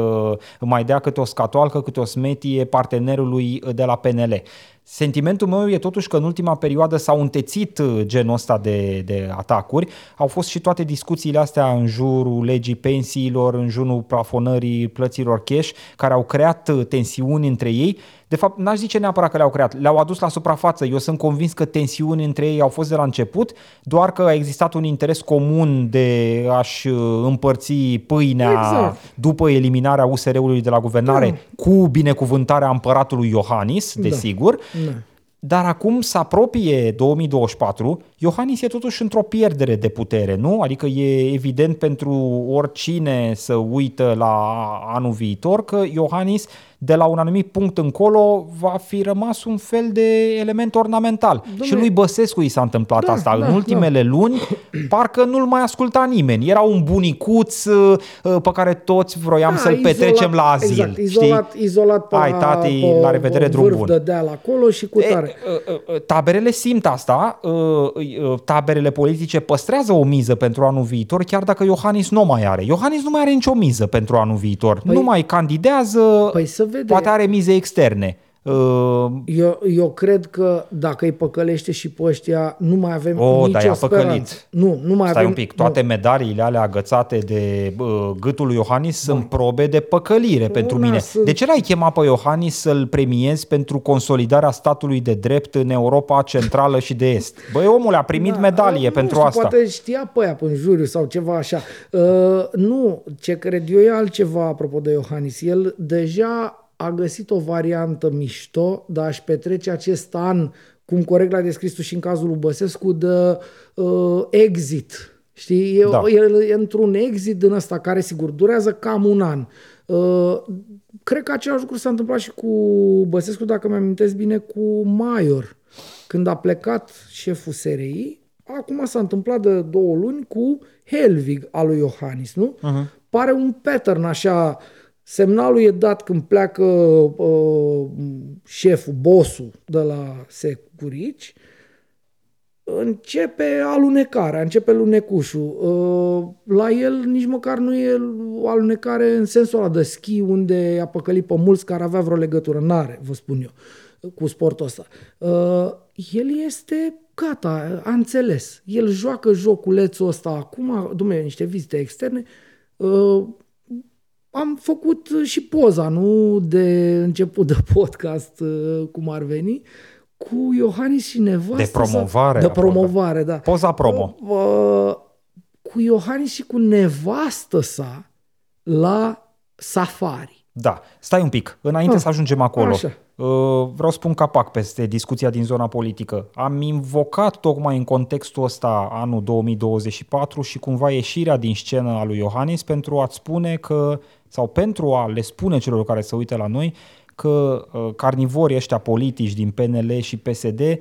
mai dea câte o scatoalcă, câte o smetie partenerului de la PNL. Sentimentul meu e totuși că în ultima perioadă s-au întețit uh, genul ăsta de, de atacuri. Au fost și toate discuțiile astea în jurul legii pensiilor, în jurul plafonării plăților cash, care au creat uh, tensiuni între ei. De fapt, n-aș zice neapărat că le-au creat, le-au adus la suprafață. Eu sunt convins că tensiuni între ei au fost de la început, doar că a existat un interes comun de a-și uh, împărți pâinea exact. după eliminarea USR-ului de la guvernare da. cu binecuvântarea împăratului Iohannis, da. desigur. Da. Dar acum se apropie 2024, Iohannis e totuși într-o pierdere de putere, nu? Adică e evident pentru oricine să uită la anul viitor că Iohannis de la un anumit punct încolo va fi rămas un fel de element ornamental. Dom'le, și lui Băsescu i s-a întâmplat da, asta. Da, în ultimele da. luni, <clears throat> parcă nu-l mai asculta nimeni. Era un bunicuț uh, pe care toți vroiam da, să-l izolat, petrecem la azil. Exact, izolat, știi? izolat pe, Ai, tati, pe, la revedere, drum bun. de deal acolo și cu tare. E, uh, uh, taberele simt asta, taberele politice păstrează o miză pentru anul viitor, chiar dacă Iohannis nu mai are. Iohannis nu mai are nicio miză pentru anul viitor. Păi, nu mai candidează. Păi să vede. Poate are mize externe. Uh, eu, eu cred că dacă îi păcălește și pe ăștia, nu mai avem oh, nicio speranță. Nu, nu mai Stai avem, un pic, toate nu. medaliile alea agățate de uh, gâtul lui Iohannis da. sunt probe de păcălire pentru mine. Sunt... De ce l-ai chemat pe Iohannis să-l premiezi pentru consolidarea statului de drept în Europa Centrală și de Est? Băi, omul a primit da, medalie pentru știu, asta. Poate știa pe aia pe juriu sau ceva așa. Uh, nu, ce cred eu e altceva apropo de Iohannis. El deja a găsit o variantă mișto de a-și petrece acest an, cum corect l-a descris tu și în cazul lui Băsescu, de uh, exit. Știi? Da. El e într-un exit din ăsta care, sigur, durează cam un an. Uh, cred că același lucru s-a întâmplat și cu Băsescu, dacă mi amintesc bine, cu Maior. Când a plecat șeful SRI, acum s-a întâmplat de două luni cu Helvig al lui Iohannis, nu? Uh-huh. Pare un pattern așa Semnalul e dat când pleacă uh, șeful, bosul de la Securici, începe alunecarea, începe lunecușul. Uh, la el nici măcar nu e o alunecare în sensul ăla de schi unde a păcălit pe mulți care avea vreo legătură. N-are, vă spun eu, cu sportul ăsta. Uh, el este gata, a înțeles. El joacă joculețul ăsta acum, dumne, niște vizite externe, uh, am făcut uh, și poza, nu de început de podcast, uh, cum ar veni, cu Iohannis și nevastă. De promovare. De promovare, da. Poza promo. Uh, cu Iohannis și cu nevastă sa la safari. Da, stai un pic, înainte ah, să ajungem acolo. Așa. Vreau să pun capac peste discuția din zona politică. Am invocat tocmai în contextul ăsta anul 2024 și cumva ieșirea din scenă a lui Iohannis pentru a-ți spune că sau pentru a le spune celor care se uită la noi că uh, carnivorii ăștia politici din PNL și PSD uh,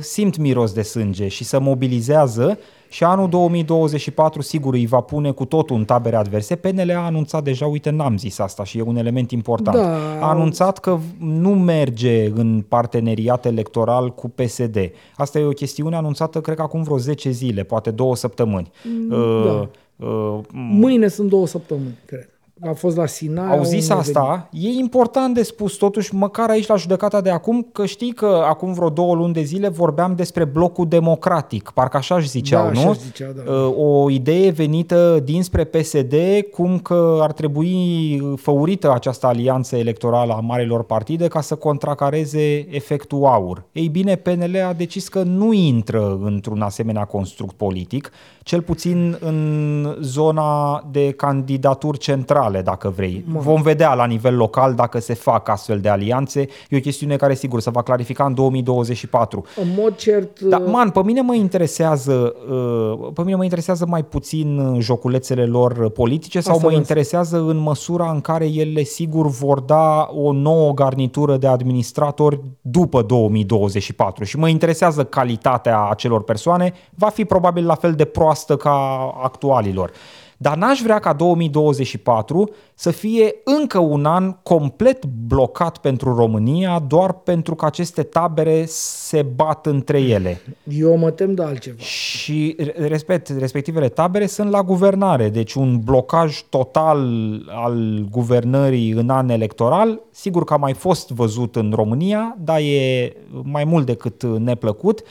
simt miros de sânge și se mobilizează și anul 2024 sigur îi va pune cu totul în tabere adverse. PNL a anunțat deja, uite n-am zis asta și e un element important, da. a anunțat că nu merge în parteneriat electoral cu PSD. Asta e o chestiune anunțată cred că acum vreo 10 zile, poate două săptămâni. Da. Uh, uh, Mâine sunt două săptămâni, cred a fost la Sinai. Au zis asta, e important de spus totuși, măcar aici la judecata de acum, că știi că acum vreo două luni de zile vorbeam despre blocul democratic, parcă așa își ziceau, da, nu? Așa ziceau, da. Uh, o idee venită dinspre PSD, cum că ar trebui făurită această alianță electorală a marilor partide ca să contracareze efectul aur. Ei bine, PNL a decis că nu intră într-un asemenea construct politic, cel puțin în zona de candidaturi centrale, dacă vrei. Mă. Vom vedea la nivel local dacă se fac astfel de alianțe. E o chestiune care, sigur, se va clarifica în 2024. În mod cert... Da, man, pe mine mă interesează, uh, pe mine mă interesează mai puțin uh, joculețele lor politice sau Asta mă interesează în măsura în care ele, sigur, vor da o nouă garnitură de administratori după 2024 și mă interesează calitatea acelor persoane. Va fi probabil la fel de proastă proastă ca actualilor. Dar n-aș vrea ca 2024 să fie încă un an complet blocat pentru România doar pentru că aceste tabere se bat între ele. Eu mă tem de altceva. Și respect, respectivele tabere sunt la guvernare, deci un blocaj total al guvernării în an electoral, sigur că a mai fost văzut în România, dar e mai mult decât neplăcut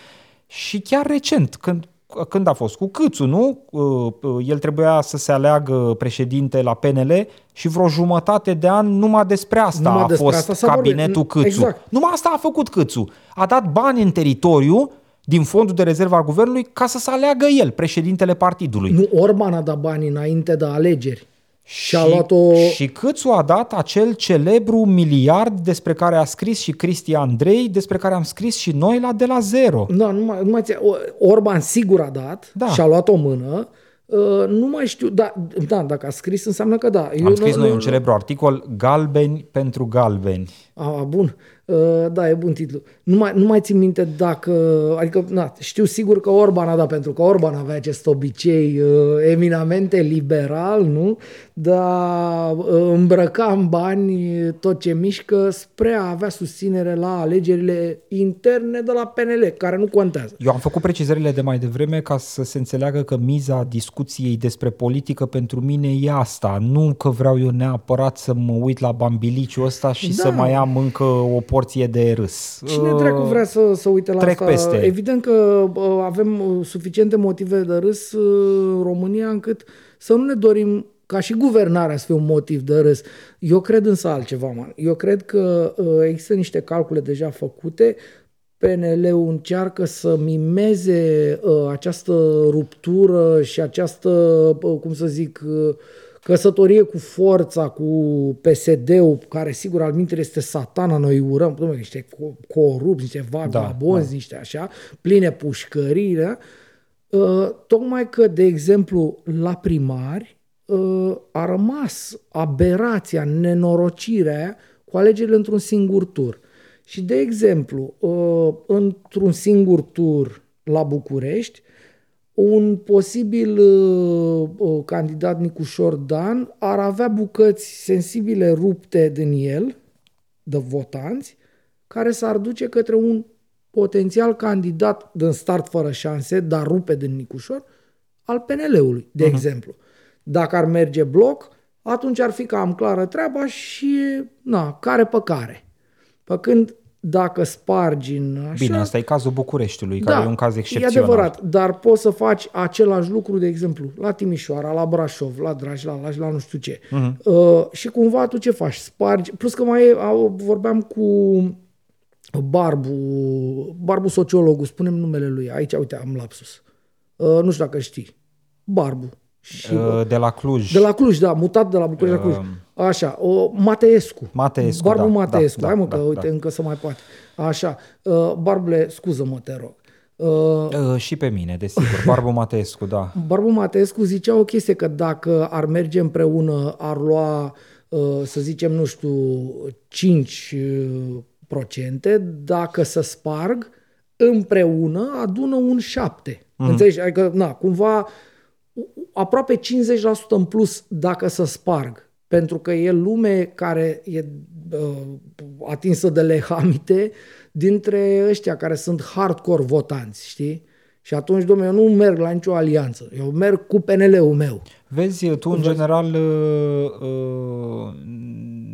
și chiar recent, când când a fost? Cu Câțu, nu? Uh, uh, el trebuia să se aleagă președinte la PNL și vreo jumătate de an numai despre asta numai a despre fost asta cabinetul vorbit. Câțu. Exact. Numai asta a făcut Câțu. A dat bani în teritoriu din fondul de rezervă al guvernului ca să se aleagă el, președintele partidului. Nu, Orban a dat bani înainte de alegeri. Și, a luat-o... și cât a dat acel celebru miliard despre care a scris și Cristi Andrei, despre care am scris și noi la de la zero. Da, nu mai, nu mai Orban sigur a dat da. și a luat o mână. Uh, nu mai știu, da, da, dacă a scris înseamnă că da. Eu am scris nu, noi un celebru articol, Galbeni pentru galbeni. A, bun. Uh, da, e bun titlu. Nu mai, nu mai țin minte dacă... Adică, na, știu sigur că Orban a dat, pentru că Orban avea acest obicei uh, eminamente liberal, nu? Dar uh, îmbrăca în bani tot ce mișcă spre a avea susținere la alegerile interne de la PNL, care nu contează. Eu am făcut precizările de mai devreme ca să se înțeleagă că miza discuției despre politică pentru mine e asta. Nu că vreau eu neapărat să mă uit la bambiliciul ăsta și da. să mai am încă o porție de râs. Cine dracu vrea să, să uite la Trec asta? Peste. Evident că avem suficiente motive de râs în România încât să nu ne dorim ca și guvernarea să fie un motiv de râs. Eu cred însă altceva, man. Eu cred că există niște calcule deja făcute PNL-ul încearcă să mimeze uh, această ruptură și această, uh, cum să zic, uh, căsătorie cu forța, cu PSD-ul, care sigur al minte este satana, noi urăm, domnule, niște corupți, niște vagabonzi, da, da. niște așa, pline pușcării, da? Uh, tocmai că, de exemplu, la primari uh, a rămas aberația, nenorocirea cu alegerile într-un singur tur. Și, de exemplu, uh, într-un singur tur la București, un posibil uh, uh, candidat Nicușor Dan ar avea bucăți sensibile rupte din el, de votanți, care s-ar duce către un potențial candidat din start fără șanse, dar rupe din Nicușor, al PNL-ului, de uh-huh. exemplu. Dacă ar merge bloc, atunci ar fi cam clară treaba și, na, care pe care. Pe când dacă spargi în așa... Bine, asta e cazul Bucureștiului, da, care e un caz excepțional. e adevărat, dar poți să faci același lucru, de exemplu, la Timișoara, la Brașov, la Dragi, la Lași, la nu știu ce. Uh-huh. Uh, și cumva tu ce faci? Spargi... Plus că mai e, vorbeam cu Barbu, Barbu sociologul, spunem numele lui. Aici, uite, am lapsus. Uh, nu știu dacă știi. Barbu. Și, uh, de la Cluj. De la Cluj, da, mutat de la București uh, la Cluj. Așa, o, Mateescu. Mateescu, Barbu da, Mateescu. Da, Hai mă, da, că da, uite, da. încă să mai poate. Așa, uh, Barbule, scuză-mă, te rog. Uh, uh, și pe mine, desigur. Barbu <laughs> Mateescu, da. Barbu Mateescu zicea o chestie, că dacă ar merge împreună, ar lua, uh, să zicem, nu știu, 5 uh, procente, dacă să sparg, împreună adună un 7. Mm-hmm. Înțelegi? Adică, na, cumva aproape 50% în plus dacă să sparg. Pentru că e lume care e uh, atinsă de lehamite dintre ăștia care sunt hardcore votanți, știi? Și atunci, domnule, eu nu merg la nicio alianță. Eu merg cu PNL-ul meu. Vezi, tu în Vezi? general uh, uh,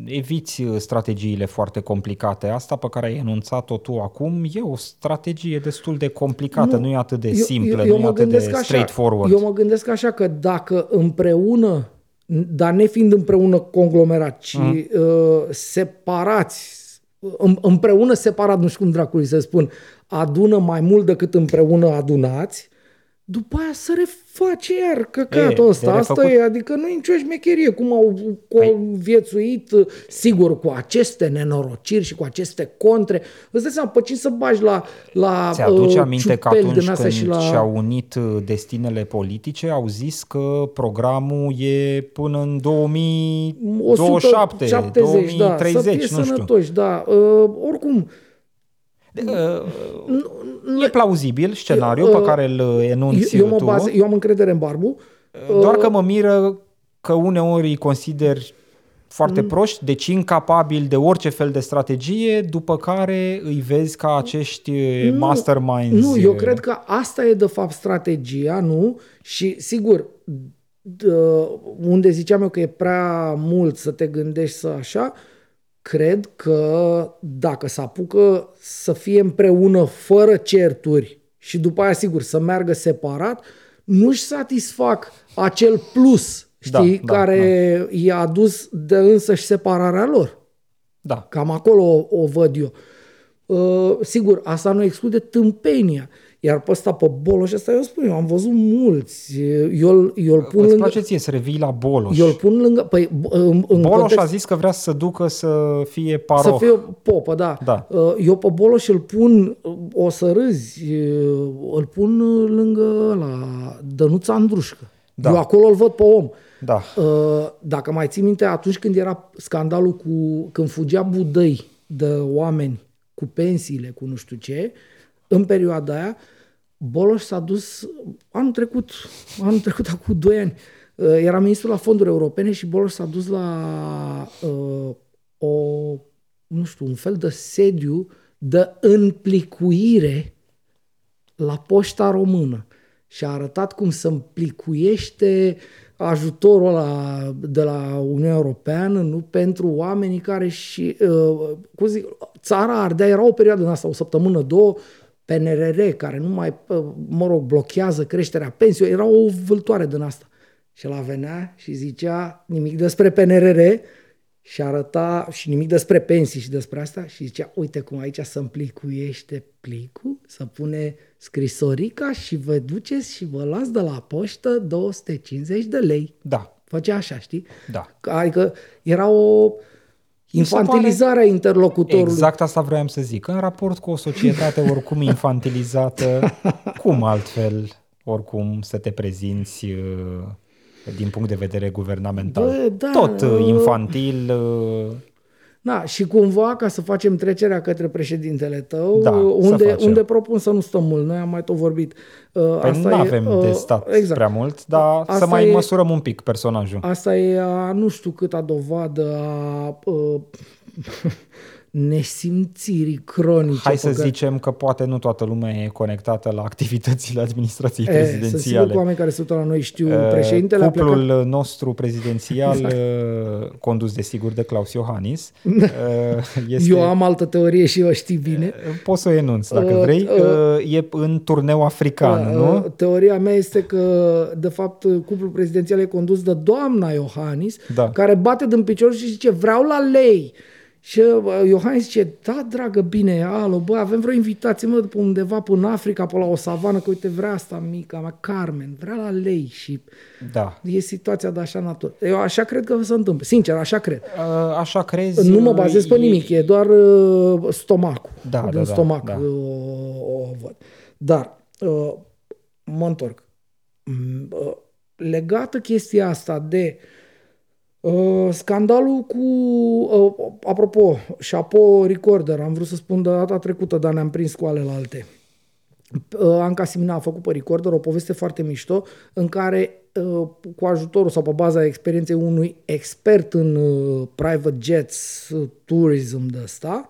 eviți strategiile foarte complicate. Asta pe care ai enunțat-o tu acum e o strategie destul de complicată, nu, nu e atât de simplă, eu, eu, eu nu e atât de așa, straightforward. Eu mă gândesc așa că dacă împreună, dar nefiind împreună conglomerat, ci uh. Uh, separați, împreună separat, nu știu cum dracului să spun, adună mai mult decât împreună adunați, după aia să reface iar căcatul ăsta. Asta refăcut... e, adică nu e nicio șmecherie. Cum au conviețuit, păi... sigur, cu aceste nenorociri și cu aceste contre. Îți dai seama, pe cine să bagi la la Ți-aduce uh, aminte că atunci când și la... și-au unit uh, destinele politice, au zis că programul e până în 2027, 170, 2030, da, să fie nu sănătoși, știu. da. Uh, oricum, Uh, e plauzibil scenariul uh, pe care îl enunți eu, eu, tu. Bază, eu am încredere în Barbu Doar că mă miră că uneori îi consider foarte proști, deci incapabili de orice fel de strategie, după care îi vezi ca acești nu, masterminds. Nu, eu cred că asta e de fapt strategia, nu? Și sigur, unde ziceam eu că e prea mult să te gândești să așa, cred că dacă se apucă să fie împreună fără certuri și după aia, sigur, să meargă separat, nu-și satisfac acel plus, știi, da, care da, da. i-a adus de însăși separarea lor. Da. Cam acolo o, o văd eu. Uh, sigur, asta nu exclude tâmpenia. Iar pe ăsta, pe Boloș, ăsta eu spun, eu am văzut mulți. Eu, eu îl pun Îți lângă... place ție să revii la Boloș. Eu îl pun lângă... Păi, în, în Boloș context... a zis că vrea să ducă să fie paroh. Să fie popă, da. da. Uh, eu pe Boloș îl pun, o să râzi, uh, îl pun lângă la Dănuța Andrușcă. Da. Eu acolo îl văd pe om. Da. Uh, dacă mai ții minte, atunci când era scandalul cu... când fugea Budăi de oameni cu pensiile, cu nu știu ce, în perioada aia, Boloș s-a dus anul trecut, anul trecut, <laughs> acum 2 ani, uh, era ministru la fonduri europene și Boloș s-a dus la uh, o, nu știu, un fel de sediu de înplicuire la poșta română și a arătat cum se împlicuiește ajutorul ăla de la Uniunea Europeană nu pentru oamenii care și, uh, cum zic, țara ardea, era o perioadă în asta, o săptămână, două, PNRR, care nu mai, mă rog, blochează creșterea pensiilor, era o vâltoare din asta. Și la venea și zicea nimic despre PNRR și arăta și nimic despre pensii și despre asta și zicea, uite cum aici se împlicuiește plicul, să pune scrisorica și vă duceți și vă luați de la poștă 250 de lei. Da. Făcea așa, știi? Da. Adică era o infantilizarea pare... interlocutorului. Exact asta vreau să zic. În raport cu o societate oricum <laughs> infantilizată, cum altfel oricum să te prezinți uh, din punct de vedere guvernamental? Bă, da, Tot uh, infantil, uh, da, și cumva, ca să facem trecerea către președintele tău, Da, unde, să unde propun să nu stăm mult, noi am mai tot vorbit. Uh, păi asta nu e, avem uh, de stat exact. prea mult, dar Asta să mai e- măsurăm un pic personajul. Asta e a, nu știu câta dovadă a uh, <laughs> nesimțirii cronice. Hai să pe care- zicem că poate nu toată lumea e conectată la activitățile administrației E, Sunt sigur prezidențiale. că oameni care se uită la noi știu, Uh, președintele a Cuplul plecat... nostru prezidențial, Exact. uh, condus desigur de Claus Iohannis, uh, <laughs> este... Eu am altă teorie și o știi bine. Poți să o enunț dacă Uh, vrei. uh, Uh, E în turneu african, Uh, nu? Teoria mea este că, de fapt, cuplul prezidențial e condus de doamna Iohannis, Da. care bate din picior și zice, vreau la lei. Și uh, Iohannis zice, da, dragă, bine, alo, bă, avem vreo invitație, mă, pe undeva până în Africa, pe la o savană, că uite, vrea asta mica mea, Carmen, vrea la lei și Da. e situația de așa natură. Eu așa cred că se întâmplă, sincer, așa cred. Uh, Așa crezi? Nu mă bazez pe e- nimic, e doar uh, stomacul. Da, Din da, da, stomac da. O, o văd. Dar, uh, mă întorc. Mm, uh, Legată chestia asta de uh, scandalul cu, uh, apropo, Chapo Recorder, am vrut să spun de data trecută, dar ne-am prins cu alele alte. Uh, Anca Simina a făcut pe Recorder o poveste foarte mișto în care uh, cu ajutorul sau pe baza experienței unui expert în uh, private jets, uh, tourism de ăsta,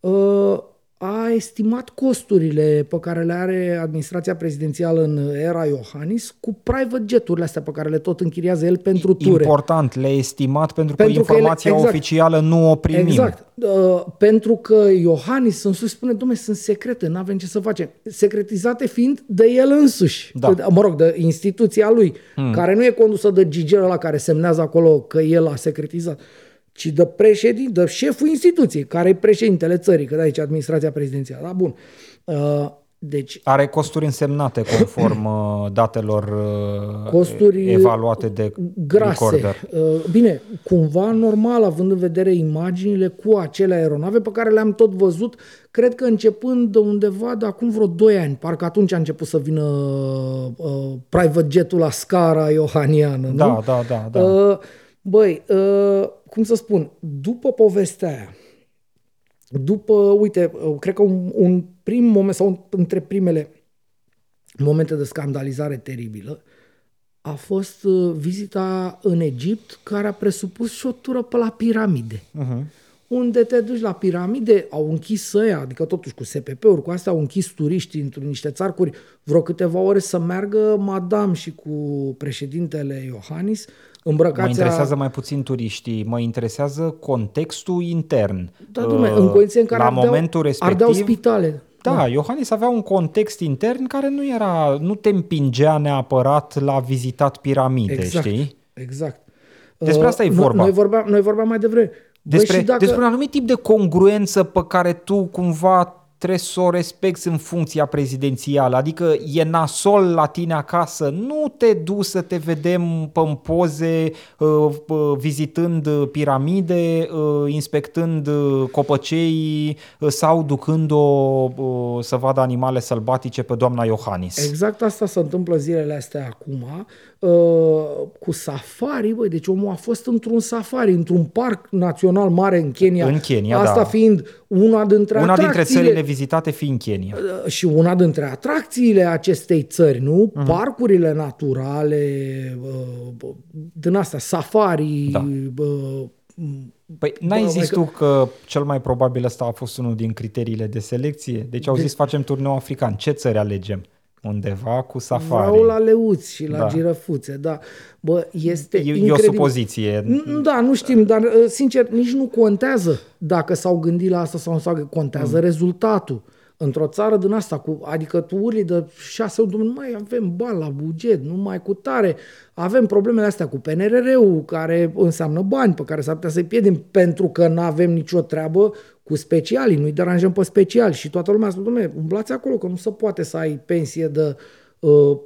uh, a estimat costurile pe care le are administrația prezidențială în era Iohannis cu private jet-urile astea pe care le tot închiriază el pentru ture. Important, le-ai estimat pentru, Pentru că că ele- informația exact. oficială nu o primim. Exact. Uh, pentru că Iohannis în sus spune, domne, sunt secrete, nu avem ce să facem. Secretizate fiind de el însuși. Da. De- Mă rog, de instituția lui, hmm. care nu e condusă de Gigel ăla care semnează acolo că el a secretizat, ci de președinte, de șeful instituției, care e președintele țării, că de aici administrația prezidențială. Da, bun. Uh, deci, Are costuri însemnate conform uh, datelor uh, Costuri evaluate de grase. recorder. Uh, Bine, cumva normal, având în vedere imaginile cu acele aeronave pe care le-am tot văzut, cred că începând de undeva de acum vreo 2 ani, parcă atunci a început să vină uh, private jet-ul la scara iohaniană, nu? Da, da, da, da. Uh, băi, uh, cum să spun, după povestea aia, după, uite, uh, cred că un, un prim moment sau între primele momente de scandalizare teribilă, a fost uh, vizita în Egipt, care a presupus și o tură pe la piramide. Uh-huh. Unde te duci la piramide, au închis ăia, adică totuși cu SPP-uri, cu astea au închis turiștii într niște țarcuri vreo câteva ore să meargă madame și cu președintele Iohannis îmbrăcați Mă interesează a... mai puțin turiștii, mă interesează contextul intern. Da, dumne, în condiții în care la ardeau, momentul respectiv, ardeau spitale. Da, da, Iohannis avea un context intern care nu era, nu te împingea neapărat la vizitat piramide, exact, știi? Exact. Despre asta e vorba. Noi vorbeam, noi vorbeam mai devreme. Despre, Bă, dacă... despre un anumit tip de congruență pe care tu cumva trebuie să o respecti în funcția prezidențială. Adică e nasol la tine acasă, nu te du să te vedem pe poze, uh, uh, vizitând piramide, uh, inspectând copăcei sau ducând-o să vadă animale sălbatice pe doamna Iohannis. Exact asta se întâmplă zilele astea acum cu safari, băi, deci omul a fost într-un safari, într-un parc național mare în Kenya. În Kenya, Asta da. fiind una dintre Una dintre atracțiile... țările vizitate fiind Kenya. Și una dintre atracțiile acestei țări, nu? Uh-huh. Parcurile naturale, din astea, safari, da. Păi n-ai Bă, zis tu că cel mai probabil ăsta a fost unul din criteriile de selecție? Deci au de... zis facem turneu african. Ce țări alegem? Undeva cu safari. Vreau la leuți și la da. girăfuțe, da. Bă, este e, incredibil. E o supoziție. Da, nu știm, dar sincer, nici nu contează dacă s-au gândit la asta sau nu s-au Contează mm. rezultatul într-o țară din asta, cu, adică tu urli de șase ori, nu mai avem bani la buget, nu mai cu tare, avem problemele astea cu PNRR-ul, care înseamnă bani pe care s-ar putea să-i pierdem pentru că nu avem nicio treabă cu specialii, nu-i deranjăm pe speciali și toată lumea spune, domnule, umblați acolo că nu se poate să ai pensie de uh,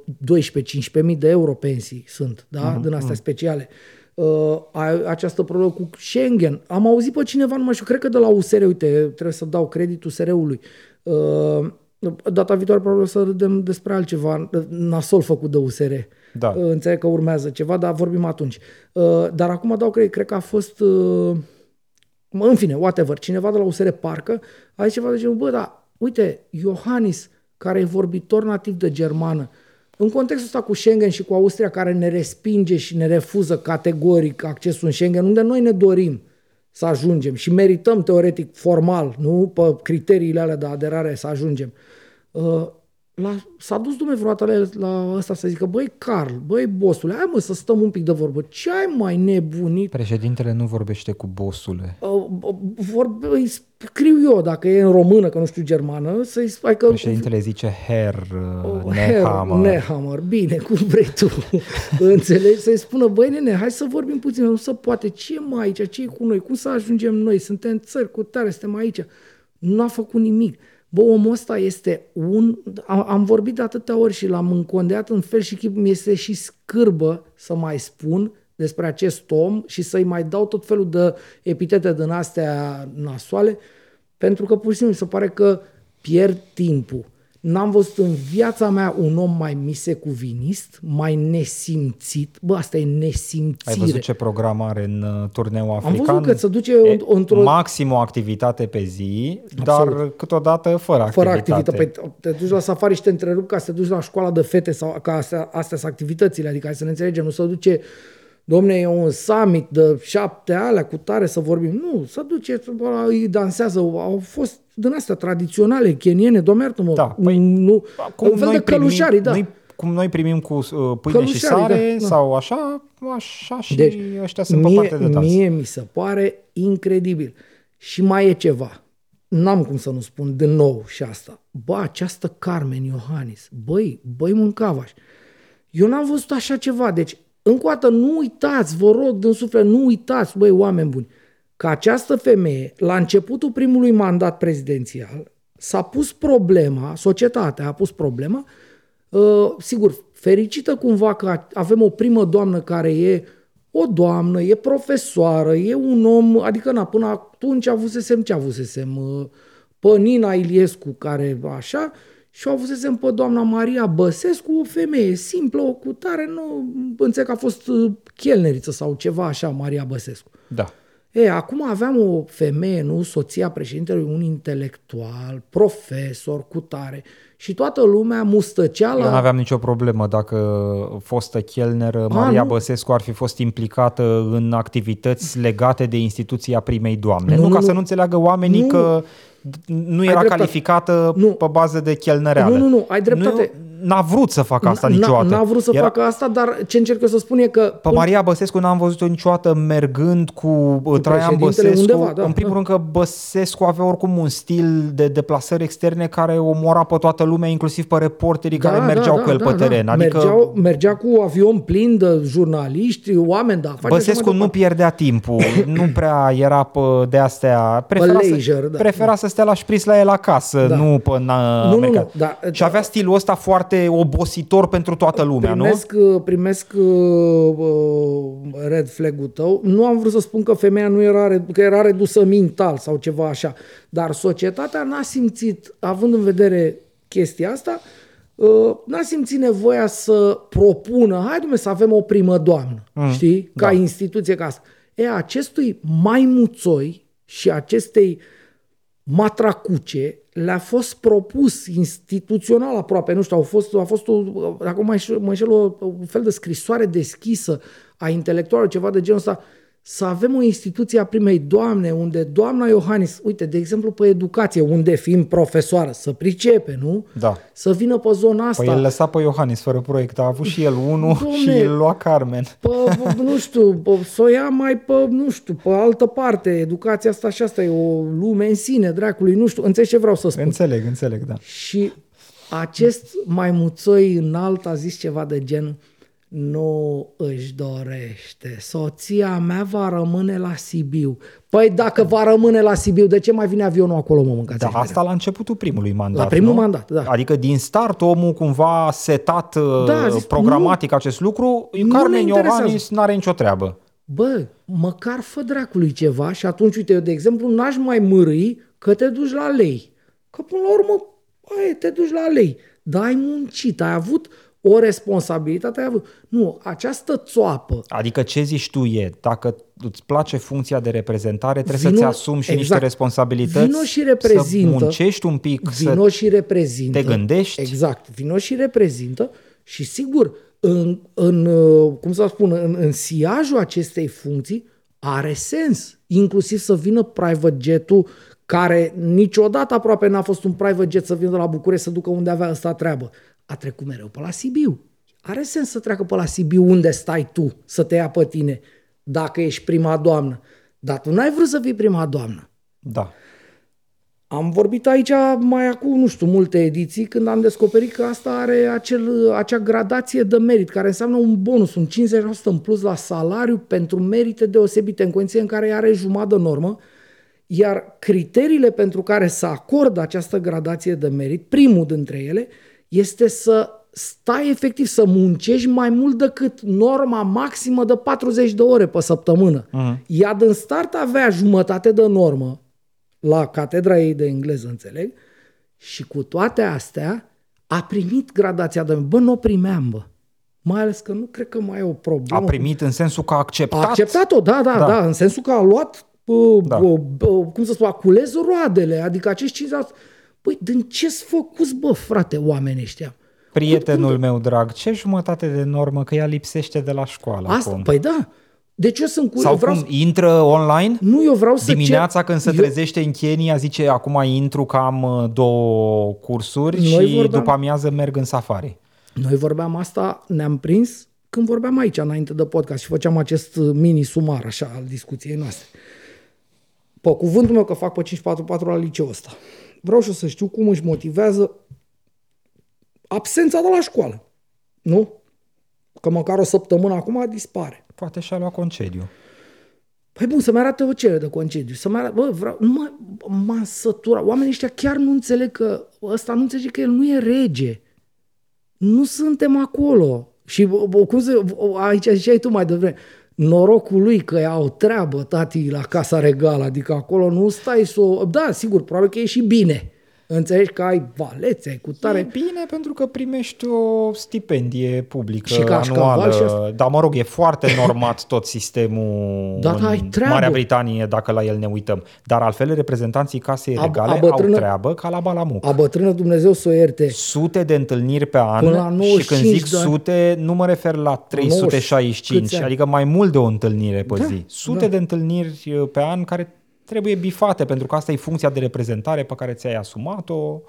12-15 mii de euro pensii sunt, da, uh-huh, din astea uh-huh. speciale. Uh, această problemă cu Schengen. Am auzit pe cineva, nu mai știu, cred că de la USR, uite, trebuie să dau credit USR-ului, uh, Uh, data viitoare probabil să râdem despre altceva nasol făcut de USR. Da. Uh, înțeleg că urmează ceva, dar vorbim atunci. Uh, dar acum dau cred, cred că a fost în fine, whatever, cineva de la USR Parcă a zis ceva de genul, bă, dar uite, Iohannis, care e vorbitor nativ de germană, în contextul ăsta cu Schengen și cu Austria, care ne respinge și ne refuză categoric accesul în Schengen, unde noi ne dorim, să ajungem și merităm teoretic formal, nu pe criteriile alea de aderare să ajungem. Uh, la, s-a dus Dumnezeu vreodată la ăsta să zică, băi Carl, băi bossule, hai mă să stăm un pic de vorbă. Ce ai mai nebunit? Președintele nu vorbește cu bossule. Uh, vorbe, îi scriu eu, dacă e în română, că nu știu germană, să-i spui că... Președintele zice Herr uh, oh, Nehammer. Herr Nehammer, bine, cum vrei tu. <laughs> Înțelegi? Să-i spună, băi nene, hai să vorbim puțin, nu se poate. Ce mai aici? ce cu noi? Cum să ajungem noi? Suntem țări cu tare, suntem aici. Nu a făcut nimic. Bă, omul ăsta este un... Am, am vorbit de atâtea ori și l-am încondeat în fel și chip, mi este și scârbă să mai spun despre acest om și să-i mai dau tot felul de epitete din astea nasoale, pentru că pur și simplu mi se pare că pierd timpul. N-am văzut în viața mea un om mai misecuvinist, mai nesimțit. Bă, asta e nesimțire. Ai văzut ce program are în uh, turneu african? Am văzut că se duce e, într-o... Maxim o activitate pe zi, Absolut. dar câteodată fără activitate. Fără activitate. Păi te duci la safari și te întrerup ca să te duci la școala de fete sau ca astea, astea sunt activitățile, adică să ne înțelegem, nu se duce Domne, e un summit de șapte alea cu tare să vorbim. Nu, să duce, îi dansează. Au fost din astea tradiționale, keniene, domnul da, păi, nu, cum un fel de călușari, da. Noi, cum noi primim cu uh, pâine și sare da, da. sau așa, așa și deci, ăștia sunt mie, pe partea de dans. Mie mi se pare incredibil. Și mai e ceva. N-am cum să nu spun de nou și asta. Bă, această Carmen Iohannis, băi, băi mâncavaș. Eu n-am văzut așa ceva. Deci încă o dată, nu uitați, vă rog din suflet, nu uitați, băi, oameni buni, că această femeie, la începutul primului mandat prezidențial, s-a pus problema, societatea a pus problema, uh, sigur, fericită cumva că avem o primă doamnă care e o doamnă, e profesoară, e un om, adică na, până atunci avusesem ce avusesem, uh, pe Nina Iliescu, care așa, și o avusesem pe doamna Maria Băsescu, o femeie simplă, o cutare, nu înțeleg că a fost uh, chelneriță sau ceva așa, Maria Băsescu. Da. E, acum aveam o femeie, nu, soția președintelui, un intelectual, profesor, cu tare, și toată lumea mustăcea la... Eu nu aveam nicio problemă dacă fostă chelner Maria nu. Băsescu ar fi fost implicată în activități legate de instituția primei doamne. Nu, Nu, nu ca nu, să nu. nu înțeleagă oamenii Nu. că nu era dreptate. calificată Nu. pe bază de chelnereală. Nu, nu, nu, ai dreptate. Nu, n-a vrut să facă asta N- niciodată. N-a vrut să Era- facă asta, dar ce încerc eu să spun e că... Pe Maria Băsescu n-am văzut-o niciodată mergând cu, cu Traian președintele Băsescu. undeva, da, în primul da. rând că Băsescu avea oricum un stil de deplasări externe care omora pe toată lumea, inclusiv pe reporterii care mergeau cu el pe teren. Adică Mergeau, mergea cu avion plin de jurnaliști, oameni de afaceri. și așa Băsescu mai nu departe. pierdea timpul, <coughs> nu prea era pe de astea. Prefera, leisure, să, da. prefera să stea la șpris la el acasă, Da. nu pe na, Nu, nu, America. nu, da, Și avea stilul ăsta foarte obositor pentru toată lumea, nu? primesc, uh, primesc uh, uh, red flag-ul tău. Nu am vrut să spun că femeia nu era, red- că era redusă mental sau ceva așa, dar societatea n-a simțit, având în vedere chestia asta, uh, n-a simțit nevoia să propună, hai dumne să avem o primă doamnă, mm, știi, ca da. instituție ca asta. E, acestui maimuțoi și acestei matracuce le-a fost propus instituțional aproape, nu știu, au fost, a fost o, acum mă înșel- mă înșel, o, un fel de scrisoare deschisă a intelectualului, ceva de genul ăsta, să avem o instituție a primei doamne, unde doamna Iohannis, uite, de exemplu, pe educație, unde fiind profesoară, să pricepe, nu? Da. Să vină pe zona asta. Păi el lăsa pe Iohannis fără proiect, a avut și el unul Domne. și el lua Carmen. pe, nu știu, pe, să o ia mai pe, nu știu, pe altă parte. Educația asta și asta e o lume în sine, dracului, nu știu, înțelegi ce vreau să spun. Înțeleg, înțeleg, da. Și acest maimuțoi înalt a zis ceva de gen nu își dorește. Soția mea va rămâne la Sibiu. Păi dacă va rămâne la Sibiu, de ce mai vine avionul acolo, mă mâncați? Da, aici de asta la începutul primului mandat. La primul nu? mandat, da. Adică din start omul cumva a setat Da, da, a zis, programatic acest lucru, nu Carmen ne interesează. Iohannis n-are nicio treabă. Bă, măcar fă dracului ceva și atunci, uite, eu, de exemplu, n-aș mai mârâi că te duci la lei. Că până la urmă, aia, te duci la lei. Dar ai muncit, ai avut o responsabilitate, ai avut. Nu, această țoapă, Adică ce zici tu e, dacă îți place funcția de reprezentare, trebuie Vino- să-ți asumi și niște exact. responsabilități, Vino și reprezintă. să muncești un pic, vino să... și reprezintă. te gândești. Exact, vino și reprezintă și sigur, în, în uh, cum să spun, în, în siajul acestei funcții are sens, inclusiv să vină private jet-ul care niciodată aproape n-a fost un private jet să vină de la București să ducă unde avea ăsta treabă. A trecut mereu pe la Sibiu. Are sens să treacă pe la Sibiu unde stai tu, să te ia pe tine, dacă ești prima doamnă. Dar tu n-ai vrut să fii prima doamnă. Da. Am vorbit aici mai acum, nu știu, multe ediții, când am descoperit că asta are acel, acea gradație de merit, care înseamnă un bonus, un 50% în plus la salariu pentru merite deosebite, în condiții în care are jumătate de normă, iar criteriile pentru care să acordă această gradație de merit, primul dintre ele, este să stai efectiv să muncești mai mult decât norma maximă de 40 de ore pe săptămână. Uh-huh. Ea din start avea jumătate de normă la catedra ei de engleză, înțeleg, și cu toate astea a primit gradația de... Bă, nu o primeam, bă. Mai ales că nu cred că mai e o problemă. A primit în sensul că a acceptat. A acceptat-o, da, da, Da. da, da, în sensul că a luat, uh, Da. uh, uh, cum să spun, a cules roadele, adică acești 50%. Păi, din ce-s făcuți, bă, frate, oamenii ăștia? Prietenul meu drag, ce jumătate de normă că ea lipsește de la școală Asta, acum? păi da. Deci eu sunt cu... Sau eu vreau cum, să, intră online? nu, eu vreau să Dimineața cer, când se eu- trezește în Kenya zice acum intru că am uh, două cursuri Noi și vorbeam- după amiază merg în safari. Noi vorbeam asta, ne-am prins când vorbeam aici înainte de podcast și făceam acest uh, mini sumar așa al discuției noastre. Pe cuvântul meu că fac pe 544 la liceul ăsta. Vreau și eu să știu cum își motivează absența de la școală. Nu? Că măcar o săptămână acum dispare. Poate și-a luat concediu. Păi bun, să-mi arate o cerere de concediu. Să-mi arate, bă, vreau, nu mă, m-am săturat. Oamenii ăștia chiar nu înțeleg că ăsta nu înțelege că el nu e rege. Nu suntem acolo. Și bă, bă, cum se, bă, aici ziceai tu mai devreme, norocul lui că au treabă tati la Casa Regală, adică acolo nu stai să o... Da, sigur, probabil că e și bine. Înțelegi că ai valețe, ai cu tare. E bine pentru că primești o stipendie publică Și cașcaval anuală. și asta. Dar mă rog, e foarte normat tot sistemul Da, în da, ai treabă. Marea Britanie, dacă la el ne uităm. Dar altfel, reprezentanții casei A- regale a bătrână- au treabă ca la Balamuc. A bătrână Dumnezeu să o ierte. Sute de întâlniri pe an Până la și când 95 zic de ani. sute, nu mă refer la 365, câți ani? adică mai mult de o întâlnire pe Da, zi. Sute da. de întâlniri uh, pe an care trebuie bifate, pentru că asta e funcția de reprezentare pe care ți-ai asumat-o.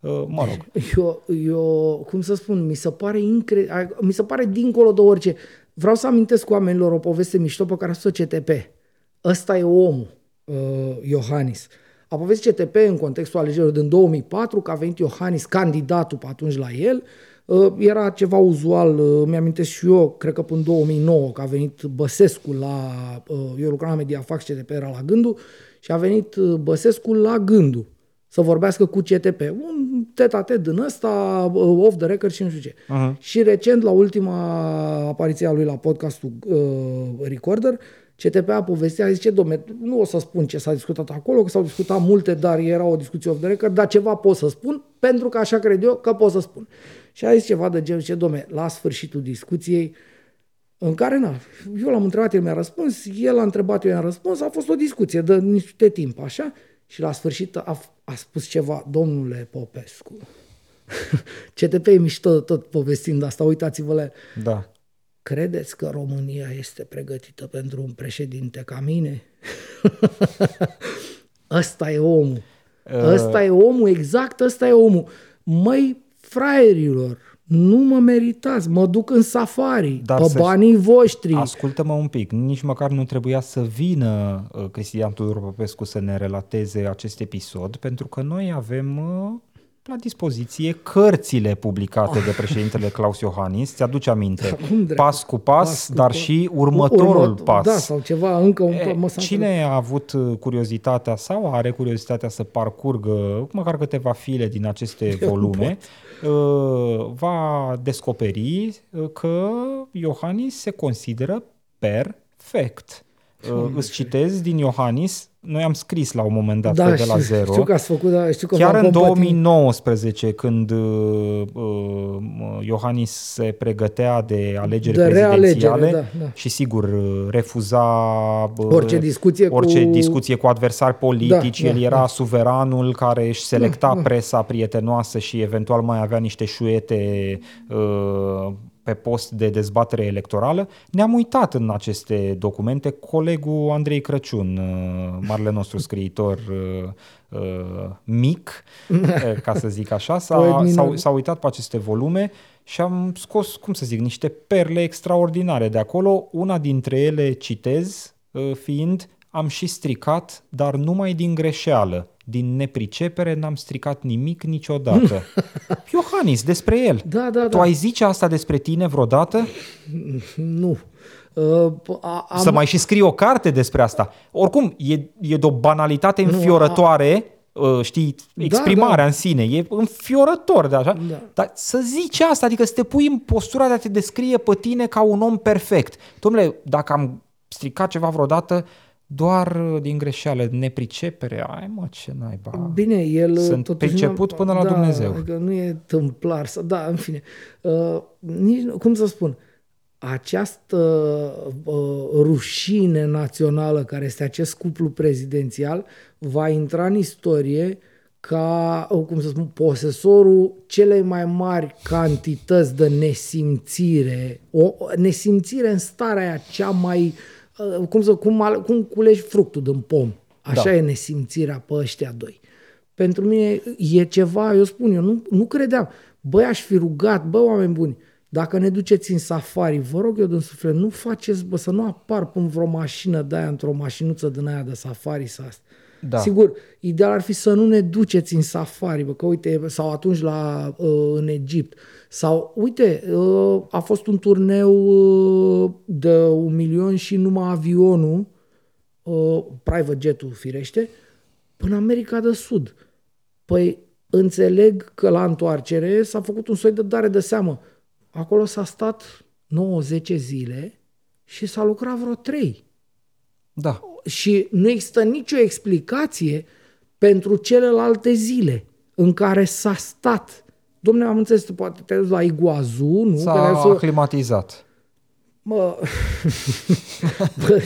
Uh, Mă rog, Eu, eu, cum să spun, mi se pare incre... mi se pare dincolo de orice. Vreau să amintesc oamenilor o poveste mișto pe care a spus CTP. Ăsta e omul, uh, Iohannis. A povestit CTP în contextul alegerilor din 2004, că a venit Iohannis, candidatul pe atunci la el. Uh, era ceva uzual, uh, mi-amintesc și eu, cred că până în 2009, că a venit Băsescu la... Uh, eu lucram la Mediafax, CTP era la Gându, și a venit uh, Băsescu la Gându să vorbească cu CTP. Un tet din ăsta, uh, off the record și nu știu ce. Uh-huh. Și recent, la ultima apariție a lui la podcastul uh, Recorder, CTP a povestit, a zis, ce domne, nu o să spun ce s-a discutat acolo, că s-au discutat multe, dar era o discuție off the record, dar ceva pot să spun, pentru că așa cred eu că pot să spun. Și a zis ceva de genul, ce domne, la sfârșitul discuției, în care, na, eu l-am întrebat, el mi-a răspuns, el a întrebat, eu i-am răspuns, a fost o discuție de niște timp, așa, și la sfârșit a, a spus ceva, domnule Popescu. <laughs> CTP e mișto tot povestind asta, uitați-vă la el. da. Credeți că România este pregătită pentru un președinte ca mine? <laughs> ăsta e omul. Ăsta e omul, exact ăsta e omul. Măi, fraierilor, nu mă meritați, mă duc în safari, Dar pe să- banii voștri. Ascultă-mă un pic, nici măcar nu trebuia să vină uh, Cristian Tudor Popescu să ne relateze acest episod, pentru că noi avem uh, la dispoziție cărțile publicate de președintele Claus Iohannis, ți-aduce aminte, <laughs> Cum dracu? pas cu pas, Pas cu dar pas. și următorul Următ- pas. Da, sau ceva, încă un... E, mă, s-a Cine a avut uh, curiozitatea sau are curiozitatea să parcurgă măcar câteva file din aceste volume, uh, va descoperi uh, că Iohannis se consideră perfect. Uh, Îți citez din Iohannis, noi am scris la un moment dat da, pe de la știu, zero. știu că ați făcut, da, știu că Chiar v-am în compatit. 2019, când uh, uh, Iohannis se pregătea de alegeri De realegere, prezidențiale da, da. și sigur uh, refuza uh, Orice discuție orice cu- discuție cu adversari politici, Da, el da, era da. suveranul care își selecta presa prietenoasă și eventual mai avea niște șuete uh, pe post de dezbatere electorală. Ne-am uitat în aceste documente. Colegul Andrei Crăciun, uh, marele nostru scriitor uh, uh, mic, uh, ca să zic așa, Poet <laughs> s-a, minor. s-a, s-a uitat pe aceste volume și am scos, cum să zic, niște perle extraordinare de acolo. Una dintre ele citez, uh, fiind am și stricat, dar numai din greșeală. Din nepricepere n-am stricat nimic niciodată. <laughs> Iohannis, despre el. Da, da, Tu da. ai zice asta despre tine vreodată? Nu. Uh, a, am, Să mai și scrii o carte despre asta. Oricum, e, e de o banalitate înfiorătoare, uh, știi, exprimarea da. în sine. E înfiorător de așa. Da. Dar să zici asta, adică să te pui în postura de a te descrie pe tine ca un om perfect. Domnule, dacă am stricat ceva vreodată, doar uh, din greșeală, nepricepere, ai mă, ce naiba. Bine, el Sunt totuși priceput nu- până la da, Dumnezeu. Adică nu e tâmplar. Să, da, în fine. Uh, nici, nu- cum să spun, această uh, rușine națională care este acest cuplu prezidențial va intra în istorie ca, uh, cum să spun, posesorul celei mai mari cantități de nesimțire, o o nesimțire în starea aia cea mai, uh, cum să, cum, al- cum culegi fructul din pom. Așa Da. e nesimțirea pe ăștia doi. Pentru mine e ceva, eu spun, eu nu, nu credeam. Băi, aș fi rugat, bă, oameni buni, dacă ne duceți în safari, vă rog eu din suflet, nu faceți, bă, să nu apar pe vreo mașină de aia, într-o mașinuță din aia de safari sau asta. Da. Sigur, ideal ar fi să nu ne duceți în safari, bă, că uite, sau atunci la, uh, în Egipt. Sau, uite, uh, a fost un turneu uh, de un milion și numai avionul, uh, private jet-ul firește, până America de Sud. Păi înțeleg că la întoarcere s-a făcut un soi de dare de seamă. Acolo s-a stat 9-10 zile și s-a lucrat vreo 3 Da. și nu există nicio explicație pentru celelalte zile. în care s-a stat. Domne, am înțeles, poate te la Iguazu, nu? S-a să... aclimatizat. Mă, <laughs> bă,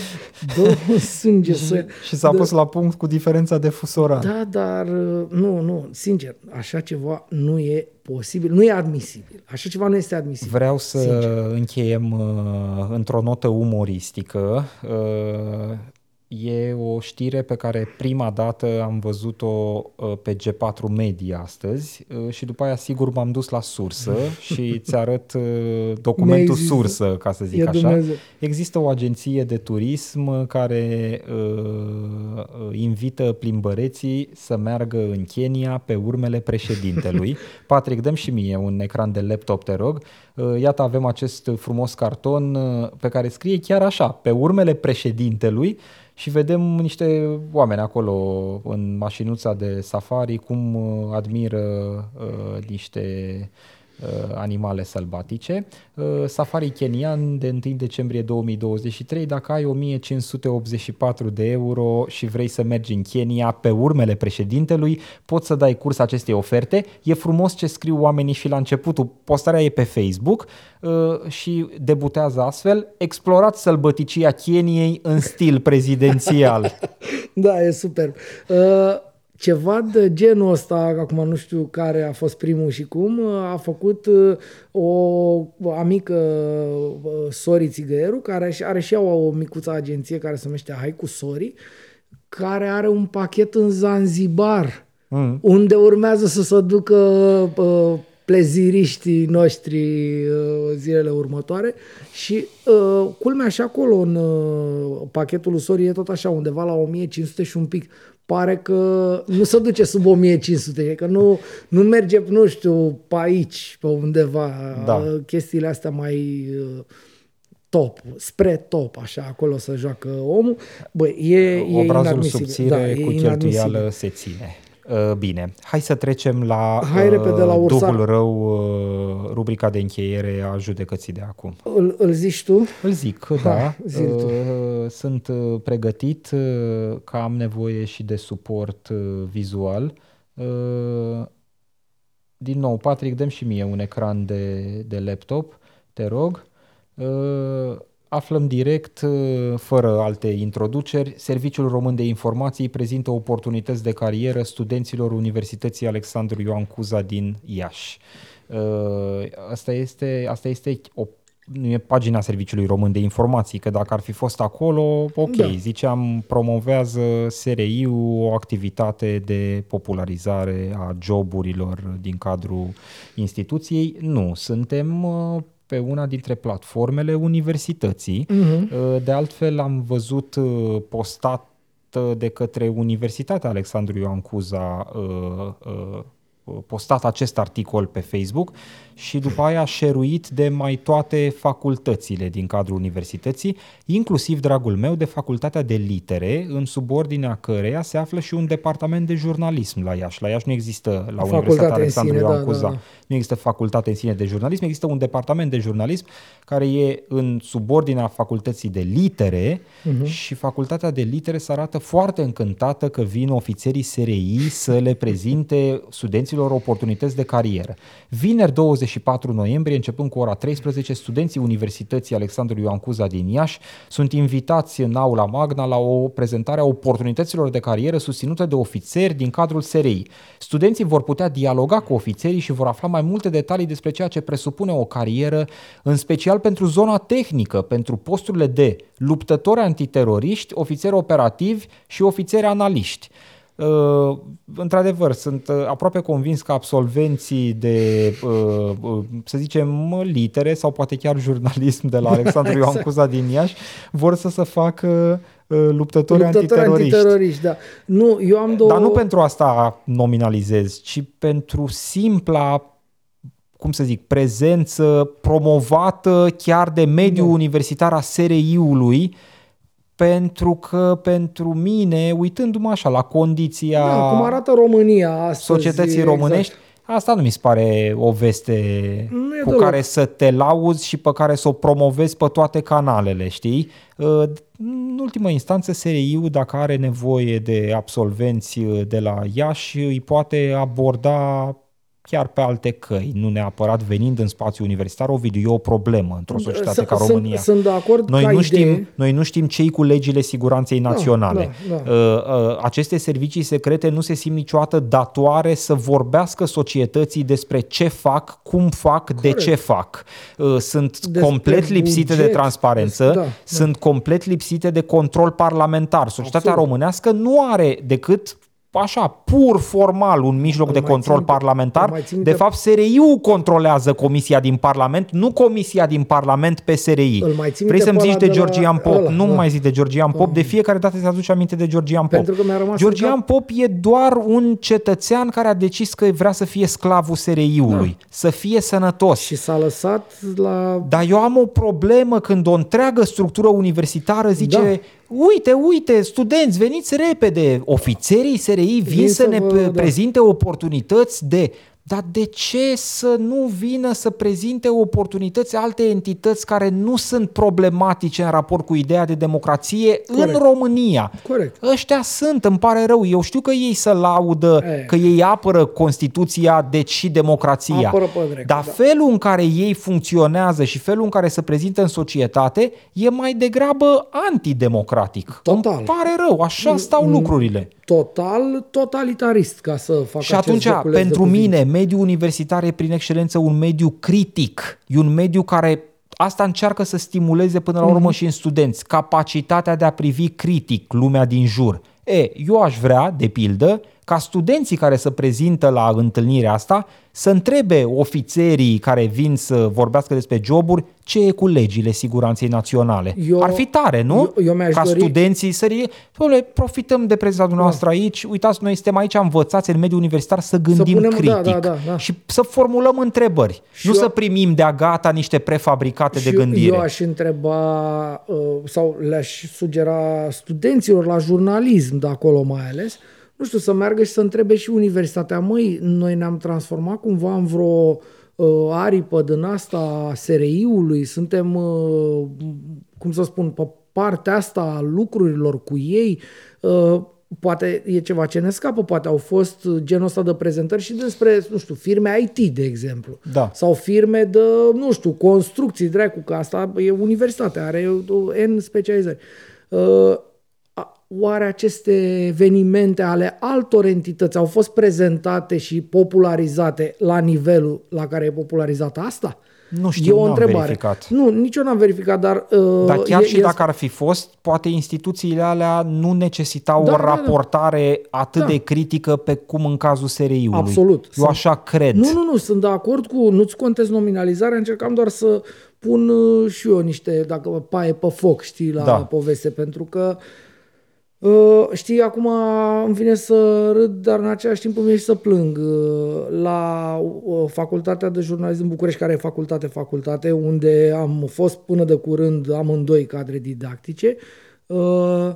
dă sânge să... Și s-a pus la punct cu diferența de fusoran. Da, dar nu, nu, sincer, așa ceva nu e posibil, nu e admisibil. Așa ceva nu este admisibil. Vreau să sincer. încheiem uh, într-o notă umoristică. Uh, E o știre pe care prima dată am văzut-o uh, pe G4 Media astăzi uh, și după aia sigur m-am dus la sursă <laughs> și ți arăt uh, documentul sursă, ca să zic e așa. Dumnezeu. Există o agenție de turism care uh, invită plimbăreții să meargă în Kenya pe urmele președintelui. <laughs> Patrick, dăm și mie un ecran de laptop, te rog. Uh, iată, avem acest frumos carton pe care scrie chiar așa, pe urmele președintelui, și vedem niște oameni acolo în mașinuța de safari cum uh, admiră uh, niște uh, animale sălbatice. Uh, safari kenian de 1 decembrie 2023, dacă ai 1584 de euro și vrei să mergi în Kenya pe urmele președintelui, poți să dai curs acestei oferte. E frumos ce scriu oamenii și la începutul, postarea e pe Facebook uh, și debutează astfel, explorați sălbăticia Keniei în stil prezidențial. <laughs> da, e super. Uh ceva de genul ăsta, acum nu știu care a fost primul și cum, a făcut uh, o amică uh, Sori Țigăieru, care are și ea o micuță agenție care se numește Hai cu Sori, care are un pachet în Zanzibar, mm. unde urmează să se ducă uh, pleziriștii noștri uh, zilele următoare și uh, culmea și acolo în uh, pachetul lui Sori e tot așa undeva la 1500 și un pic pare că nu se duce sub 1500, că nu, nu merge, nu știu, pe aici, pe undeva, da. chestiile astea mai uh, top, spre top, așa, acolo să joacă omul. Băi, e, Obrazul e subțire da, cu cheltuială se ține. Uh, bine, hai să trecem la, hai repede la uh, Duhul Rău, uh, rubrica de încheiere a judecății de acum. Îl, îl zici tu? Îl zic, ha, da. Tu. Sunt pregătit că am nevoie și de suport vizual. Din nou, Patrick, dăm și mie un ecran de, de laptop, te rog. Aflăm direct, uh, fără alte introduceri, Serviciul Român de Informații prezintă oportunități de carieră studenților Universității Alexandru Ioan Cuza din Iași. Uh, asta este, asta este o nu e pagina Serviciului Român de Informații, că dacă ar fi fost acolo, ok, da. ziceam, promovează SRI o activitate de popularizare a joburilor din cadrul instituției. Nu, suntem uh, pe una dintre platformele universității. Uh-huh. De altfel am văzut uh, postat de către Universitatea Alexandru Ioan Cuza uh, uh, postat acest articol pe Facebook și după aia șeruit de mai toate facultățile din cadrul universității, inclusiv, dragul meu, de facultatea de litere, în subordinea căreia se află și un departament de jurnalism la Iași. La Iași nu există, la Facultate Universitatea Alexandru Ioan da, Cuza, da, da. nu există facultate în sine de jurnalism, există un departament de jurnalism care e în subordinea facultății de litere uh-huh. și facultatea de litere se arată foarte încântată că vin ofițerii SRI să le prezinte studenților oportunități de carieră. Vineri 20 24 noiembrie, începând cu ora 13, studenții Universității Alexandru Ioan Cuza din Iași sunt invitați în aula magna la o prezentare a oportunităților de carieră susținută de ofițeri din cadrul SRI. Studenții vor putea dialoga cu ofițerii și vor afla mai multe detalii despre ceea ce presupune o carieră, în special pentru zona tehnică, pentru posturile de luptători antiteroriști, ofițeri operativi și ofițeri analiști. Uh, într-adevăr, sunt uh, aproape convins că absolvenții de, uh, uh, să zicem, litere sau poate chiar jurnalism de la <laughs> Alexandru exact. Ioan Cuza din Iași vor să se facă uh, luptători, luptători antiteroriști. antiteroriști da. Nu, eu am două... Dar nu pentru asta nominalizez, ci pentru simpla cum să zic, prezență promovată chiar de mediul da. universitar a SRI-ului uh, pentru că pentru mine, uitându-mă așa la condiția da, cum arată România astăzi, societății exact. românești, Asta nu mi se pare o veste Nu e cu deloc. care să te lauzi și pe care să o promovezi pe toate canalele, știi? Uh, În ultimă instanță, SRI-ul, dacă are nevoie de absolvenți uh, de la Iași, îi poate aborda chiar pe alte căi, nu neapărat venind în spațiu universitar, Ovidiu, e o problemă într-o societate Sunt- ca sunt- România. Sunt de acord Noi ca nu, idee. știm, noi nu știm cei cu legile siguranței naționale. da, da. Uh, uh, Aceste servicii secrete nu se simt niciodată datoare să vorbească societății despre ce fac, cum fac, de ce fac. Uh, Sunt Despre complet lipsite de buget, transparență, des- da, da. sunt complet lipsite de control parlamentar. Societatea Absolut. românească nu are decât așa, pur formal, un mijloc Îl de mai control țin minte- parlamentar. îl mai țin De minte- fapt, SRI-ul controlează Comisia din Parlament, nu Comisia din Parlament pe SRI. Îl mai țin Vrei minte să-mi pe zici ăla de de la- Georgian Pop? ăla, nu da. mai zic de Georgian Pop, de fiecare dată ți aduce aminte de Georgian Pop. Pentru că mi-a rămas în Georgian cap- Pop e doar un cetățean care a decis că vrea să fie sclavul SRI-ului, să fie sănătos. Și s-a lăsat la... Dar eu am o problemă când o întreagă structură universitară zice Da. Uite, uite, studenți, veniți repede, ofițerii SRI vin Vin să să ne vă- pre- da. prezinte oportunități de... Dar de ce să nu vină să prezinte oportunități alte entități care nu sunt problematice în raport cu ideea de democrație Corect. în România? Corect. Ăștia sunt, îmi pare rău. Eu știu că ei să laudă, E. că ei apără Constituția, deci și democrația. Apără pe drept, Dar da. felul în care ei funcționează și felul în care se prezintă în societate e mai degrabă antidemocratic. Total. Îmi pare rău, așa stau lucrurile. Total totalitarist ca să facă Și acest atunci, joculeț de pentru cuvinte. mine, mediul universitar e prin excelență un mediu critic. E un mediu care asta încearcă să stimuleze până la Mhm. urmă și în studenți capacitatea de a privi critic lumea din jur. E, eu aș vrea, de pildă, ca studenții care se prezintă la întâlnirea asta să întrebe ofițerii care vin să vorbească despre joburi ce e cu legile siguranței naționale. Eu- Ar fi tare, nu? eu- eu mi-aș ca dori- studenții să rie, Doamne, profităm de prezența dumneavoastră aici, uitați, noi suntem aici învățați în mediul universitar să gândim punem- da, critic da, da, da. și să formulăm întrebări, Și nu eu- să primim de-a gata niște prefabricate de Și gândire. Eu aș întreba uh, sau le-aș sugera studenților la jurnalism de acolo mai ales, nu știu, să meargă și să întrebe și universitatea. Măi, noi ne-am transformat cumva în vreo uh, aripă din asta a SRI-ului, suntem, uh, cum să spun, pe partea asta a lucrurilor cu ei. Uh, poate e ceva ce ne scapă, poate au fost genul ăsta de prezentări și despre, nu știu, firme IT, de exemplu. Da. Sau firme de, nu știu, construcții, dracu, că asta e universitate, are o N specializări. Uh, a- Oare aceste evenimente ale altor entități au fost prezentate și popularizate la nivelul la care e popularizată asta? Nu știu, e o n-am întrebare. verificat. Nu, nici eu n-am verificat, dar... Uh, Dar chiar e, și e, dacă ar fi fost, poate instituțiile alea nu necesitau Da, o da, da. raportare atât Da. de critică pe cum în cazul SRI-ului. Absolut. Eu Sunt- așa cred. Nu, nu, nu, sunt de acord cu, nu-ți contez nominalizarea, încercam doar să pun uh, și eu niște, dacă paie pe foc, știi, la Da. poveste, pentru că uh, știi, acum îmi vine să râd, dar în același timp îmi vine și să plâng. Uh, La uh, Facultatea de Jurnalism din București, care e facultate, facultate, unde am fost până de curând amândoi cadre didactice, uh,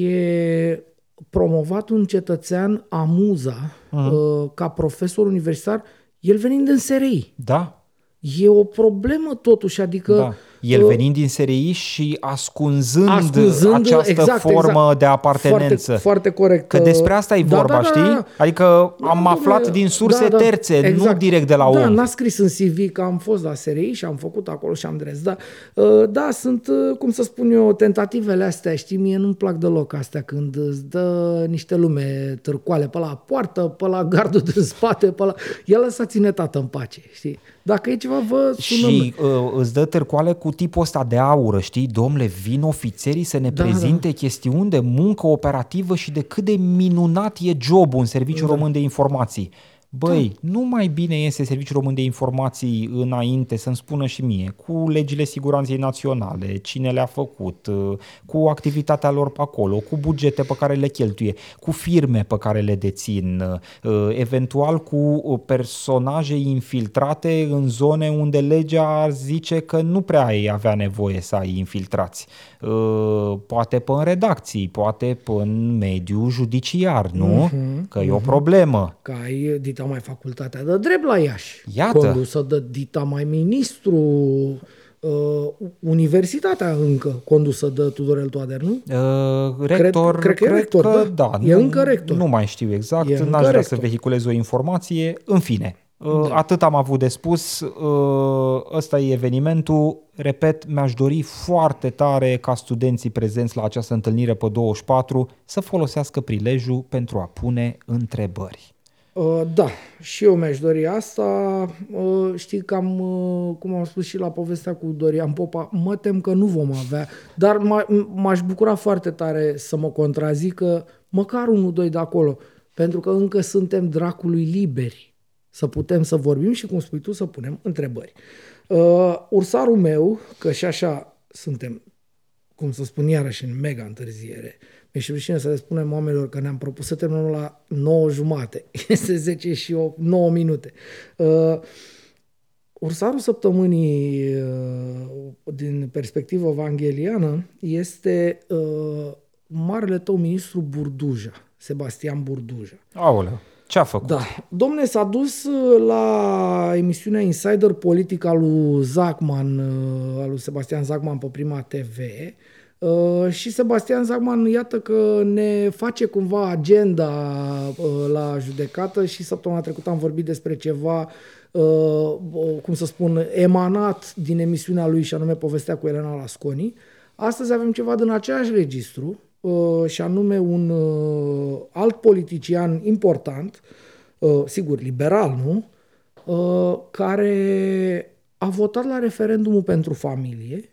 e promovat un cetățean amuza uh, ca profesor universitar, el venind în SRI. Da, E o problemă totuși, adică... da. El uh, venind din SRI și ascunzând, ascunzând această exact, formă exact. de apartenență. Foarte, foarte corect. Că despre asta e Da, vorba, da, da, știi? da, da. Adică am Da, aflat domnule, din surse da, da, terțe, nu direct de la da, om. n-a scris în CV că am fost la SRI și am făcut acolo și am dres. Da, Uh, da sunt, uh, cum să spun eu, tentativele astea, știi, mie nu-mi plac deloc astea când îți dă niște lume târcoale pe la poartă, pe la gardul din spate, pe la... Ia lăsați-ne tată în pace, știi? Dacă e ceva, vă sunăm. Și uh, îți dă târcoale cu tipul ăsta de aură, știi? Domnule, vin ofițerii să ne Da, prezinte chestiuni de muncă operativă și de cât de minunat e jobul în Serviciul Da. Român de Informații. Băi, nu mai bine iese Serviciul Român de Informații înainte să-mi spună și mie, cu legile siguranței naționale, cine le-a făcut, uh, cu activitatea lor pe acolo, cu bugete pe care le cheltuie, cu firme pe care le dețin, uh, eventual cu uh, personaje infiltrate în zone unde legea ar zice că nu prea ai avea nevoie să ai infiltrați. Uh, Poate pe în redacții, poate pe în mediul judiciar, nu? Că e o problemă. Că ai Dita mai facultatea de drept la Iași, Iată. condusă de Dita mai ministru, uh, universitatea încă condusă de Tudorel Toader, nu? Uh, rector, cred că e rector, da. E nu, încă rector. Nu mai știu exact, E n-aș încă vrea rector. să vehiculez o informație. În fine, uh, atât am avut de spus. Uh, ăsta e evenimentul. Repet, mi-aș dori foarte tare ca studenții prezenți la această întâlnire pe 24 să folosească prilejul pentru a pune întrebări. Uh, Da, și eu mi-aș dori asta. Uh, Știi că am, uh, cum am spus și la povestea cu Dorian Popa, mă tem că nu vom avea, dar m- m-aș bucura foarte tare să mă contrazică măcar unul, doi de acolo, pentru că încă suntem dracului liberi să putem să vorbim și, cum spui tu, să punem întrebări. Uh, ursarul meu, că și așa suntem cum să spun iarăși în mega întârziere. Mi-e și rușine să le spunem oamenilor că ne-am propus să terminăm la 9 jumate. <laughs> Este 10 și 8, 9 minute. Uh, ursarul săptămânii uh, din perspectivă evangheliană este uh, marele tău ministru Burduja, Sebastian Burduja. Aoleu, ce-a făcut? Da. Domne, s-a dus uh, la emisiunea Insider Politic al lui Zachman, uh, al lui Sebastian Zachman pe Prima TV uh, și Sebastian Zachman, iată că ne face cumva agenda uh, la judecată și săptămâna trecută am vorbit despre ceva uh, cum să spun, emanat din emisiunea lui și anume povestea cu Elena Lasconi. Astăzi avem ceva din același registru, uh, și anume un uh, alt politician important, uh, sigur, liberal, nu? Uh, care a votat la referendumul pentru familie,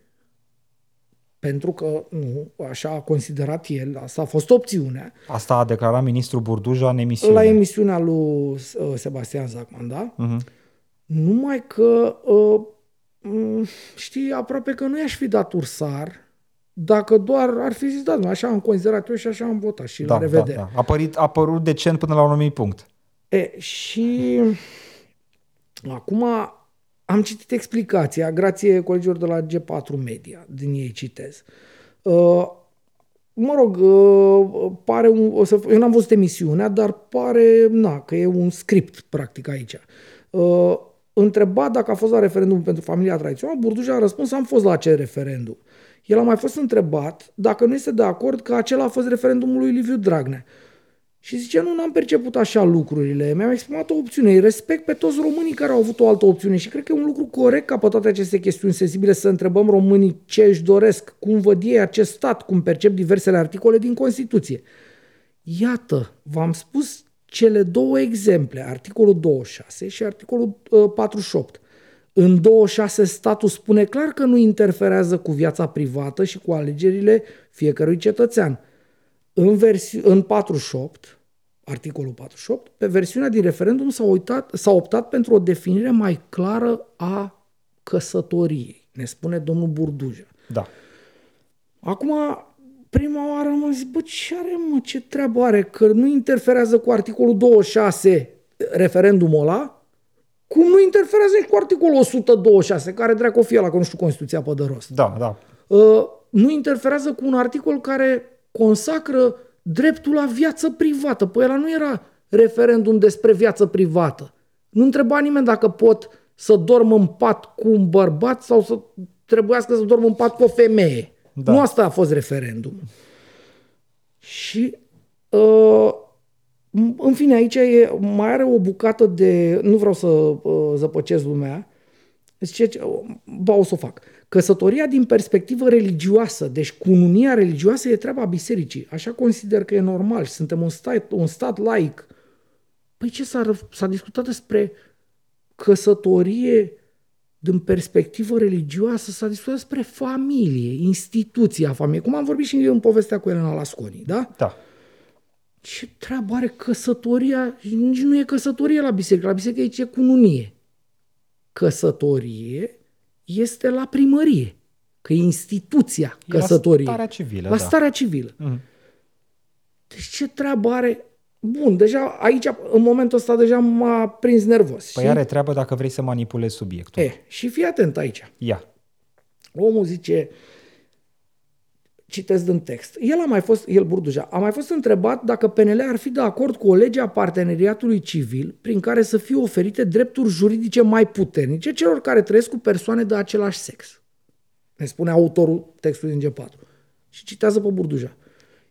pentru că, nu, așa a considerat el, asta a fost opțiunea, Asta a declarat ministrul Burduja în emisiune. la emisiunea lui uh, Sebastian Zacman, da? Mhm. Numai că, uh, m, știi, aproape că nu i-aș fi dat ursar dacă doar ar fi zis, da, nu, așa am considerat eu și așa am votat și la Da, da, revedere. da. A, părit, a părut decent până la un anumit punct. E, și acum am citit explicația, grație colegilor de la G4 Media, din ei citez. Uh, mă rog, uh, pare un, o să, eu n-am văzut emisiunea, dar pare na, că e un script practic aici. Uh, întrebat dacă a fost la referendum pentru familia tradițională, Burduja a răspuns am fost la acel referendum. El a mai fost întrebat dacă nu este de acord că acela a fost referendumul lui Liviu Dragnea. Și zice, nu, n-am perceput așa lucrurile, mi-am exprimat o opțiune, îi respect pe toți românii care au avut o altă opțiune și cred că e un lucru corect ca pe toate aceste chestiuni sensibile să întrebăm românii ce își doresc, cum văd ei acest stat, cum percep diversele articole din Constituție. Iată, v-am spus cele două exemple, articolul 26 și articolul uh, 48. În 26 statul spune clar că nu interferează cu viața privată și cu alegerile fiecărui cetățean. În, versi- în 48, articolul 48, pe versiunea din referendum s-a, uitat, s-a optat pentru o definire mai clară a căsătoriei, ne spune domnul Burduja. Da. Acum, prima oară am zis, bă, ce are, mă, ce treabă are, că nu interferează cu articolul 26 referendumul ăla, cum nu interferează nici cu articolul 126, care dracu o fie la că nu știu Constituția pe de rost. Da, da. Uh, nu interferează cu un articol care consacră dreptul la viață privată. Păi ăla nu era referendum despre viață privată. Nu întreba nimeni dacă pot să dorm în pat cu un bărbat sau să trebuiască să dorm în pat cu o femeie. Da. Nu asta a fost referendum. Și uh, în fine, aici e, mai are o bucată de... Nu vreau să uh, zăpăcesc lumea. Zice, ce- ba, o să o fac. Căsătoria din perspectivă religioasă, deci cununia religioasă e treaba bisericii. Așa consider că e normal și suntem un stat, un stat laic. Păi ce s-a, răf- s-a discutat despre căsătorie din perspectivă religioasă, s-a discutat despre familie, instituția familiei, cum am vorbit și în povestea cu Elena Lasconi, da? Da. Ce treabă are căsătoria? Nici nu e căsătorie la biserică. La biserică aici e cununie. Căsătorie este la primărie. Că e instituția E la căsătoriei. starea civilă, La da. starea civilă. Mhm. Deci ce treabă are? Bun, deja aici, în momentul ăsta, deja m-a prins nervos. Păi știi? are treabă dacă vrei să manipulezi subiectul. E, și fii atent aici. Ia. Omul zice, citesc din text. El a mai fost, el Burduja, a mai fost întrebat dacă PNL ar fi de acord cu o lege a parteneriatului civil prin care să fie oferite drepturi juridice mai puternice celor care trăiesc cu persoane de același sex. Ne spune autorul textului din G4. Și citează pe Burduja.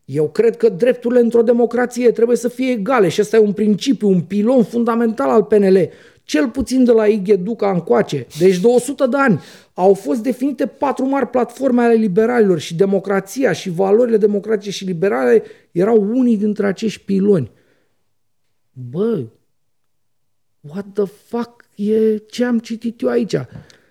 Eu cred că drepturile într-o democrație trebuie să fie egale și ăsta e un principiu, un pilon fundamental al PNL cel puțin de la Ighe Duca încoace, deci de 100 de ani, au fost definite patru mari platforme ale liberalilor și democrația și valorile democratice și liberale erau unii dintre acești piloni. Bă, what the fuck e ce am citit eu aici?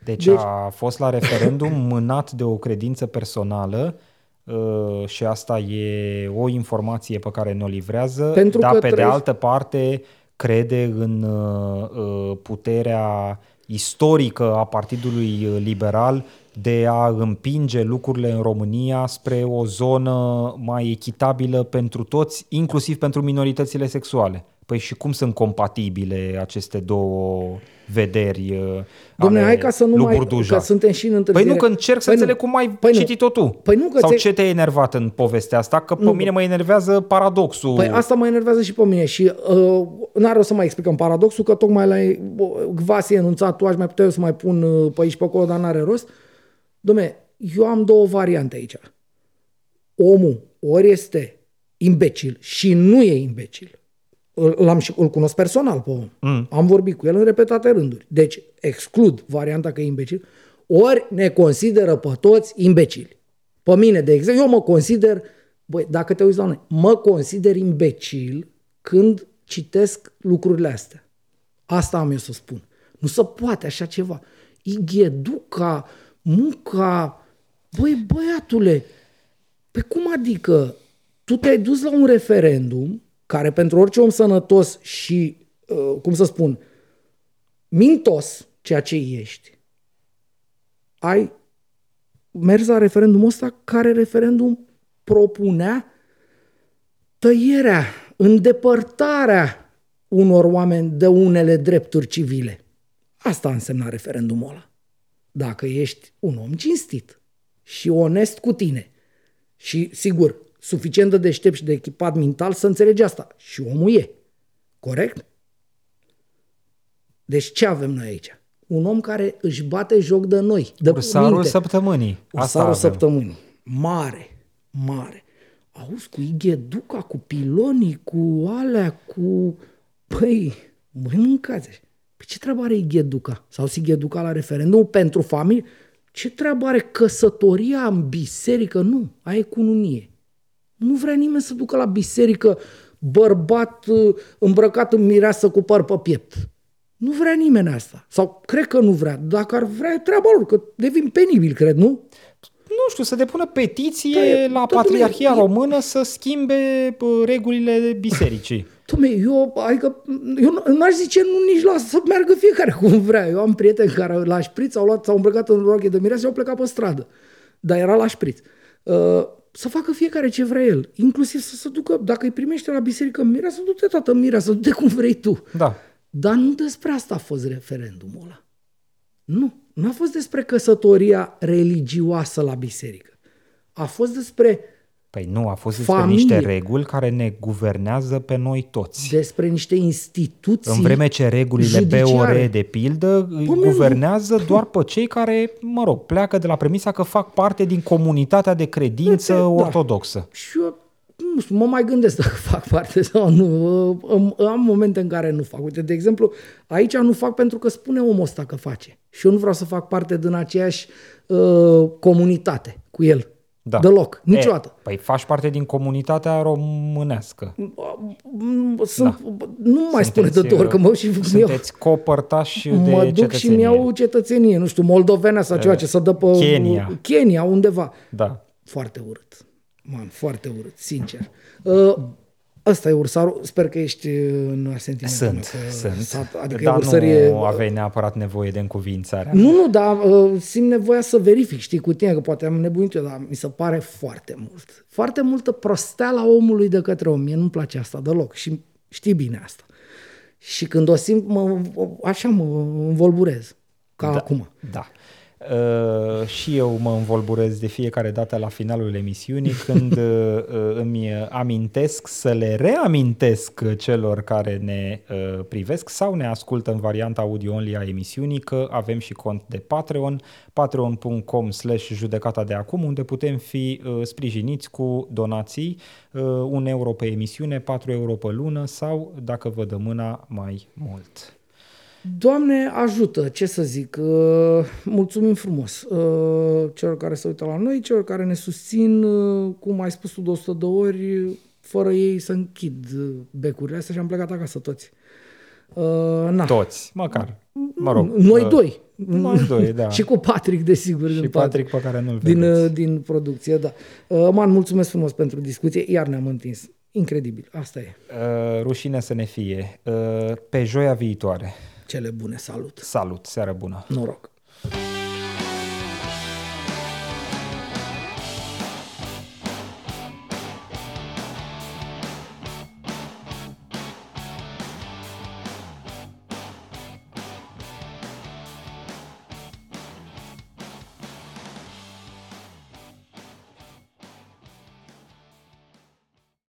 Deci, deci a fost la referendum <coughs> mânat de o credință personală uh, și asta e o informație pe care ne-o livrează, Pentru dar pe de altă parte crede în uh, uh, puterea istorică a Partidului Liberal de a împinge lucrurile în România spre o zonă mai echitabilă pentru toți, inclusiv pentru minoritățile sexuale. Păi și cum sunt compatibile aceste două vederi uh, Dom'le, hai ca să nu mai, că suntem și în întârziere. Păi nu, că încerc să păi înțeleg cum ai păi citit-o tu. Păi nu, că Sau ți ce te-a enervat în povestea asta? Că nu, pe mine mă enervează paradoxul. Păi asta mă enervează și pe mine și uh, n-are o să mai explicăm paradoxul, că tocmai la Vasi enunțat, tu aș mai putea să mai pun uh, pe aici pe acolo, dar n-are rost. Dom'le, eu am două variante aici. Omul ori este imbecil și nu e imbecil L-am și, îl cunosc personal pe om. Mm. Am vorbit cu el în repetate rânduri. Deci exclud varianta că e imbecil. Ori ne consideră pe toți imbecili. Pe mine, de exemplu, eu mă consider, băi, dacă te uiți la noi, mă consider imbecil când citesc lucrurile astea. Asta am eu să spun. Nu se poate așa ceva. Igheduca, muca, băi, băiatule, pe cum adică tu te-ai dus la un referendum care pentru orice om sănătos și, uh, cum să spun, mintos, ceea ce ești, ai mers la referendumul ăsta care referendum propunea tăierea, îndepărtarea unor oameni de unele drepturi civile. Asta însemna referendumul ăla. Dacă ești un om cinstit și onest cu tine și, sigur, suficient de deștept și de echipat mental să înțelege asta. Și omul e. Corect? Deci ce avem noi aici? Un om care își bate joc de noi. De Ursarul minte. săptămânii. Ursarul săptămânii. Mare, mare. Auzi, cu Igheduca, cu pilonii, cu alea, cu... Păi, băi, mâncați Păi ce treabă are Igheduca? Sau Sigheduca la referendum pentru familie? Ce treabă are căsătoria în biserică? Nu, aia e cununie. Nu vrea nimeni să ducă la biserică bărbat uh, îmbrăcat în mireasă cu păr pe piept. Nu vrea nimeni asta. Sau cred că nu vrea. Dacă ar vrea, e treaba lor, că devin penibil, cred, nu? Nu știu, să depună petiție da, la Patriarhia e, Română să schimbe regulile bisericii. Dom'le, eu, adică, eu n-aș zice nu nici la să meargă fiecare <laughs> cum vrea. Eu am prieteni care la șpriț au luat, s-au îmbrăcat în roche de mireasă și au plecat pe stradă. Dar era la șpriț. Uh, să facă fiecare ce vrea el, inclusiv să se ducă, dacă îi primește la biserică mirea, să du-te tată mirea, să du-te cum vrei tu. Da. Dar nu despre asta a fost referendumul ăla. Nu, nu a fost despre căsătoria religioasă la biserică. A fost despre Păi nu, a fost despre familie. niște reguli care ne guvernează pe noi toți. Despre niște instituții În vreme ce regulile judiciare. BOR, de pildă, îi Păi, guvernează doar pe cei care, mă rog, pleacă de la premisa că fac parte din comunitatea de credință da. ortodoxă. Și eu nu știu, mă mai gândesc dacă <laughs> fac parte sau nu. Am momente în care nu fac. Uite, de exemplu, aici nu fac pentru că spune omul ăsta că face. Și eu nu vreau să fac parte din aceeași uh, comunitate cu el. Da. Deloc, niciodată. E, păi faci parte din comunitatea românească. Sunt, da. Nu mai spune de două ori că mă și Sunteți eu, copărtași de Mă duc cetățenie. și mi-au cetățenie, nu știu, moldovena sau ceva ce să dă pe Kenya. Kenya, undeva. Da. Foarte urât. Man, foarte urât, sincer. <clears throat> Uh, Ăsta e ursarul, sper că ești în asentiment. Sunt, că sunt. Sat, adică dar ursărie... nu aveai neapărat nevoie de încuvințare. Nu, nu, dar uh, simt nevoia să verific, știi, cu tine, că poate am nebunit eu, dar mi se pare foarte mult. Foarte multă prosteala omului de către om. Mie nu-mi place asta deloc și știi bine asta. Și când o simt, mă, așa mă învolburez, ca da, acum. Da. Uh, și eu mă învolburez de fiecare dată la finalul emisiunii <laughs> când uh, uh, îmi amintesc să le reamintesc celor care ne uh, privesc sau ne ascultă în varianta audio-only a emisiunii că avem și cont de Patreon, patreon.com slash judecata de acum, unde putem fi uh, sprijiniți cu donații, uh, un euro pe emisiune, 4 euro pe lună sau, dacă vă dă mâna, mai mult. Doamne ajută, ce să zic, uh, mulțumim frumos uh, celor care se uită la noi, celor care ne susțin, uh, cum ai spus tu de 100 de ori, fără ei să închid becurile astea și am plecat acasă toți. Uh, na. Toți, măcar. Mă rog. Noi uh, doi. Noi doi, da. <laughs> și cu Patrick, desigur. Și din Patrick pe care nu-l din, vedeți. uh, din producție, da. Uh, Man, mulțumesc frumos pentru discuție, iar ne-am întins. Incredibil, asta e. Uh, rușine să ne fie. Uh, pe joia viitoare. Cele bune, salut. Salut, seară bună! Noroc.